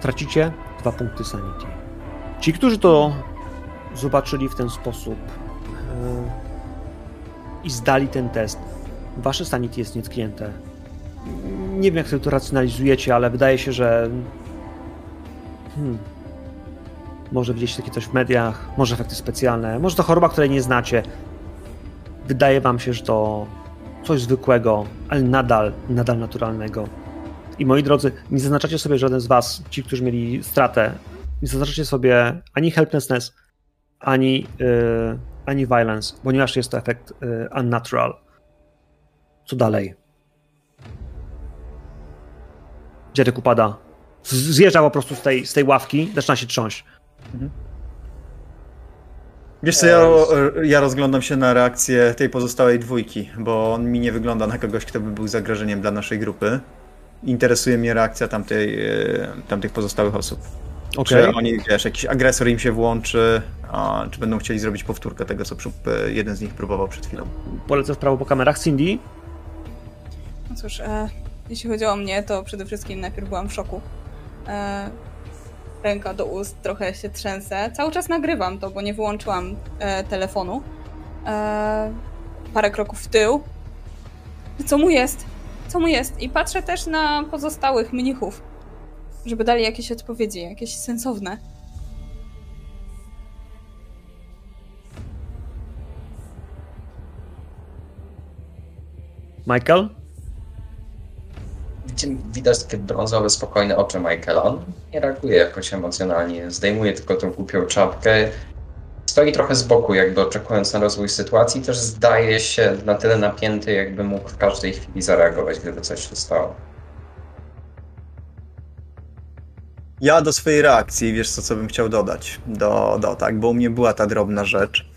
tracicie dwa punkty sanity. Ci, którzy to zobaczyli w ten sposób e, i zdali ten test, wasze sanity jest nietknięte. Nie wiem, jak sobie to racjonalizujecie, ale wydaje się, że hmm, może widzieliście takie coś w mediach, może efekty specjalne, może to choroba, której nie znacie. Wydaje wam się, że to coś zwykłego, ale nadal, nadal naturalnego. I moi drodzy, nie zaznaczacie sobie żaden z was, ci, którzy mieli stratę, nie zaznaczacie sobie ani helplessness, ani, yy, ani violence, ponieważ jest to efekt yy, unnatural. Co dalej? Dziadek upada. Zjeżdża po prostu z tej, z tej ławki, zaczyna się trząść. Wiesz co, ja, ja rozglądam się na reakcję tej pozostałej dwójki, bo on mi nie wygląda na kogoś, kto by był zagrożeniem dla naszej grupy. Interesuje mnie reakcja tamtej, e, tamtych pozostałych osób. Okej. Czy oni, wiesz, jakiś agresor im się włączy, a, czy będą chcieli zrobić powtórkę tego, co e, jeden z nich próbował przed chwilą. Polecę w prawo po kamerach. Cindy? No cóż, e, jeśli chodzi o mnie, to przede wszystkim najpierw byłam w szoku. E, ręka do ust, trochę się trzęsę. Cały czas nagrywam to, bo nie wyłączyłam e, telefonu. E, parę kroków w tył. Co mu jest? Co mu jest? I patrzę też na pozostałych mnichów, żeby dali jakieś odpowiedzi, jakieś sensowne. Michael? Widać takie brązowe, spokojne oczy Michaela. On nie reaguje jakoś emocjonalnie, zdejmuje tylko tą głupią czapkę. Stoi trochę z boku, jakby oczekując na rozwój sytuacji. Też zdaje się na tyle napięty, jakby mógł w każdej chwili zareagować, gdyby coś się stało. Ja do swojej reakcji, wiesz co, co bym chciał dodać, do, do tak, bo u mnie była ta drobna rzecz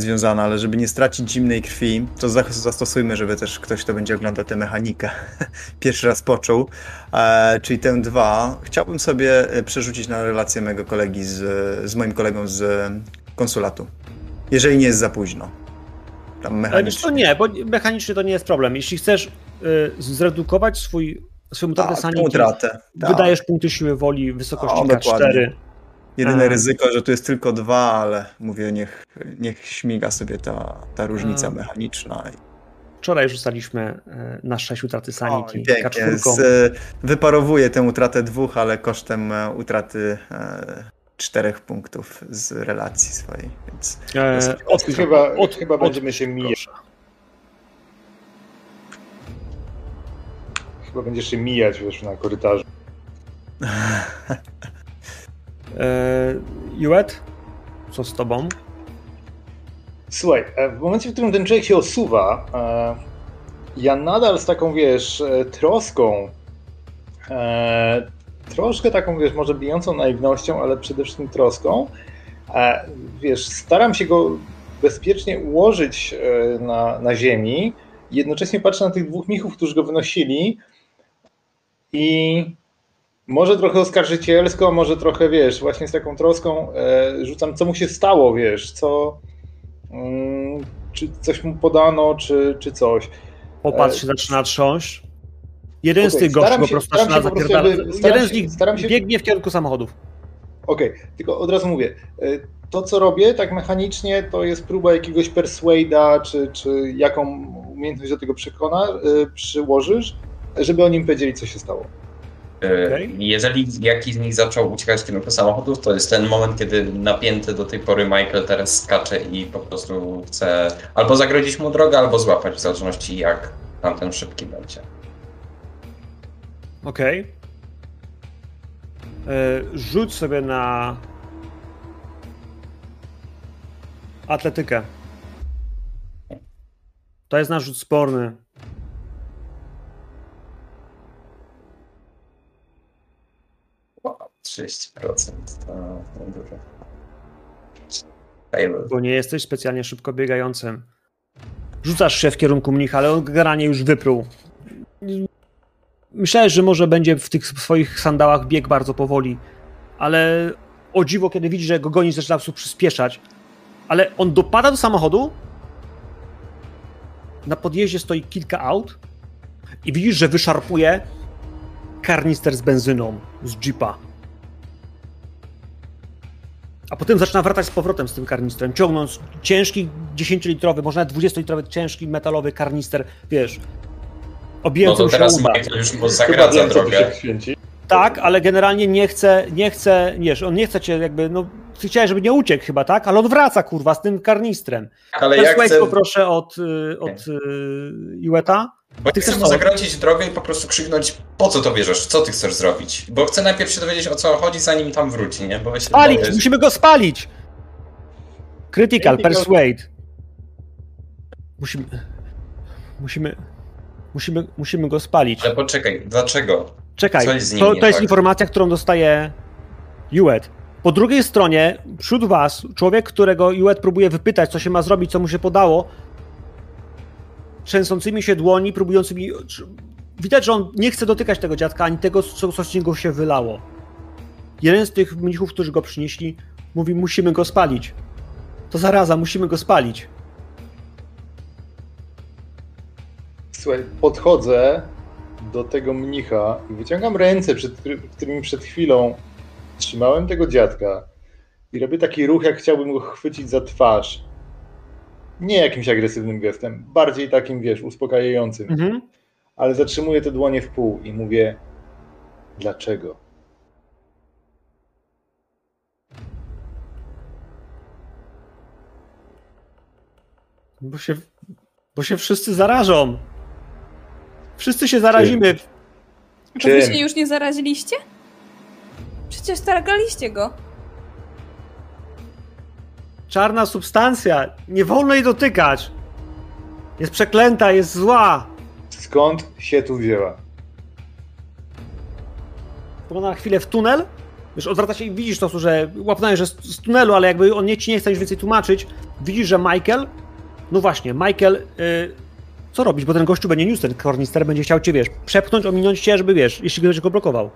związana, ale żeby nie stracić zimnej krwi, to za- zastosujmy, żeby też ktoś, kto będzie oglądał tę mechanikę, pierwszy raz poczuł, e, czyli tę dwa, chciałbym sobie e, przerzucić na relację mojego kolegi z, z moim kolegą z e, konsulatu, jeżeli nie jest za późno. Tam Ale mechanicznie. nie, bo mechanicznie to nie jest problem. Jeśli chcesz y, zredukować swój, swoją utratę Tak, sanity, utratę. Tak. wydajesz punkty siły woli w wysokości O, dokładnie. K4. Jedyne A. ryzyko, że tu jest tylko dwa, ale mówię, niech, niech śmiga sobie ta, ta różnica A. mechaniczna. Wczoraj rzucaliśmy y, na 6 utraty sanity. Pięknie. K4. Z, e, wyparowuję tę utratę dwóch, ale kosztem e, utraty e, czterech punktów z relacji swojej. Więc E, od, Chyba, od- chyba od- będziemy się mijać. Chyba będziesz się mijać wiesz, na korytarzu. E, Juet? Co z tobą? Słuchaj, e, w momencie, w którym ten człowiek się osuwa, e, ja nadal z taką, wiesz, troską, troszkę taką, wiesz, może bijącą naiwnością, ale przede wszystkim troską, wiesz, staram się go bezpiecznie ułożyć na, na ziemi, jednocześnie patrzę na tych dwóch michów, którzy go wynosili i może trochę oskarżycielsko, może trochę, wiesz, właśnie z taką troską e, rzucam, co mu się stało, wiesz, co, Mm, czy coś mu podano, czy, czy coś. Popatrz E, się zaczyna trząść. Jeden z Okej, tych gości po prostu zaczyna zapierdalać. Jeden z nich się- biegnie w kierunku samochodów. Okej, tylko od razu mówię, e, to co robię tak mechanicznie, to jest próba jakiegoś persuada, czy, czy jaką umiejętność do tego przekona, e, przyłożysz, żeby oni im powiedzieli, co się stało. E, Okej. Jeżeli jakiś z nich zaczął uciekać w kierunku samochodów, to jest ten moment, kiedy napięty do tej pory Michael teraz skacze i po prostu chce albo zagrodzić mu drogę, albo złapać, w zależności jak tamten szybki będzie. Okej. E, Rzuć sobie na atletykę. To jest nasz rzut sporny. 30% to dużo. Bo nie jesteś specjalnie szybko biegającym. Rzucasz się w kierunku mnicha, ale on generalnie już wypruł. Myślałeś, że może będzie w tych swoich sandałach bieg bardzo powoli, ale o dziwo, kiedy widzi, że go goni, zaczyna po przyspieszać. Ale on dopada do samochodu. Na podjeździe stoi kilka aut i widzisz, że wyszarpuje karnister z benzyną z jeepa. A potem zaczyna wracać z powrotem z tym karnistrem, ciągnąc ciężki 10-litrowy, może nawet 20-litrowy ciężki metalowy karnister, wiesz, obijający no to teraz uda. Już mu zagradza drogę. Tak, ale generalnie nie chce, nie chce, wiesz, on nie chce cię jakby, no, chciałeś, żeby nie uciekł chyba, tak? Ale on wraca, kurwa, z tym karnistrem. Ale ja Wait chcę... poproszę od, y, od okay. Iweta. Bo ty chcesz mu zagrodzić drogę i po prostu krzyknąć, po co to bierzesz, co ty chcesz zrobić? Bo chcę najpierw się dowiedzieć, o co chodzi, zanim tam wróci, nie? Bo spalić, boję, musimy go spalić! Critical, persuade. Musimy... Musimy... Musimy, musimy go spalić. Ale poczekaj, dlaczego? Czekaj, to, to jest tak? informacja, którą dostaje Juet. Po drugiej stronie, wśród was, człowiek, którego Juet próbuje wypytać, co się ma zrobić, co mu się podało, trzęsącymi się dłoni, próbującymi. Widać, że on nie chce dotykać tego dziadka, ani tego, co, co z niego się wylało. Jeden z tych mnichów, którzy go przynieśli, mówi: Musimy go spalić. To zaraza, musimy go spalić. Słuchaj, podchodzę do tego mnicha i wyciągam ręce, przed, którymi przed chwilą trzymałem tego dziadka i robię taki ruch, jak chciałbym go chwycić za twarz nie jakimś agresywnym gestem, bardziej takim, wiesz, uspokajającym. Mhm. Ale zatrzymuję te dłonie w pół i mówię, dlaczego? Bo się, bo się wszyscy zarażą. Wszyscy się zarazimy. Czy wy się już nie zaraziliście? Przecież targaliście go. Czarna substancja. Nie wolno jej dotykać. Jest przeklęta, jest zła. Skąd się tu wzięła? Spogląda na chwilę w tunel. Wiesz, odwraca się i widzisz to, że łapnąłeś, że z, tunelu, ale jakby on nie ci nie chce już więcej tłumaczyć. Widzisz, że Michael, no właśnie, Michael, yy, co robić, bo ten gościu będzie niósł ten kornister, będzie chciał cię, wiesz, przepchnąć, ominąć cię, żeby, wiesz, jeśli ktoś go blokował.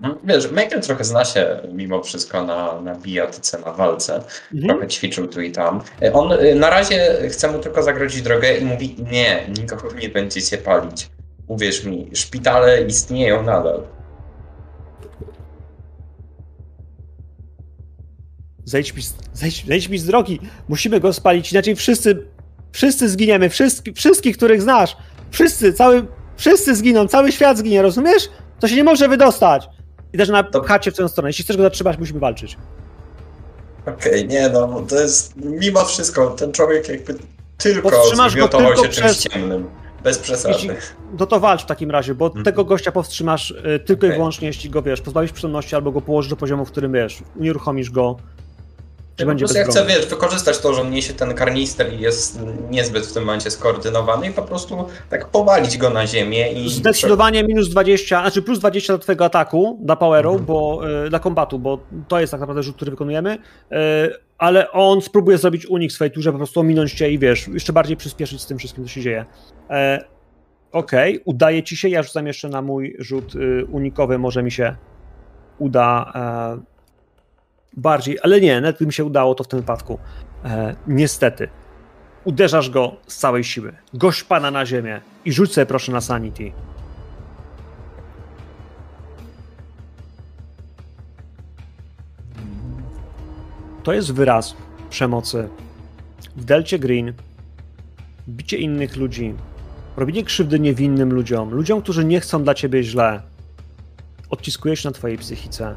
No, wiesz, Michael trochę zna się mimo wszystko na, na bijatyce, na walce. Mhm. Trochę ćwiczył tu i tam. On y, na razie chce mu tylko zagrodzić drogę i mówi: Nie, nikogo nie będziecie palić. Uwierz mi, szpitale istnieją nadal. Zejdź mi, zejdź, zejdź mi z drogi. Musimy go spalić, inaczej wszyscy, wszyscy zginiemy. Wszyscy, wszystkich, których znasz. Wszyscy, cały, wszyscy zginą, cały świat zginie, rozumiesz? To się nie może wydostać. I też na to... pchacie w tę stronę. Jeśli chcesz go zatrzymać, musimy walczyć. Okej, okay, nie no, to jest mimo wszystko, ten człowiek jakby tylko zwymiotował się czymś przez... ciemnym. Bez przesady. Jeśli, no to walcz w takim razie, bo mm. tego gościa powstrzymasz y, tylko okay. i wyłącznie, jeśli go wiesz, pozbawisz przytomności albo go położysz do poziomu, w którym wiesz, unieruchomisz go czy będzie ja chcę, wiesz, wykorzystać to, że on niesie ten karnister i jest niezbyt w tym momencie skoordynowany i po prostu tak powalić go na ziemię i... Zdecydowanie minus 20, znaczy plus 20 do twojego ataku dla poweru, mhm. bo, y, dla kombatu, bo to jest tak naprawdę rzut, który wykonujemy, y, ale on spróbuje zrobić unik swojej turze, po prostu ominąć cię i wiesz, jeszcze bardziej przyspieszyć z tym wszystkim, co się dzieje. E, okej, okay, udaje ci się, ja rzucam jeszcze na mój rzut y, unikowy, może mi się uda e, bardziej, ale nie, nawet by mi się udało to w tym wypadku. E, niestety. Uderzasz go z całej siły. Gość pada na ziemię i rzuć sobie proszę na sanity. To jest wyraz przemocy. W Delcie Green bicie innych ludzi, robienie krzywdy niewinnym ludziom, ludziom, którzy nie chcą dla ciebie źle, odciskuje się na twojej psychice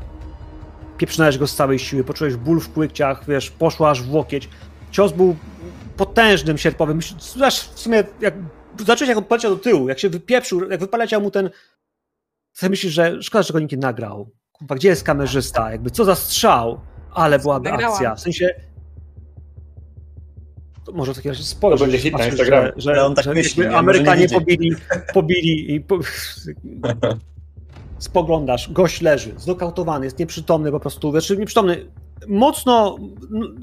pieprznąłeś go z całej siły, poczułeś ból w kłykciach, wiesz, poszło aż w łokieć. Cios był potężnym, sierpowym. Zobacz w sumie, jak zacząłeś jak on poleciał do tyłu, jak się wypieprzył, jak wypaleciał mu ten... Sobie myślisz, że szkoda, że go nikt nie nagrał. Kurwa, gdzie jest kamerzysta? Jakby co za strzał? Ale byłaby akcja. W sensie to może w takim razie spojrzysz. To będzie hit na Instagramie. Że, że, on tak że myśli, Amerykanie pobili, pobili i po... spoglądasz, gość leży, znokautowany, jest nieprzytomny po prostu, znaczy nieprzytomny, mocno,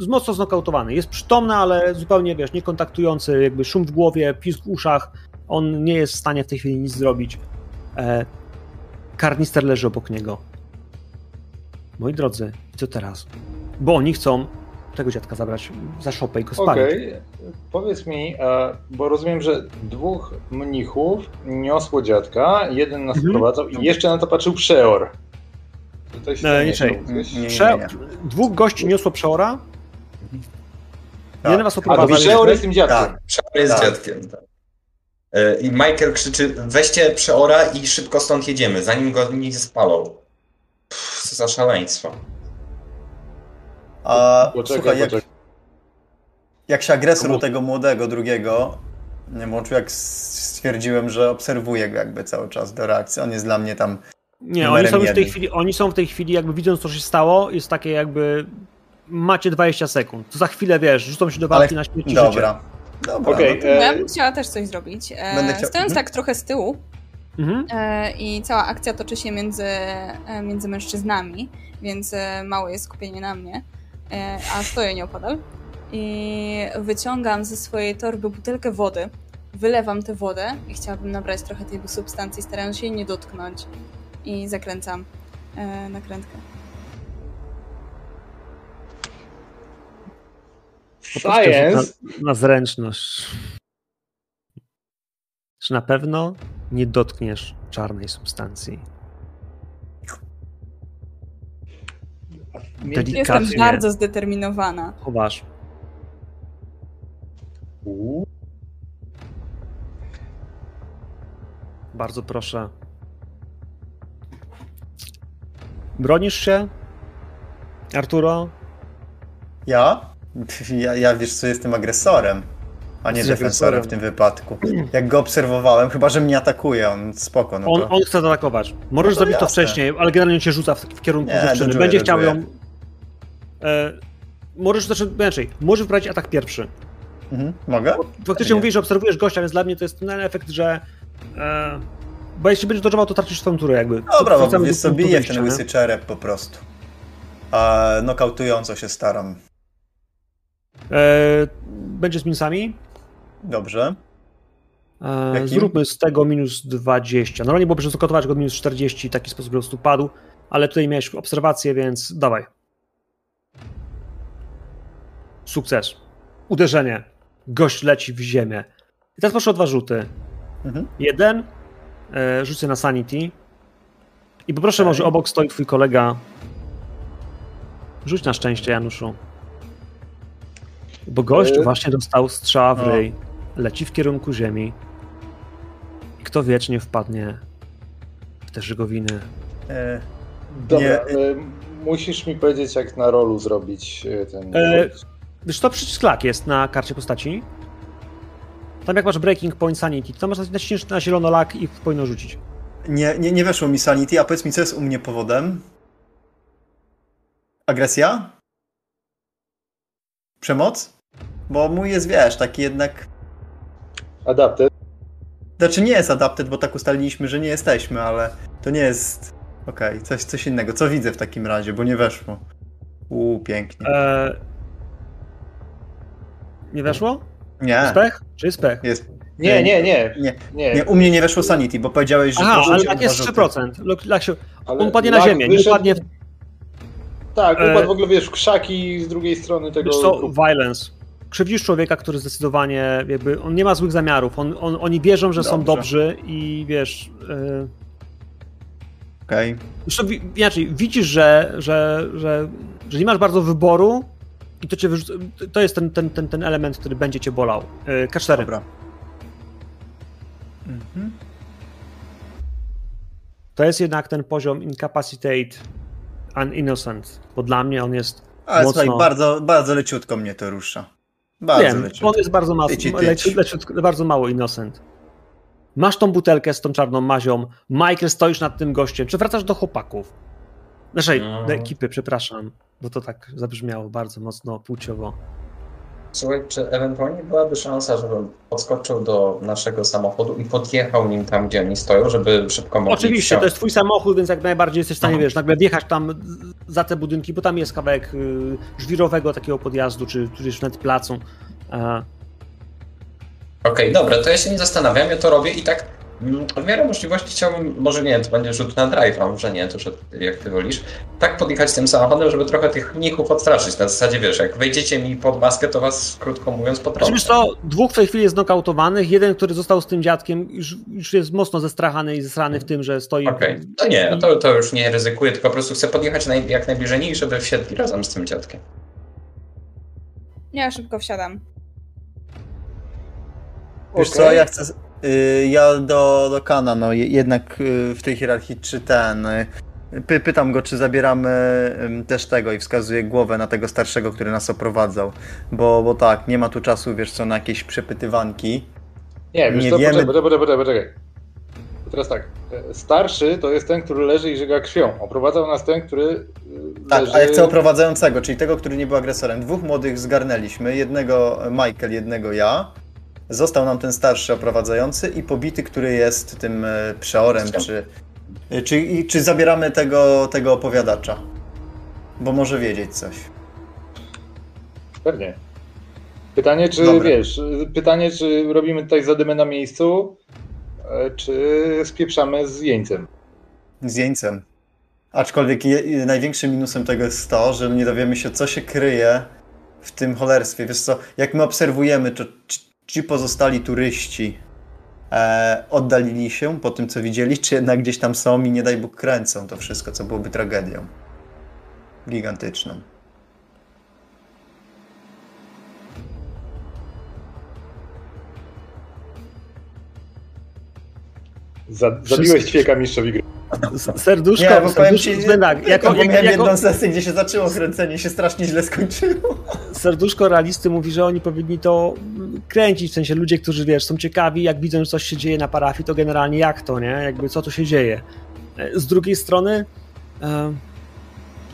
mocno znokautowany, jest przytomny, ale zupełnie, wiesz, niekontaktujący, jakby szum w głowie, pisk w uszach, on nie jest w stanie w tej chwili nic zrobić. E, karnister leży obok niego. Moi drodzy, co teraz? Bo oni chcą tego dziadka zabrać za szopę i go spalić. Okej, powiedz mi, e, bo rozumiem, że dwóch mnichów niosło dziadka, jeden nas Mhm. prowadzał i jeszcze na to patrzył przeor. Tutaj się E, nie, nie? Nie, Prze-. Dwóch gości niosło przeora. Tak. Jeden was oprowadza. przeor jest tym dziadkiem. Tak. Przeor jest Tak. dziadkiem. Tak. E, I Michael krzyczy, weźcie przeora i szybko stąd jedziemy, zanim go nie spalą. Pff, co za szaleństwo. A Poczekaj, słuchaj, jak, poczekaj. jak się agresor Komu- tego młodego, drugiego, nie włączył, jak stwierdziłem, że obserwuję go jakby cały czas do reakcji. On jest dla mnie tam. Nie, oni są już w tej chwili, oni są w tej chwili, jakby widząc co się stało, jest takie jakby macie 20 sekund. To za chwilę wiesz, rzucą się do walki Ale- na śmierć Dobra. Dobra. Okej, no to- e, Ja bym chciała też coś zrobić. E, Będę chciał- Stojąc mhm. tak trochę z tyłu. Mhm. e, i cała akcja toczy się między, między mężczyznami, więc małe jest skupienie na mnie, a stoję nieopodal. I wyciągam ze swojej torby butelkę wody, wylewam tę wodę i chciałabym nabrać trochę tej substancji, starając się jej nie dotknąć. I zakręcam e, nakrętkę. Science. Na, na zręczność. Czy na pewno nie dotkniesz czarnej substancji? Delikatnie. Jestem bardzo zdeterminowana. Chowasz. Uuu. Bardzo proszę. Bronisz się? Arturo? Ja? ja? Ja wiesz co, jestem agresorem, a nie Jesteś defensorem w tym wypadku. Jak go obserwowałem, chyba że mnie atakuje, on spoko, no On, to... on chce zaatakować. Możesz No to zrobić to jasne. wcześniej, ale generalnie cię rzuca w, w kierunku Nie, dziewczyny. dodżuję, Będzie chciał ją. E, możesz, znaczy, inaczej, możesz wybrać atak pierwszy. Mhm. Mogę? Faktycznie Nie. mówisz, że obserwujesz gościa, więc dla mnie to jest ten efekt, że. E, bo jeśli będziesz dodżował, to tracisz swoją turę, jakby. Dobra, bo wiesz co, biję w ten nie? łysy czerep po prostu. A nokautująco się staram. E, będzie z minusami. Dobrze. E, zróbmy z tego minus 20. Normalnie byłoby, że zakotować go minus 40 i taki sposób po prostu padł, ale tutaj miałeś obserwację, więc dawaj. Sukces. Uderzenie. Gość leci w ziemię. I teraz proszę o dwa rzuty. Mhm. Jeden. E, rzucę na sanity. I poproszę, Okej. może obok stoi twój kolega. Rzuć na szczęście, Januszu. Bo gość E, właśnie dostał strzała w o. ryj. Leci w kierunku ziemi. I kto wie, czy nie wpadnie w te żygowiny. E, Dobra, Nie. e, musisz mi powiedzieć, jak na rolu zrobić e, ten. Wiesz, to przycisk lak jest na karcie postaci. Tam jak masz breaking point sanity, to masz naciśniesz na zielono lak i powinno rzucić. nie, nie, nie weszło mi sanity, a powiedz mi, co jest u mnie powodem? Agresja? Przemoc? Bo mój jest, wiesz, taki jednak... Adapted. Znaczy nie jest adapted, bo tak ustaliliśmy, że nie jesteśmy, ale to nie jest... Okej, coś, coś innego. Co widzę w takim razie, bo nie weszło. Uuu, pięknie. E... Nie weszło? Nie, Jest pech? Czy jest pech? jest... Nie, nie, nie. Nie, nie. nie, u mnie nie weszło sanity, bo powiedziałeś, że... Aha, ale tak jest dwa rzuty. 3%. Lak- lak się- ale On padnie na ziemię, nie padnie w Tak, E, upadł w ogóle, wiesz, w krzaki z drugiej strony tego. Wiesz co, violence. Krzywdzisz człowieka, który zdecydowanie jakby, on nie ma złych zamiarów, on, on, oni wierzą, że są Dobrze. dobrzy i wiesz, yy, Okej. Zresztą wi- inaczej, widzisz, że, że, że, że nie masz bardzo wyboru i to cię wyrzuca, to jest ten, ten, ten, ten element, który będzie cię bolał. Yy, K4. Dobra. Mhm. To jest jednak ten poziom incapacitate and innocent, bo dla mnie on jest Ale mocno... słuchaj, bardzo, bardzo leciutko mnie to rusza. Bardzo Wiem, leciutko. on jest bardzo, mas- Tyci, tyci. leci, leciutko, bardzo mało innocent. Masz tą butelkę z tą czarną mazią, Michael, stoisz nad tym gościem, czy wracasz do chłopaków? Naszej No. do ekipy, przepraszam, bo to tak zabrzmiało bardzo mocno płciowo. Słuchaj, czy ewentualnie byłaby szansa, żebym podskoczył do naszego samochodu i podjechał nim tam, gdzie oni stoją, żeby szybko mogli Oczywiście, to jest twój samochód, więc jak najbardziej jesteś w stanie, Aha. wiesz, nagle wjechać tam za te budynki, bo tam jest kawałek y, żwirowego takiego podjazdu, czy tudzież nawet placu. Okej, dobra, to ja się nie zastanawiam, ja to robię i tak w miarę możliwości chciałbym, może nie, to będzie rzut na drive, a może nie, to że jak ty wolisz, tak podjechać tym samochodem, żeby trochę tych mnichów odstraszyć. Na zasadzie, wiesz, jak wejdziecie mi pod maskę, to was, krótko mówiąc, potrącę. wiesz co, dwóch w tej chwili jest nokautowanych, jeden, który został z tym dziadkiem, już, już jest mocno zestrachany i zesrany w tym, że stoi... Okej, to nie, to, to już nie ryzykuję, tylko po prostu chcę podjechać naj, jak najbliżej nich, żeby wsiedli razem z tym dziadkiem. Ja szybko wsiadam. Wiesz co, ja chcę. Y, ja do, do Kana, no je- jednak y, w tej hierarchii czy ten. y, Py, pytam go, czy zabieramy też tego i wskazuję głowę na tego starszego, który nas oprowadzał. Bo, bo tak, nie ma tu czasu, wiesz co, na jakieś przepytywanki. Nie, wiesz Nie co, wiemy- poczekaj, poczekaj, poczekaj, poczekaj. Teraz tak, e, starszy to jest ten, który leży i żyga krwią. Oprowadzał nas ten, który Tak, leży... a ja chcę oprowadzającego, czyli tego, który nie był agresorem. Dwóch młodych zgarnęliśmy, jednego Michael, jednego ja. Został nam ten starszy oprowadzający i pobity, który jest tym e, przeorem, czy, e, czy, czy zabieramy tego, tego opowiadacza. Bo może wiedzieć coś. Pewnie. Pytanie, czy Dobra. wiesz, pytanie, czy robimy tutaj zadymę na miejscu, e, czy spieprzamy z jeńcem. Z jeńcem. Aczkolwiek je, największym minusem tego jest to, że nie dowiemy się, co się kryje w tym cholerstwie. Wiesz co, jak my obserwujemy, to ci- ci pozostali turyści e, oddalili się po tym, co widzieli, czy jednak gdzieś tam są i nie daj Bóg kręcą to wszystko, co byłoby tragedią. Gigantyczną. Zabiłeś ćwieka mistrzowi gry. Serduszko, Nie, bo powiem ci, serduszko, tak, jako, miałem jako, jedną sesję, gdzie się zaczęło kręcenie się strasznie źle skończyło. serduszko realisty mówi, że oni powinni to kręcić, w sensie ludzie, którzy wiesz, są ciekawi, jak widzą, że coś się dzieje na parafii, to generalnie jak to, nie? Jakby co tu się dzieje. E, Z drugiej strony e,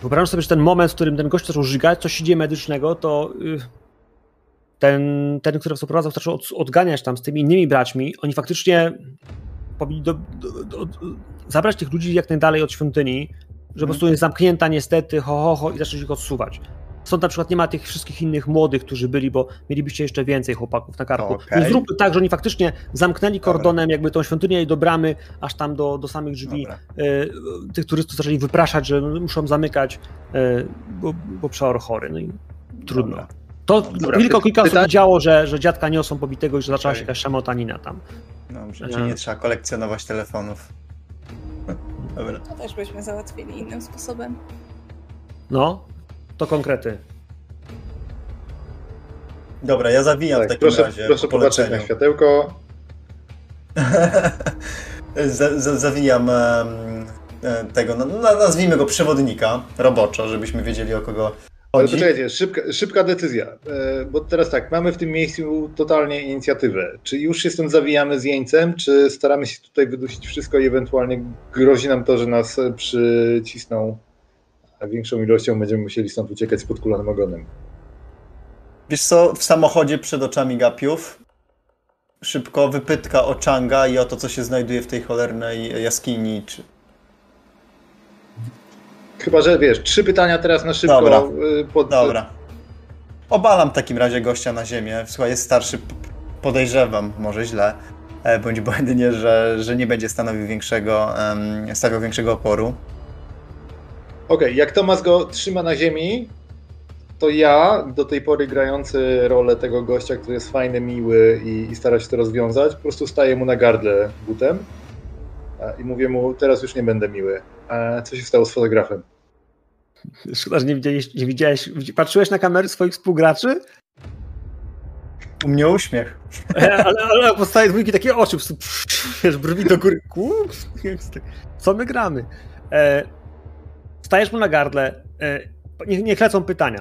wyobrażam sobie, że ten moment, w którym ten gość zaczął żygać, coś się dzieje medycznego, to y, ten, ten który oprowadzał, zaczął od, odganiać tam z tymi innymi braćmi, oni faktycznie powinni do, do, do, zabrać tych ludzi jak najdalej od świątyni, że po prostu jest zamknięta niestety, ho, ho, ho i zacząć ich odsuwać. Stąd na przykład nie ma tych wszystkich innych młodych, którzy byli, bo mielibyście jeszcze więcej chłopaków na karku. Więc zróbmy tak, że oni faktycznie zamknęli kordonem jakby tą świątynię i do bramy, aż tam do, do samych drzwi. Dobra. E, tych turystów zaczęli wypraszać, że muszą zamykać, e, bo, bo przeor chory. No i trudno. Dobra. To Dobra, tylko kilka osób widziało, że, że dziadka niosą pobitego i że zaczęła się jakaś szamotanina tam. Dobrze, Nie. czyli nie trzeba kolekcjonować telefonów. Dobra. To też byśmy załatwili innym sposobem. No, to konkrety. Dobra, ja zawijam w Tak, takim proszę razie. proszę po popatrzeć na światełko. za, za, zawijam e, tego, no, no, nazwijmy go przewodnika roboczo, żebyśmy wiedzieli o kogo Ale poczekajcie, szybka, szybka decyzja, e, bo teraz tak, mamy w tym miejscu totalnie inicjatywę. Czy już się stąd zawijamy z jeńcem, czy staramy się tutaj wydusić wszystko i ewentualnie grozi nam to, że nas e, przycisną a większą ilością, będziemy musieli stąd uciekać z podkulonym ogonem. Wiesz co, w samochodzie przed oczami gapiów szybko wypytka o Changa i o to, co się znajduje w tej cholernej jaskini. Czy... Chyba, że wiesz, trzy pytania teraz na szybko. Dobra. e, Pod, Dobra. Obalam w takim razie gościa na ziemię. Słuchaj, jest starszy, podejrzewam, może źle, e, bądź błędnie, że, że nie będzie stanowił większego, stawiał większego oporu. Okej, jak Tomas go trzyma na ziemi, to ja, do tej pory grający rolę tego gościa, który jest fajny, miły i, i stara się to rozwiązać, po prostu staję mu na gardle butem i mówię mu, teraz już nie będę miły. A co się stało z fotografem? Szkoda, że nie widziałeś, nie widziałeś widzi- patrzyłeś na kamery swoich współgraczy, U mnie uśmiech. ale, ale, ale powstaje dwójki takie oczy, wiesz, brwi do góry. Kup, co my gramy? E, stajesz mu na gardle, e, niech, niech lecą pytania.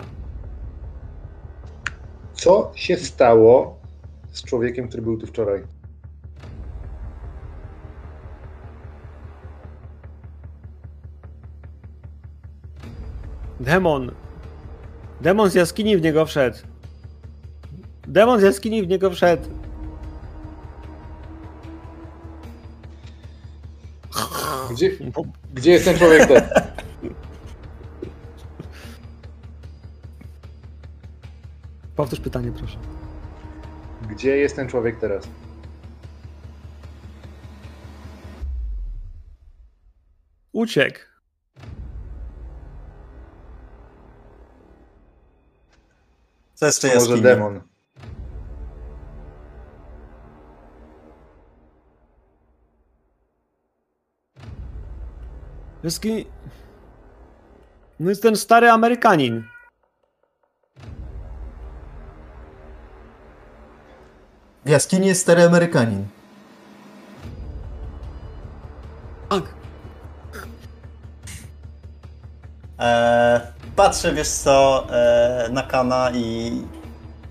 Co się stało z człowiekiem, który był tu wczoraj? Demon. Demon z jaskini w niego wszedł. Demon z jaskini w niego wszedł. Gdzie, gdzie jest ten człowiek ten? Powtórz pytanie, proszę. Gdzie jest ten człowiek teraz? Uciekł. Co jeszcze jest może demon. Jaskini... No jest ten stary Amerykanin. W jaskini jest stary Amerykanin. Tak. E, patrzę, wiesz co, e, na Kana i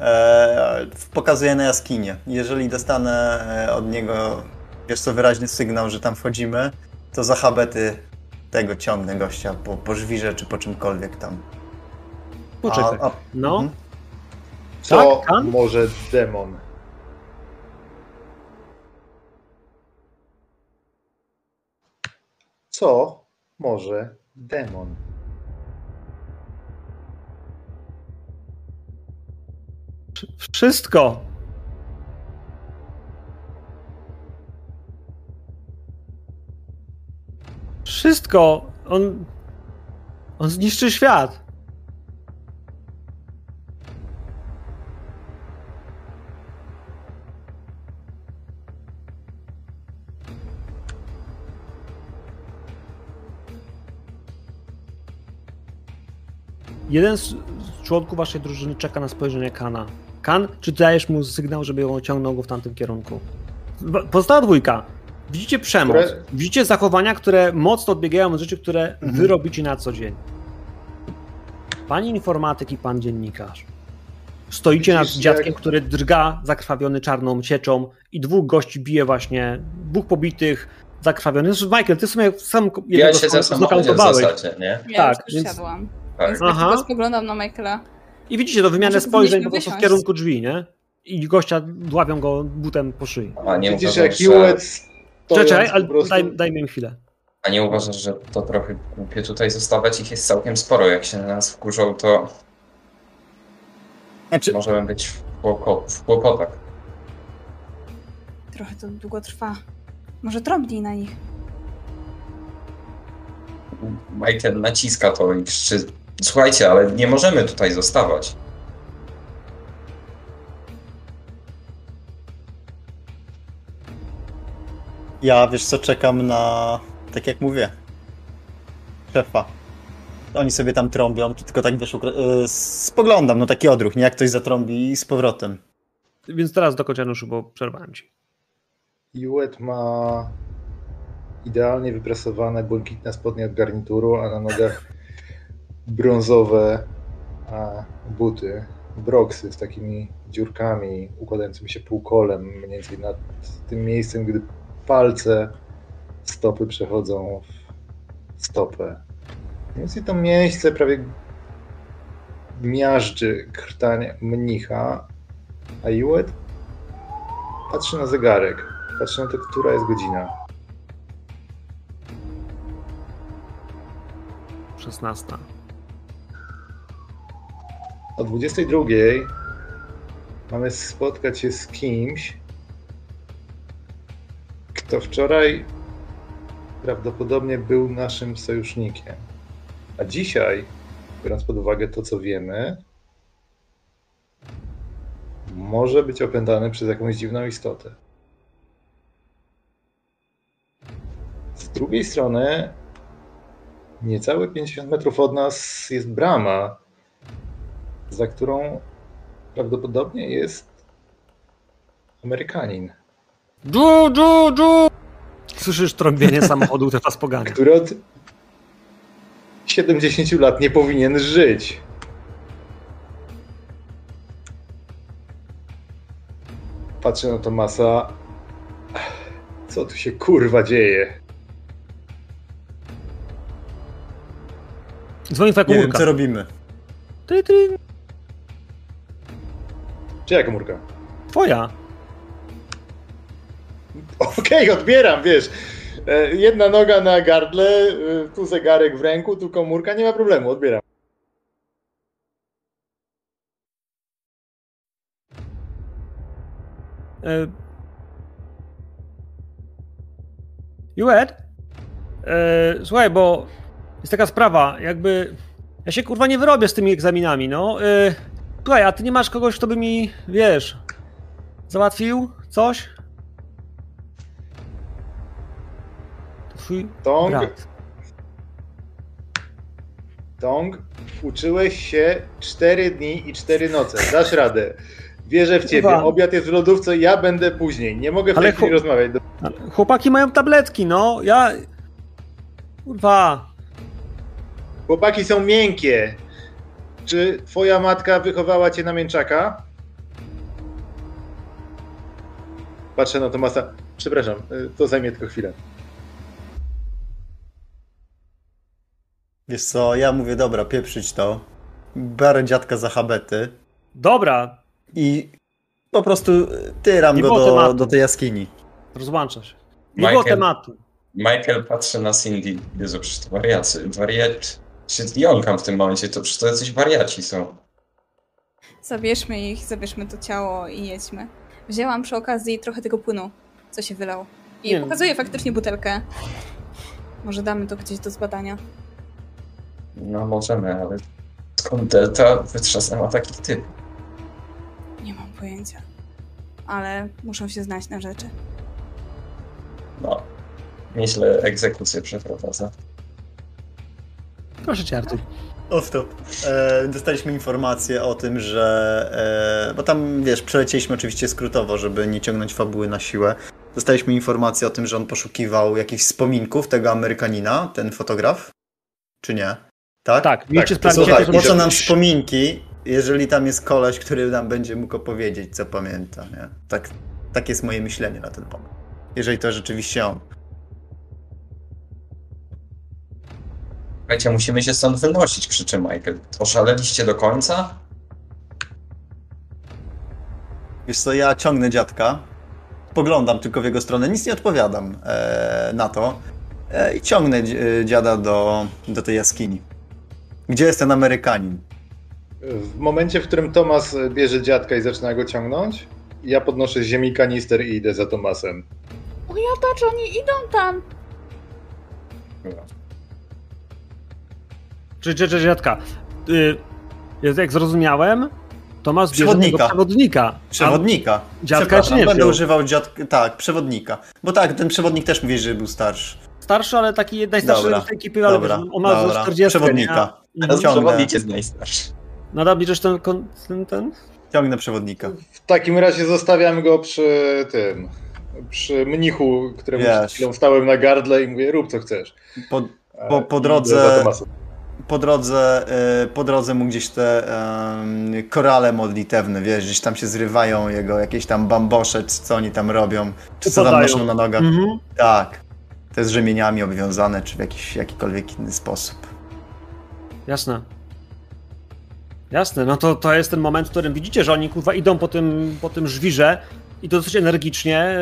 e, pokazuję na jaskinię. Jeżeli dostanę e, od niego, wiesz co, wyraźny sygnał, że tam wchodzimy, to za habety tego ciągnę gościa po, po żwirze czy po czymkolwiek tam. Poczekaj. A- a- No. mhm. Co Tak, może demon? Co może demon? Wszystko. Wszystko. On. On zniszczy świat. Jeden z członków waszej drużyny czeka na spojrzenie Kana. Kan, czy dajesz mu sygnał, żeby ją ciągnął go w tamtym kierunku? Pozostała dwójka. Widzicie przemoc. Które- Widzicie zachowania, które mocno odbiegają od rzeczy, które Mhm. wy robicie na co dzień. Pan informatyk i pan dziennikarz. Stoicie nad Widzisz, dziadkiem, jak- który drga zakrwawiony czarną cieczą i dwóch gości bije właśnie, dwóch pobitych, zakrwawionych. Zresztą Michael, ty w sumie sam Ja w znoka- samochodzie w zasadzie, nie? Ja Tak, już więc- siadłam. Tak. Więc Aha. tylko spoglądam na Michaela. I widzicie to wymianę spojrzeń po prostu w kierunku drzwi, nie? I gościa dławią go butem po szyi. A nie Widzisz, uważasz, jak że, stojąc Czekaj, ale prostu... daj, dajmy im chwilę. a nie uważasz, że to trochę głupie tutaj zostawać? Ich jest całkiem sporo. Jak się na nas wkurzą, to Znaczy, możemy być w, kłoko- w kłopotach. Trochę to długo trwa. Może trąbnij na nich. Michael naciska to i krzyczy Słuchajcie, ale nie możemy tutaj zostawać. ja wiesz co, czekam na, tak jak mówię, szefa. Oni sobie tam trąbią, tylko tak wiesz, ukra- y, spoglądam, no taki odruch, nie jak ktoś zatrąbi z powrotem. Więc teraz dokończ Januszu, bo przerwałem ci. Hewitt ma idealnie wyprasowane błękitne spodnie od garnituru, a na nogach brązowe a, buty, broksy z takimi dziurkami układającymi się półkolem mniej więcej nad tym miejscem, gdy palce stopy przechodzą w stopę. Więc i to miejsce prawie miażdży krtań mnicha, a Hewitt patrzy na zegarek. Patrzy na to, która jest godzina. 16. O 22 mamy spotkać się z kimś, kto wczoraj prawdopodobnie był naszym sojusznikiem. A dzisiaj, biorąc pod uwagę to, co wiemy, może być opętany przez jakąś dziwną istotę. Z drugiej strony, niecałe 50 metrów od nas jest brama, za którą prawdopodobnie jest Amerykanin, Dżu, dżu, dżu! Słyszysz trąbienie samochodu, który was pogania. który od 70 lat nie powinien żyć. Patrzę na Tomasa. Co tu się kurwa dzieje? Dzwoni twoja Nie wiem, komórka. co robimy. Ty, ty. Czyja komórka? Twoja. Okej, odbieram, wiesz. E, Jedna noga na gardle, e, tu zegarek w ręku, tu komórka, nie ma problemu, odbieram. E... Juet? E... Słuchaj, bo jest taka sprawa, jakby... Ja się kurwa nie wyrobię z tymi egzaminami, no. Słuchaj, a ty nie masz kogoś, kto by mi, wiesz, załatwił coś? To twój Tong, brat. Tong, uczyłeś się 4 dni i 4 noce. Dasz radę. Wierzę w ciebie. Obiad jest w lodówce, ja będę później. Nie mogę w Ale tej chwili rozmawiać. Ale Chłopaki mają tabletki, no. Ja... Kurwa. Chłopaki są miękkie. Czy twoja matka wychowała cię na mięczaka? Patrzę na Tomasa. Przepraszam, y, to zajmie tylko chwilę. Wiesz co, ja mówię, dobra, pieprzyć to. Biorę dziadka za habety Dobra, i po prostu tyram Nie go do, tematu. do tej jaskini. rozłącza się. Nie było tematu. Michael patrzy na Cindy. Jezu, przecież to wariacy. Wariat... Się jąkam w tym momencie, to przecież to jacyś wariaci są. Zabierzmy ich, zabierzmy to ciało i jedźmy. Wzięłam przy okazji trochę tego płynu, co się wylał. I Nie. pokazuję faktycznie butelkę. Może damy to gdzieś do zbadania. No możemy, ale skąd Delta wytrzasnęła takich typ? Nie mam pojęcia. Ale muszą się znać na rzeczy. No. Nieźle egzekucję przeprowadza. Proszę cię, Artur. O stop. E, dostaliśmy informację o tym, że. E, bo tam wiesz, przelecieliśmy oczywiście skrótowo, żeby nie ciągnąć fabuły na siłę. Dostaliśmy informację o tym, że on poszukiwał jakichś wspominków tego Amerykanina, ten fotograf. Czy nie? Tak? Tak, mieliście tak, sprawdzić, Słuchaj, po co nam wspominki, jeżeli tam jest koleś, który nam będzie mógł opowiedzieć, co pamięta, nie? Tak, tak jest moje myślenie na ten moment. Jeżeli to rzeczywiście on. Słuchajcie, musimy się stąd wynosić, krzyczy Michael. Oszaleliście do końca? Wiesz co, ja ciągnę dziadka, poglądam tylko w jego stronę, nic nie odpowiadam e, na to e, i ciągnę e, dziada do, do tej jaskini. Gdzie jest ten Amerykanin? W momencie, w którym Tomas bierze dziadka i zaczyna go ciągnąć, ja podnoszę z ziemi kanister i idę za Tomasem. O ja patrz, oni idą tam! Czy, czy, czy dziadka? Y, jak zrozumiałem, Tomasz bierze Przewodnika. przewodnika. Przewodnika. dziadka czy nie będę wziął? używał dziadka. Tak, przewodnika. Bo tak, ten przewodnik też mówi, że był starszy. Starszy, ale taki najstarszy Dobra, z tej ekipy, ale Dobra, on ma dobra. 40. Przewodnika. Nie? Teraz przewodnik jest najstarszy. Bierzesz ten, ten, ten? Ciągnę przewodnika. W takim razie zostawiam go przy tym, przy mnichu, któremu chwilą stałem na gardle i mówię, rób co chcesz. Po, E, Po- po i drodze-. Po drodze, e, po drodze mu gdzieś te korale modlitewne, wiesz, gdzieś tam się zrywają jego jakieś tam bambosze, czy co oni tam robią, czy co tam noszą na nogach. Mhm. Tak. Te z rzemieniami obwiązane, czy w jakiś jakikolwiek inny sposób. Jasne. Jasne, no to, to jest ten moment, w którym widzicie, że oni kurwa idą po tym, po tym żwirze i to dosyć energicznie.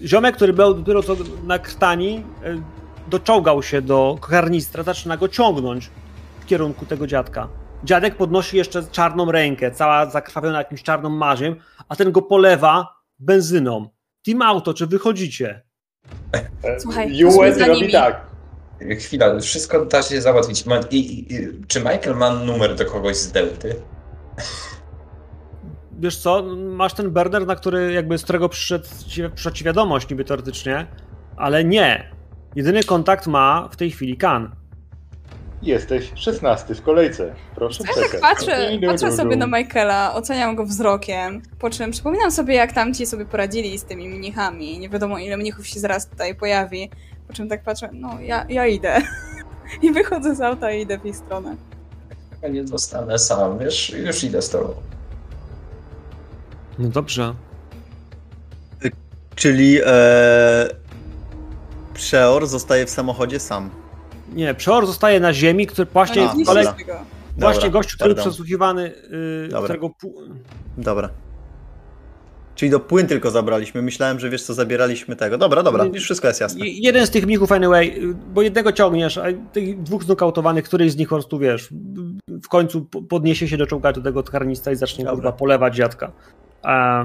Y, Ziomek, który był dopiero co na krtani, y, doczołgał się do karnistra, zaczyna go ciągnąć w kierunku tego dziadka. Dziadek podnosi jeszcze czarną rękę, cała zakrwawiona jakimś czarną marziem, a ten go polewa benzyną. Team Auto, czy wychodzicie? Słuchaj, za robi nimi. tak. Chwila, wszystko da się załatwić. Ma, i, i, i, czy Michael ma numer do kogoś z Delty? wiesz co, masz ten burner, na który jakby z którego przyszedł, ci- przyszła ci wiadomość niby teoretycznie, ale nie. Jedyny kontakt ma w tej chwili Kan. Jesteś szesnasty w kolejce. Proszę Ja tak patrzę, Idu, patrzę sobie na Michaela, oceniam go wzrokiem, po czym przypominam sobie, jak tamci sobie poradzili z tymi mnichami. Nie wiadomo, ile mnichów się zaraz tutaj pojawi. Po czym tak patrzę, no ja, ja idę. I wychodzę z auta i idę w ich stronę. Chyba nie zostanę sam, wiesz, już idę z tobą. No dobrze. Czyli e, Przeor zostaje w samochodzie sam. Nie, Przeor zostaje na ziemi, który właśnie A, jest Nie kolej... dobra. Właśnie gościu, który był przesłuchiwany, yy, którego... Dobra. Czyli do płyn tylko zabraliśmy. Myślałem, że wiesz co, zabieraliśmy tego. Dobra, dobra, już wszystko jest jasne. Jeden z tych mnichów anyway, bo jednego ciągniesz, a tych dwóch znokautowanych, któryś z nich po prostu, wiesz, w końcu podniesie się do czołga do tego karnista i zacznie kurwa polewać dziadka. A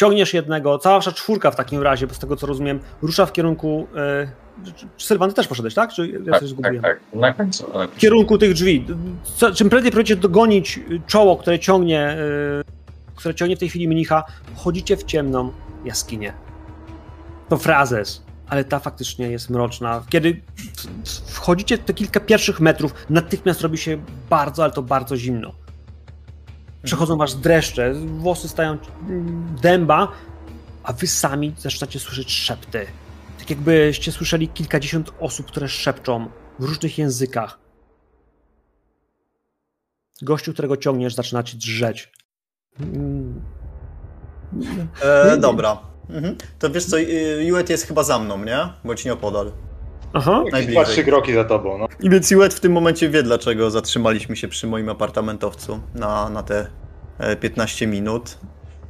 ciągniesz jednego, cała wasza czwórka w takim razie, bo z tego co rozumiem, rusza w kierunku... E, Sylwan, ty też poszedłeś, tak? Czy ja tak, coś zgubiłem? Tak, tak, na końcu. W kierunku tych drzwi. Co, czym prędzej próbujecie dogonić czoło, które ciągnie... E, które ciągnie w tej chwili mnicha, wchodzicie w ciemną jaskinię. To frazes, ale ta faktycznie jest mroczna. Kiedy wchodzicie te kilka pierwszych metrów, natychmiast robi się bardzo, ale to bardzo zimno. Przechodzą was dreszcze, włosy stają dęba, a wy sami zaczynacie słyszeć szepty. Tak jakbyście słyszeli kilkadziesiąt osób, które szepczą w różnych językach. Gościu, którego ciągniesz, zaczyna ci drzeć. E, dobra. Mhm. To wiesz co, Juet jest chyba za mną, nie? Bądź nieopodal. Aha. Dwa, trzy kroki za tobą, no. I więc Juet w tym momencie wie, dlaczego zatrzymaliśmy się przy moim apartamentowcu na, na te 15 e, minut.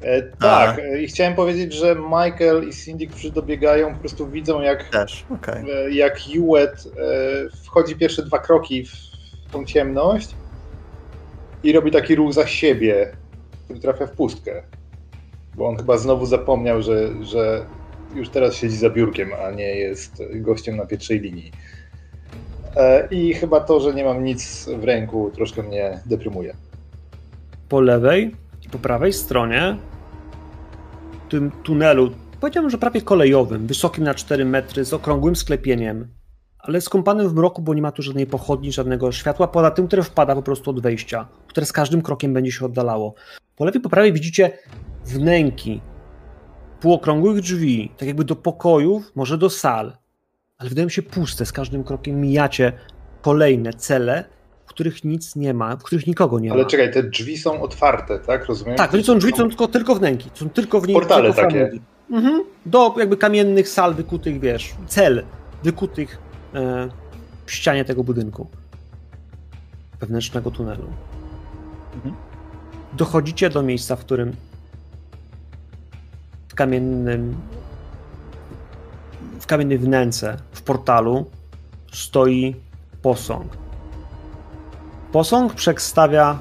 E, tak, A. i chciałem powiedzieć, że Michael i Cindy, którzy dobiegają, po prostu widzą, jak, Też, okay. E, jak Juet wchodzi pierwsze dwa kroki w tą ciemność i robi taki ruch za siebie, który trafia w pustkę. Bo on chyba znowu zapomniał, że, że już teraz siedzi za biurkiem, a nie jest gościem na pierwszej linii. E, I chyba to, że nie mam nic w ręku, troszkę mnie deprymuje. Po lewej i po prawej stronie w tym tunelu, powiedziałbym, że prawie kolejowym, wysokim na 4 metry, z okrągłym sklepieniem, ale skąpanym w mroku, bo nie ma tu żadnej pochodni, żadnego światła, poza tym, które wpada po prostu od wejścia, które z każdym krokiem będzie się oddalało. Po lewej, po prawej widzicie wnęki półokrągłych drzwi, tak jakby do pokojów, może do sal, ale wydają się puste. Z każdym krokiem mijacie kolejne cele, w których nic nie ma, w których nikogo nie ale ma. Ale czekaj, te drzwi są otwarte, tak? Rozumiem? Tak, to nie są drzwi, są tylko, tylko wnęki. Są tylko w nich. Portale takie. Mhm. Do jakby kamiennych sal wykutych, wiesz, cel wykutych e, w ścianie tego budynku. Wewnętrznego tunelu. Mhm. Dochodzicie do miejsca, w którym w kamiennym w kamiennej wnęce w portalu stoi posąg. Posąg przedstawia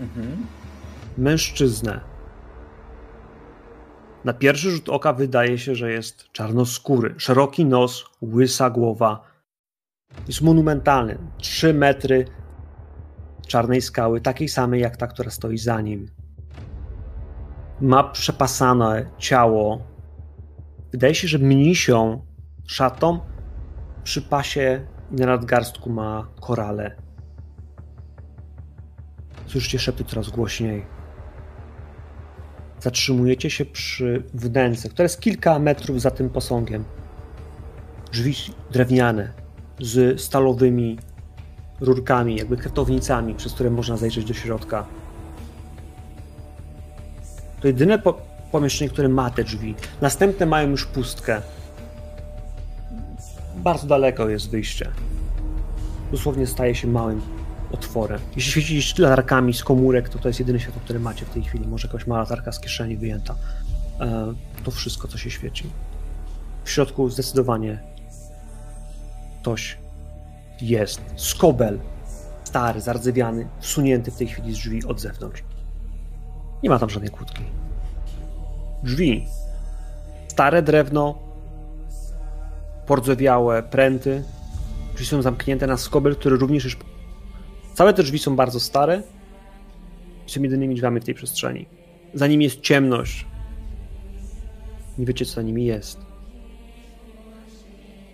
mhm. mężczyznę. Na pierwszy rzut oka wydaje się, że jest czarnoskóry. Szeroki nos, łysa głowa. Jest monumentalny. Trzy metry czarnej skały, takiej samej jak ta, która stoi za nim. Ma przepasane ciało. Wydaje się, że mnisią szatą przy pasie i na nadgarstku ma korale. Słyszycie szepty coraz głośniej. Zatrzymujecie się przy wnęce, które jest kilka metrów za tym posągiem. Drzwi drewniane z stalowymi rurkami, jakby kartownicami, przez które można zajrzeć do środka. To jedyne po pomieszczenie, które ma te drzwi. Następne mają już pustkę. Bardzo daleko jest wyjście. Dosłownie staje się małym otworem. Jeśli świecicie latarkami z komórek, to to jest jedyne światło, które macie w tej chwili. Może jakaś mała latarka z kieszeni wyjęta. E, to wszystko, co się świeci. W środku zdecydowanie ktoś jest. Skobel. Stary, zardzewiany, wsunięty w tej chwili z drzwi od zewnątrz. Nie ma tam żadnej kłódki. Drzwi. Stare drewno, pordzewiałe pręty. Drzwi są zamknięte na skobel, który również już... Całe te drzwi są bardzo stare są jedynymi drzwiami w tej przestrzeni. Za nimi jest ciemność. Nie wiecie, co za nimi jest.